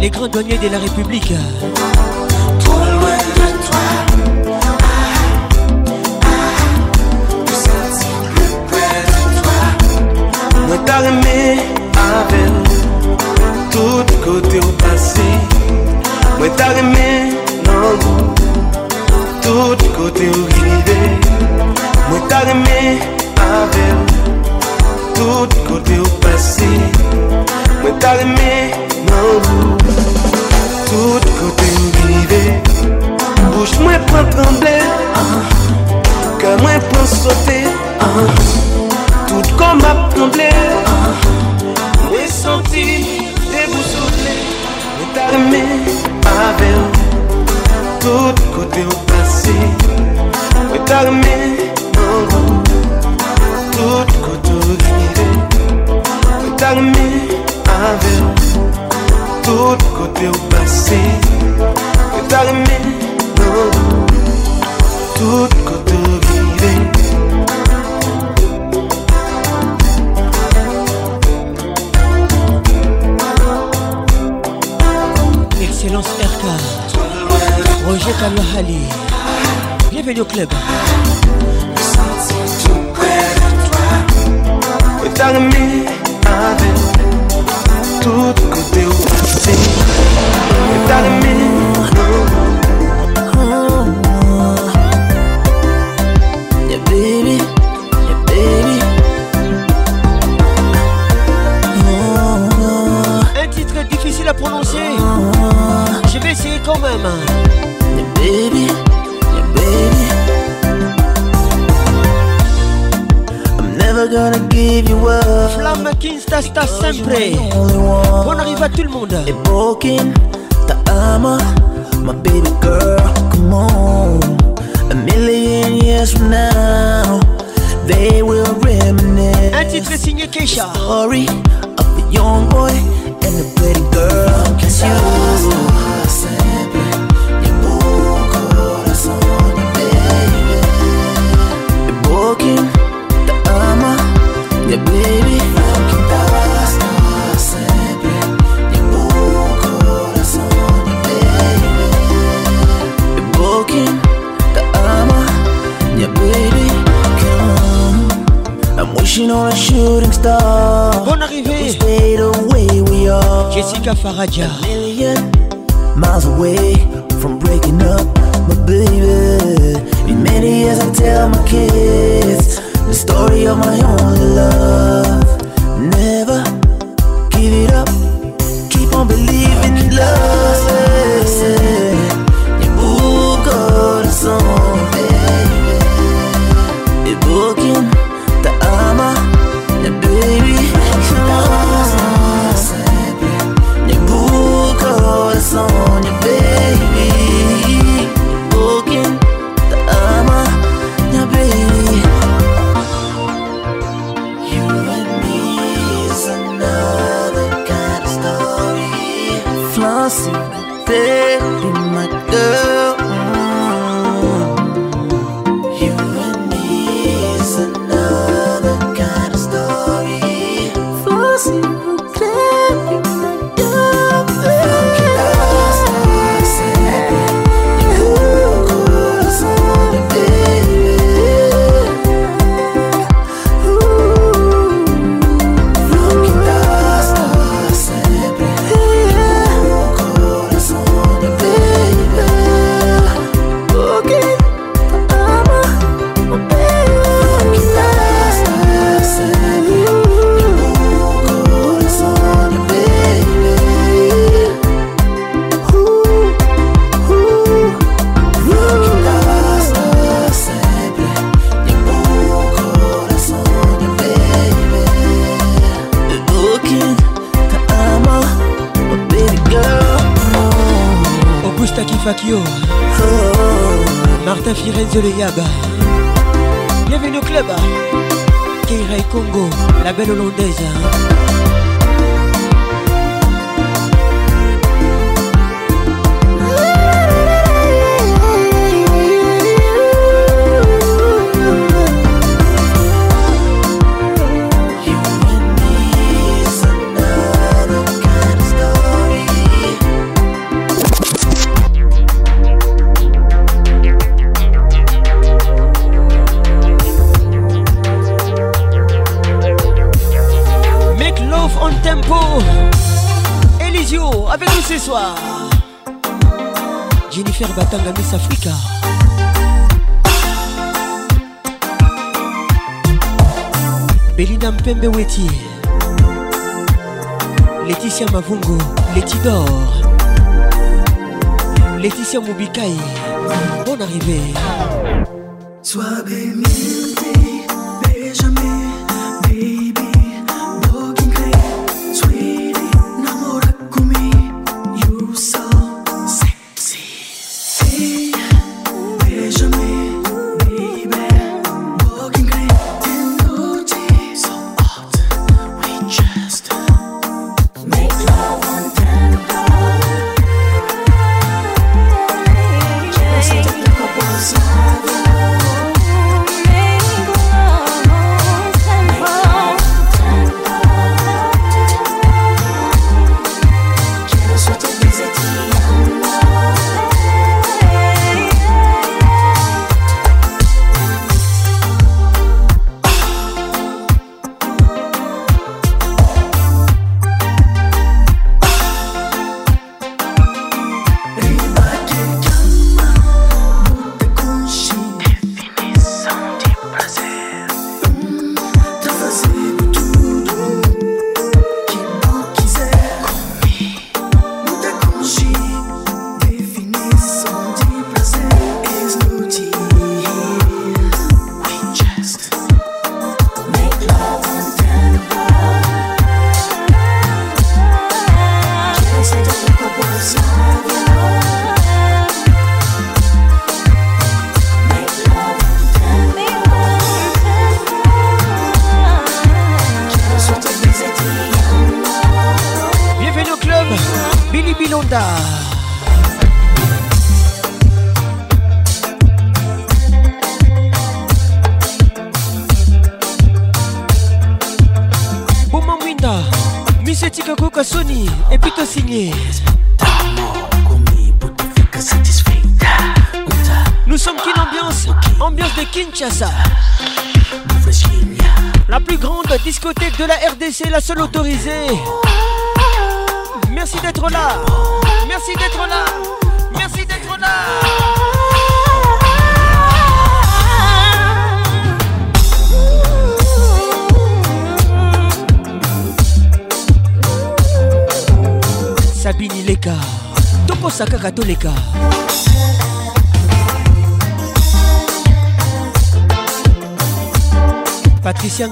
[SPEAKER 71] les grands douaniers de la République. the Yaga. Beweti Laetitia Mavungo Laetidor Laetitia Moubikaï Bonne arrivée Sois bénie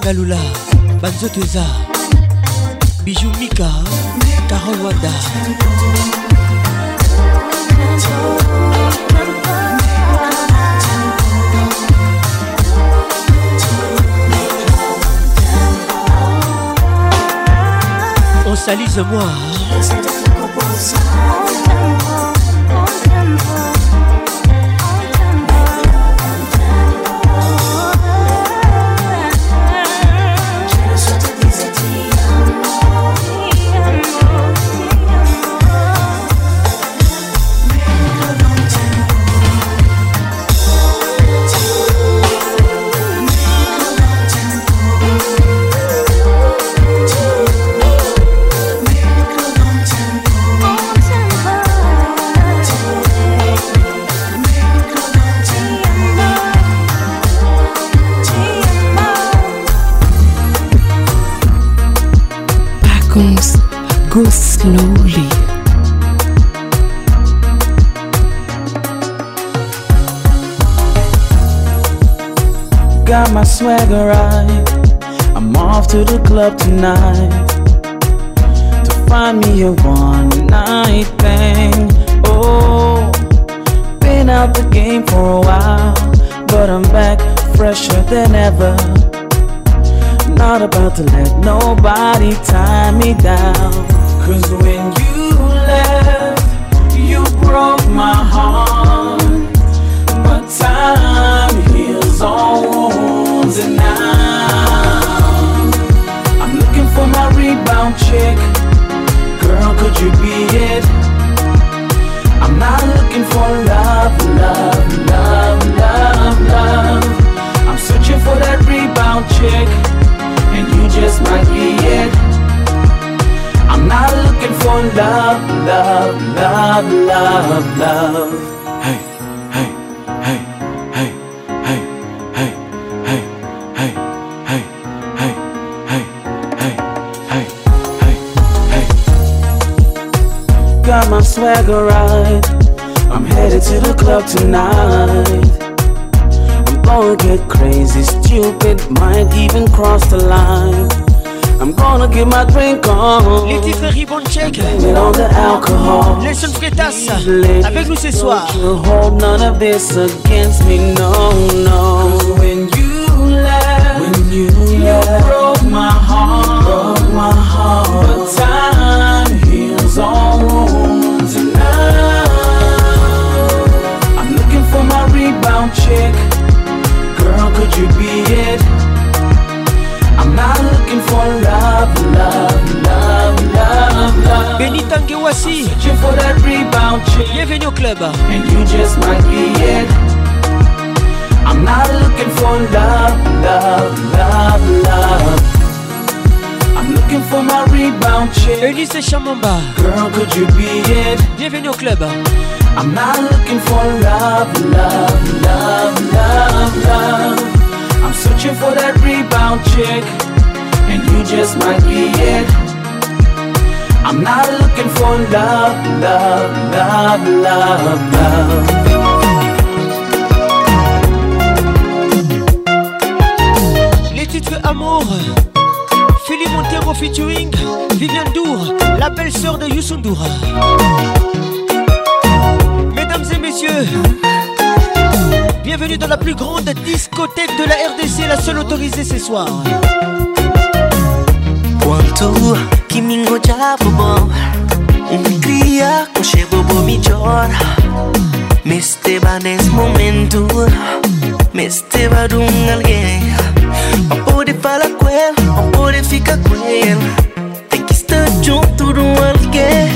[SPEAKER 71] Kaloula, Banzoteza, bijou mika carol wada on salise moi hein.
[SPEAKER 76] got my swagger right. I'm off to the club tonight to find me a one night thing. Oh, been out the game for a while, but I'm back fresher than ever. Not about to let nobody tie me down. Cause when you left, you broke my heart. But time heals all rebounds and now I'm looking for my rebound chick. Girl, could you be it? I'm not looking for love, love, love, love, love. I'm searching for that rebound chick, and you just might be it. I'm not looking for love, love, love, love, love. ride. I'm headed to the club tonight. I'm gonna get crazy, stupid, might even cross the line. I'm gonna get my drink on. Les titres Ribbon Check. Blame it on the alcohol. Les jeunes frétasses. Avec nous ce soir. Hold none of this against me, no, no. When you when you voici.
[SPEAKER 71] Bienvenue au club.
[SPEAKER 76] And you just might be it. I'm not looking for love, love, love, love. I'm looking for my rebound chick. Elise
[SPEAKER 71] Chamamba.
[SPEAKER 76] Girl, could you be it? Bienvenue au club. I'm not looking for love, love, love, love, love. I'm searching for that rebound chick. And you just might be it. I'm not looking for love, love, love, love,
[SPEAKER 71] Les titres amour, Philippe Montero featuring Vivian Dour, la belle sœur de Youssoundour. Mesdames et messieurs, bienvenue dans la plus grande discothèque de la RDC, la seule autorisée ce soir.
[SPEAKER 77] quanto que me engodeava bom Me cria com chego bo me chora Me esteva nesse momento Me esteva de um alguém Não pode falar com ele, não pode ficar com ele Tem que estar junto de um alguém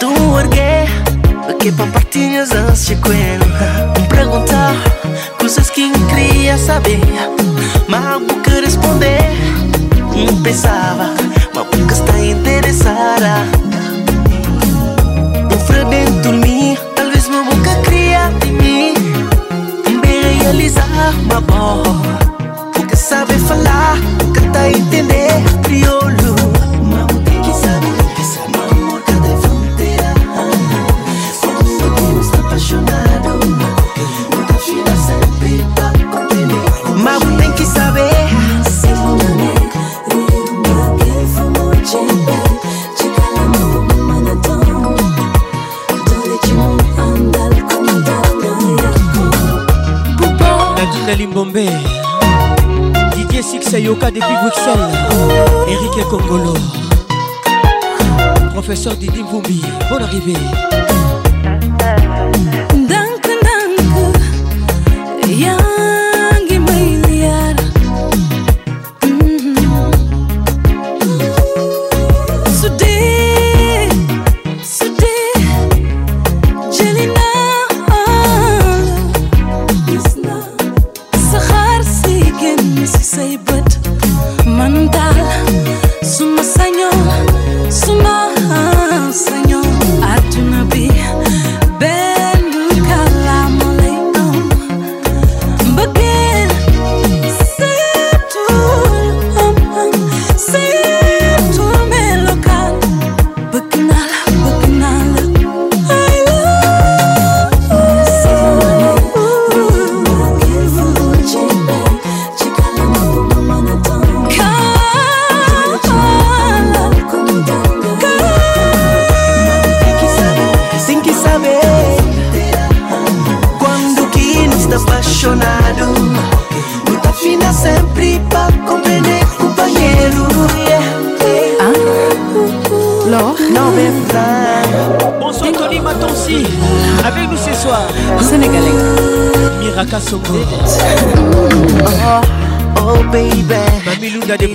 [SPEAKER 77] De alguém Que compartilha as ansias com ele Perguntar coisas que queria saber Mas eu quero responder pensaba, ma nunca está interesada? Un fragmento mío, tal vez ma boca crea de mí Me realizar, ma boca sabe falar, nunca está a entender
[SPEAKER 71] Yoka depuis Bruxelles, Eric Kongolo, professeur Didi Mvumbi, bonne arrivée.
[SPEAKER 78] Dank, dank, yeah.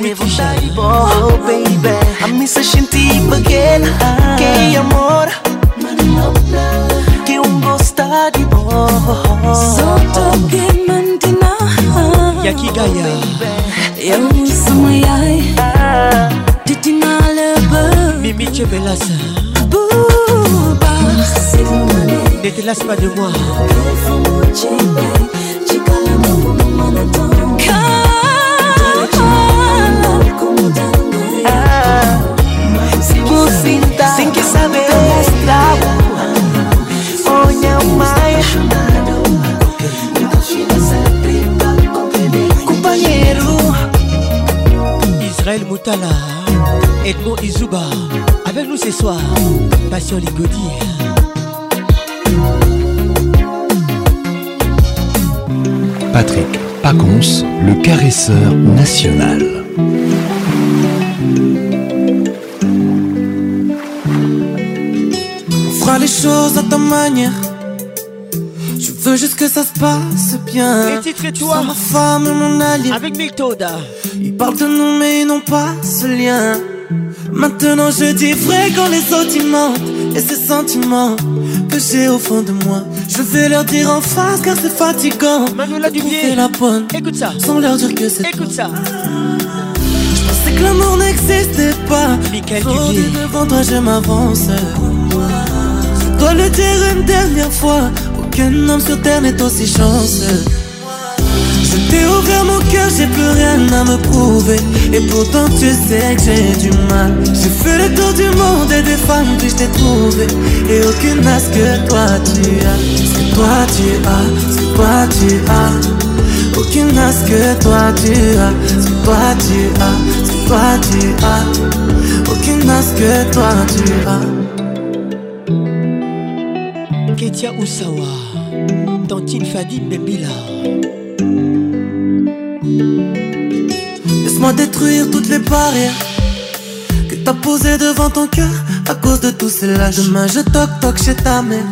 [SPEAKER 79] Devo dar e oh baby A mim se senti bacana Que amor Que um gostar de boa.
[SPEAKER 78] Só
[SPEAKER 79] toque mantina
[SPEAKER 78] E
[SPEAKER 79] aqui
[SPEAKER 71] Gaia Eu sou
[SPEAKER 78] maiai Titina
[SPEAKER 71] leva Mimi Chebelasa
[SPEAKER 78] Buba
[SPEAKER 71] de te lasse pas de moi
[SPEAKER 78] cinta Sin que saber Oh, yeah, my Compañero
[SPEAKER 71] Israël Moutala Edmond Izuba Avec nous ce soir Passion Ligodier
[SPEAKER 80] Patrick Pacons, le caresseur national.
[SPEAKER 81] les choses à ta manière. Je veux juste que ça se passe bien.
[SPEAKER 71] Les titres et toi,
[SPEAKER 81] ma femme, mon allié.
[SPEAKER 71] Avec
[SPEAKER 81] Miltoda. Ils parlent de nous, mais ils n'ont pas ce lien. Maintenant, je dis vrai quand les autres mentent. Et ces sentiments que j'ai au fond de moi. Je vais leur dire en face car c'est fatigant.
[SPEAKER 71] Manuela Dubier,
[SPEAKER 81] la bonne.
[SPEAKER 71] Écoute ça.
[SPEAKER 81] Sans leur dire que c'est.
[SPEAKER 71] Écoute ça.
[SPEAKER 81] Je pensais que l'amour n'existait pas. devant toi, je m'avance dois le dire une dernière fois Aucun homme sur terre n'est aussi chanceux Je t'ai ouvert mon cœur, j'ai plus rien à me prouver Et pourtant tu sais que j'ai du mal J'ai fait le tour du monde et des femmes que je t'ai trouvé, Et aucune n'a ce que toi tu as C'est toi tu as, c'est toi tu as Aucune n'a ce que toi tu as C'est toi tu as, c'est toi tu as Aucune n'a que toi tu as Tantine Fadi Laisse-moi détruire toutes les barrières que t'as posées devant ton cœur à cause de tous ces lâches. Demain je toc toc chez ta mère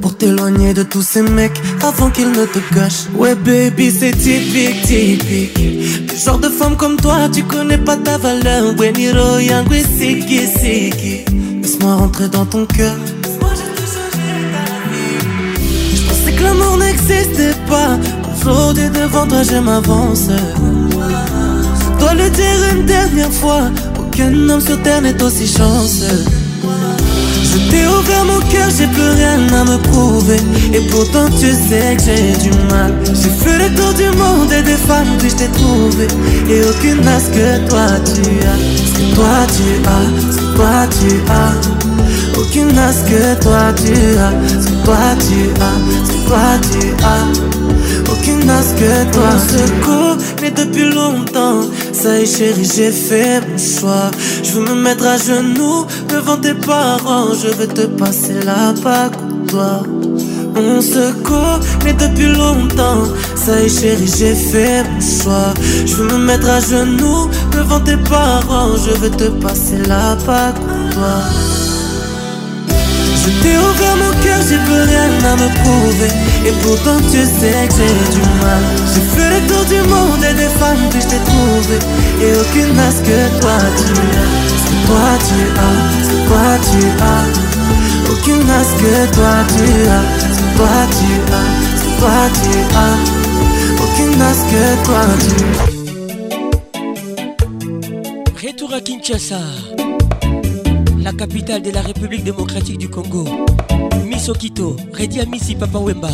[SPEAKER 81] pour t'éloigner de tous ces mecs avant qu'ils ne te cachent. Ouais, baby, c'est typique, typique. Du genre de femme comme toi, tu connais pas ta valeur. Weniro Yangui Siki Laisse-moi rentrer dans ton cœur que l'amour n'existait pas. Aujourd'hui devant toi, je m'avance. Dois le dire une dernière fois. Aucun homme sur terre n'est aussi chanceux. Je t'ai ouvert mon cœur, j'ai plus rien à me prouver. Et pourtant, tu sais que j'ai du mal. J'ai fait le tour du monde et des femmes, puis je t'ai trouvé. Et aucune n'a que toi tu as. Ce toi tu as, ce toi tu as. Aucune n'a que toi tu as. Ce toi tu as tu as aucune as que toi. se mais depuis longtemps, ça y est chérie, j'ai fait mon choix. Je veux me mettre à genoux devant tes parents, je veux te passer la bague toi. On se mais depuis longtemps, ça y est chérie, j'ai fait mon choix. Je veux me mettre à genoux devant tes parents, je veux te passer la bague toi. Je t'ai ouvert mon cœur, j'ai plus rien à me prouver Et pourtant tu sais que c'est du mal J'ai fait le tour du monde et des femmes que je t'ai trouvé, Et aucune n'a ce que toi tu as C'est toi tu as, c'est toi tu as Aucune n'a ce que toi tu as C'est toi tu as, c'est toi tu as Aucune n'a ce que toi tu
[SPEAKER 71] as Retour à Kinshasa la capitale de la République démocratique du Congo. Misokito, Redia Misi Papa Wemba.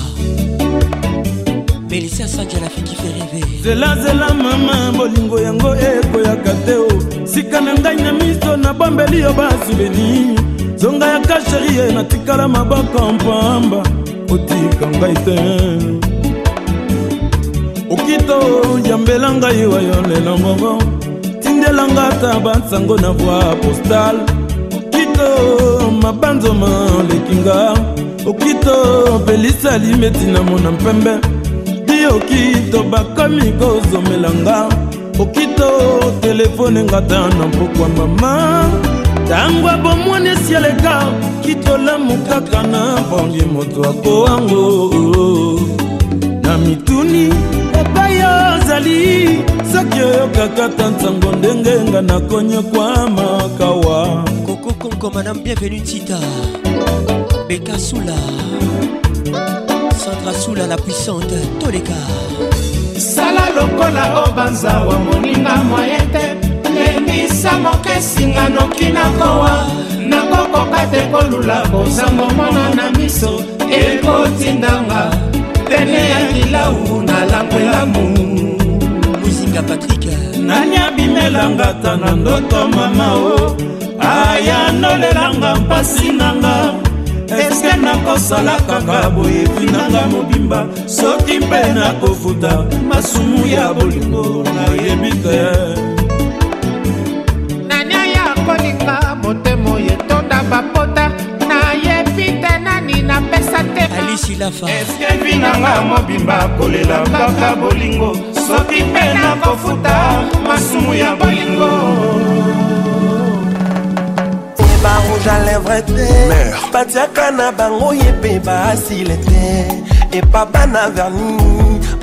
[SPEAKER 71] Melissa Sandia la fille qui fait rêver. Zela
[SPEAKER 82] zela mama bolingo yango ekoyaka te o. Sika na ngai na miso na bombeli yo ba souvenir. Zonga ya kasheri e natikala maboko mpamba. Otika ngai te. okito yambela ngai wayo lelo moko tindelanga ata bansango na voi postale mabanzoma oleki nga okito opelisa limeti na mona mpembe di okito bakomi kozomela nga okito telefone nga ta na mpokwa mama ntango abomwani esi aleka kitolamu kaka na bonge moto akowango na mituni epai ozali soki oyokaka ta ntango ndenge nga nakonyokwa
[SPEAKER 71] Kitoko, Madame Bienvenue Tita. Beka Soula. Sandra Soula, la puissante, Toleka.
[SPEAKER 83] Sala lokola obanza wa moninga moyen te lemisa moke singa noki nakowa nakokoka te kolula bozango mona na miso ekotindanga pene ya kilau nalangwelamu
[SPEAKER 71] muzinga patrik
[SPEAKER 84] nani abimelanga ta na ndoto mama o aya nolelanga mpasi nanga eske nakosala kaka boyebi nanga mobimba soki mpe nakofuta masumu ya bolingo nayebi te
[SPEAKER 85] nani aya kolinga motemo yetonda bapota nayebi te nani napesa
[SPEAKER 71] teeske
[SPEAKER 85] vi nanga mobimba kolela kaka bolingo soki mpe nakofuta masumu ya bolingo
[SPEAKER 86] jalèvre te batiaka na bango ye mpe baasile te epa bana verni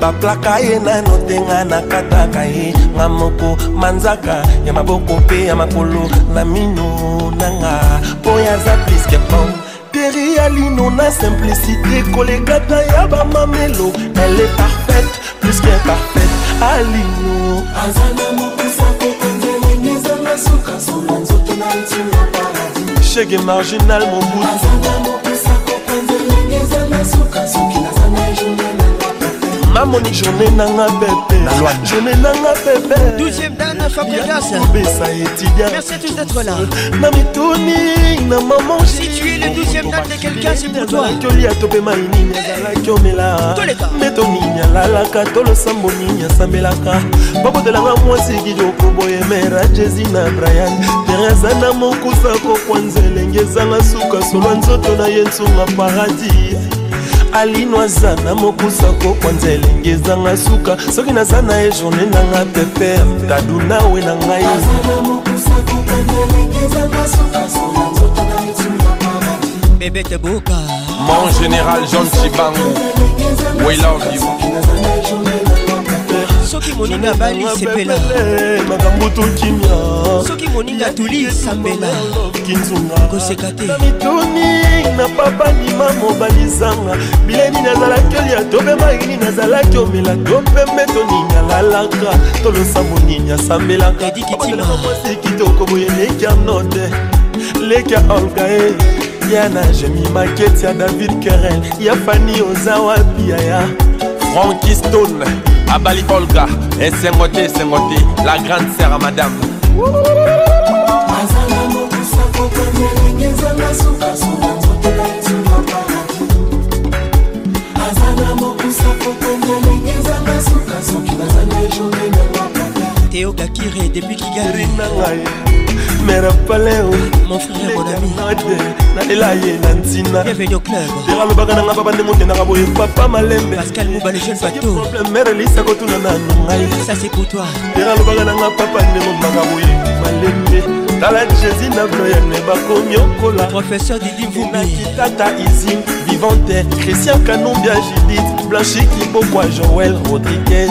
[SPEAKER 86] baplaka ye nano te nga nakataka ye nga moko manzaka ya maboko mpe ya makolo na mino nanga mpo yaza pliske pom teri ya lino na simplicité kolekata ya bamamelo ele parfaite pluske parfaite alino aza na
[SPEAKER 87] mopesa te endelengezanga suka sola nzoto na ntina para chege marginal mobutu namoni journée nanga
[SPEAKER 88] pepe journée nanga pepe kobesa étudiant Merci à tous d'être là. namituni na maman si tu es le douzième date de quelqu'un c'est pour toi ezalaki olia topema inini
[SPEAKER 87] ezalaki omela nde tonini
[SPEAKER 88] alalaka tolosambo
[SPEAKER 87] nini asambelaka babotelanga mwasi kidioko boyemera jesi na brian tereza na mokusa kokwa nzelenge ezanga suka solwa nzoto na ye nsunga paradis alino aza na mokusa kokwanza elengi ezanga suka soki naza na ye journe nanga peper tadu nawe
[SPEAKER 89] na ngai bebete boka mon général john chibangu we love you soki
[SPEAKER 87] moninga abali sepela makambo tokimia soki moninga toli sambela koseka te mituni na papa ndima mobalizanga bileni nazalaki olia to mpe malini nazalaki omela to mpe mbeto ninga lalaka tolosa moninga sambelaka edikitimaosi kitoko boye lekia note lekia olgae ya e. na jemi maketi ya david kerel ya fani oza wapi yaya
[SPEAKER 90] Frankie Stone abali Olga esengo te esengo te la grande sœur à madame azala
[SPEAKER 89] mokusa kokende lenge ezanga sukasuki na
[SPEAKER 71] teo gakire depuis kigalirinangaye mère paleo mon frère mon ami nalela ye na ntina bienvenue au club dera lobaka nanga babandengo ndendaka boye papa malembe pascal muba le jeune bateau mère elisa kotuna na nongai ça c'est pour toi dera lobaka nanga papa ndengo maka boye malembe
[SPEAKER 87] tala jésus na bloyane bakomi okola professeur didivunakitata isin vivante christian kanumbia judith blanchi kibokwa joel rodriguez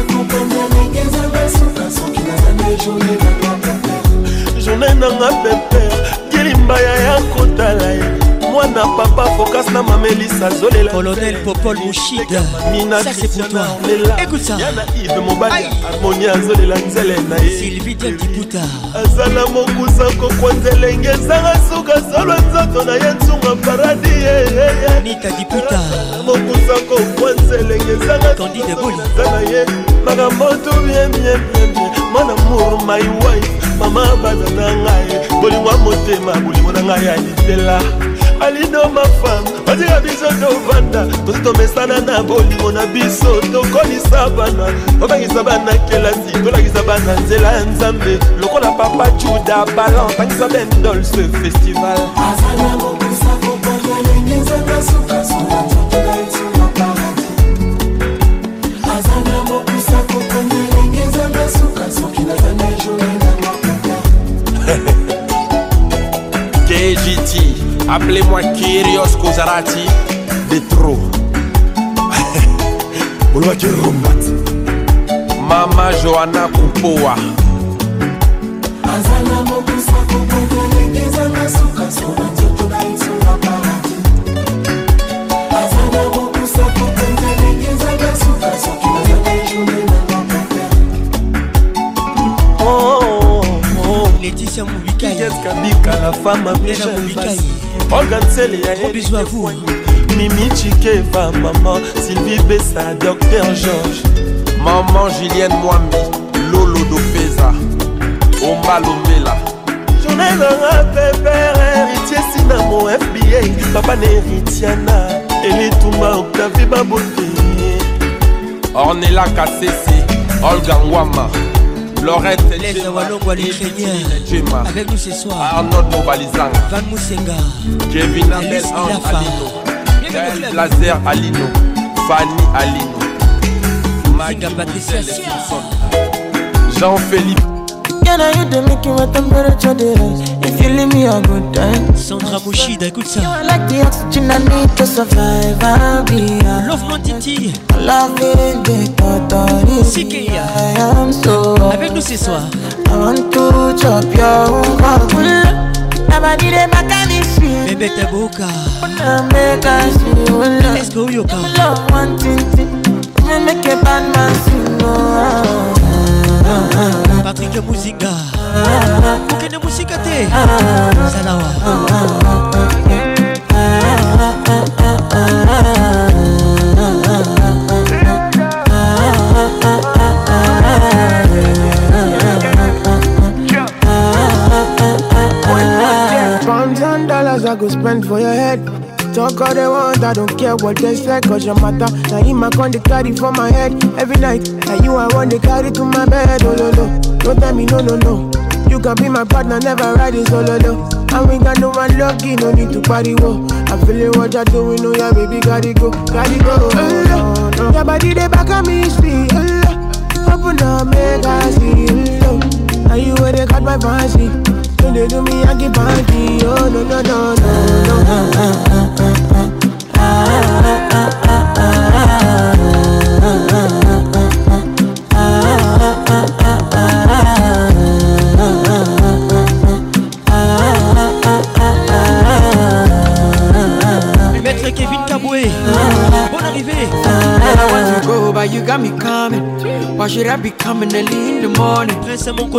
[SPEAKER 71] akompanya ndenge nzambe suka
[SPEAKER 87] soki naza na journe nanga pepere journe nanga pepere ngelimbaya ya kotala ye mwana papa fokas na mamelisa azolela
[SPEAKER 71] colonel popol
[SPEAKER 87] mushidminayana ive mobali harmoni azolela nzele na yesilvidiakibuta azala mokusa kokwa nzelenge ezanga suka solo nzoto na ye nsunga paradi yeyeyeanita diputa mokusa kokwa nzelenge ezanga suka solo nzoto na ye makambo tu bienbienbienbien mwana mour my wife mama bazata ngai bolingwa motema bolingo na ngai ya litela alido mafame batika biso tovanda tosi tomesana na bolingo na biso tokolisa bana tobangisa bana kelasi tolakisa bana nzela ya nzambe lokola papa juda balan tangisa bendolse festival
[SPEAKER 90] Editi. Appelez-moi Kyrios Kozarati de trop. Maman Johanna Kupowa.
[SPEAKER 87] Juliette Kabika, la femme à
[SPEAKER 71] Michel Vasse
[SPEAKER 87] Organ Sele ya Eric Mimi Chikeva, maman Sylvie Bessa, docteur Georges
[SPEAKER 90] Maman Julienne Mwambi, Lolo Dofeza Omba Lomela Journée
[SPEAKER 87] nanga pépère, héritier Sinamo FBA Papa Neritiana, Elitouma Octavie Babote Ornella Kassesi, Olga
[SPEAKER 90] Nwama
[SPEAKER 71] Laurette Les Awalongwa, les Kenya. Avec nous ce soir.
[SPEAKER 90] Arnaud
[SPEAKER 71] Mobalizang.
[SPEAKER 90] Van Moussenga.
[SPEAKER 71] Kevin Abel Alino. Gaël Blazer
[SPEAKER 90] Alino. Fanny Alino.
[SPEAKER 71] Maggie Patricia
[SPEAKER 91] Jean-Philippe. Can I hear the making with temperature the rise? If you leave me a good time
[SPEAKER 71] Sandra Bouchida, écoute ça You're like the oxygen I need to survive I'll be high Love Quantity Loving the thought of it ah? I am so Avec nous ce soir I
[SPEAKER 91] want to chop your own cock nabandi de makanisi bebete boka unamekasi ulaeskoyoka ulo wantinti memeke banmasino
[SPEAKER 71] patrik muzinga okende mosika te zalawa
[SPEAKER 92] Pounds and dollars I go spend for your head Talk all they want, I don't care what they say, cause your matter. Now in my con, they carry for my head every night. Now you I want they carry to my bed. Oh, no, no. Don't tell me no, no, no. You can be my partner, never ride riding solo, no. And we got no one lucky, no need to party, whoa. I feel it, what you're doing, oh, yeah, baby, gotta go, gotta go. Oh, no, no. Your body, they back at me, speed. Oh, no. Open up, make I see, oh, no. Now you where they got my fancy. Le oh,
[SPEAKER 71] Maître Kevin Kaboué arrivé.
[SPEAKER 93] Everywhere you go, but you got me coming. Why should I be coming early the morning? Prince
[SPEAKER 71] mon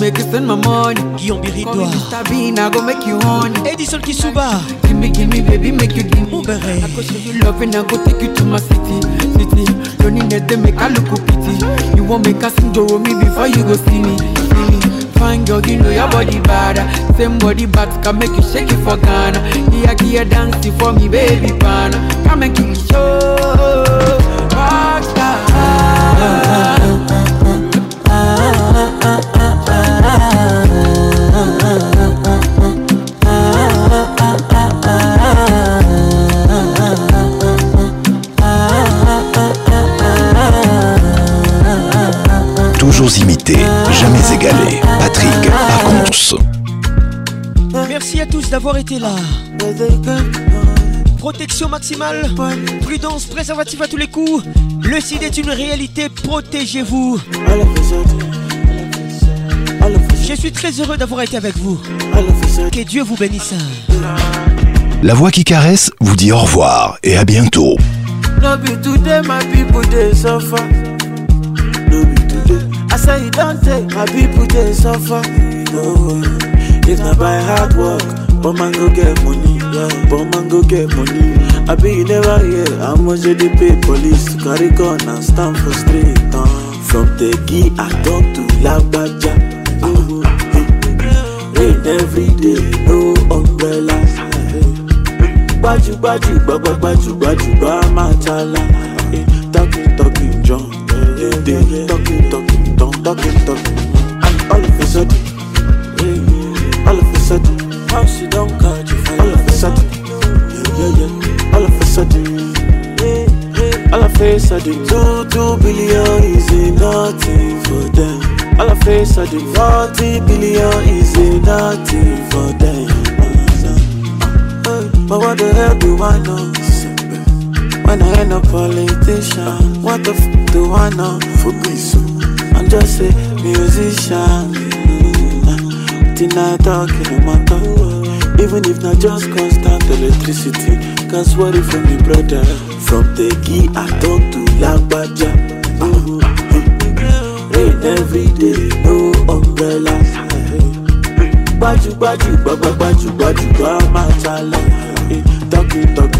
[SPEAKER 93] make it send my money. you
[SPEAKER 71] Edison
[SPEAKER 93] Kisuba. Give me, me, baby, make you love and I go take you to my city, city. make look You won't make me before you go see me fine girl, you know your body bad Same body bad can make you shake it for Ghana Here, here, dance for me, baby pana Come and give me show
[SPEAKER 94] toujours imité, jamais égalé.
[SPEAKER 71] Merci à tous d'avoir été là. Protection maximale, prudence, préservatif à tous les coups. Le sida est une réalité, protégez-vous. Je suis très heureux d'avoir été avec vous. Que Dieu vous bénisse.
[SPEAKER 94] La voix qui caresse vous dit au revoir et à bientôt.
[SPEAKER 95] know. If not by hard work, but man go get money. Yeah, poor man go get money. I be you never hear how much they pay police carry gun and stand for street. Uh. From Tegi, I talk to Lagbaja. Uh, uh, rain every day, no umbrellas. Gbaju gbaju gbagba gbaju gbaju gba machala. Talking talking John, talking talking talking talking talking. am all of a sudden all of a sudden, how she don't catch you all of a sudden, yeah, yeah, yeah, all of a sudden. All of a sudden, two two billion is nothing for them. All of a sudden, forty billion is nothing for them. But what the hell do I know? When I end up politician, what the f do I know? I'm just a musician. Wetin I talk in a matter Even if not just constant electricity Can not worry from the brother From key I talk to Lagbaja Rain uh-huh. every day, no umbrella Baju baju, gbagba baju baju, gba ma ta la Talking talking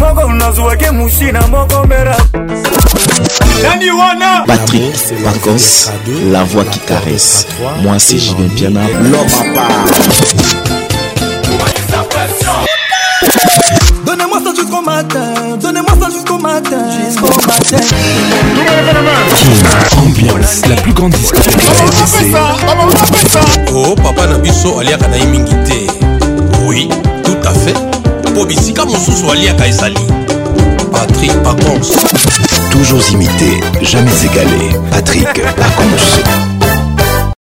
[SPEAKER 95] moko nazwaki musina moko mbera nani wana patrik pacos la voix qui caresse moi c'est julien piana l'homme à part Donnez-moi ça jusqu'au matin, donnez-moi ça jusqu'au matin, jusqu'au matin. Ambiance, la plus grande discothèque Oh papa Nabiso aliaka na mingi te. Oui, tout à fait. mpo bisika mosusu aliaka ezali patrik pacons toujours imité jamais égalé patrik pacons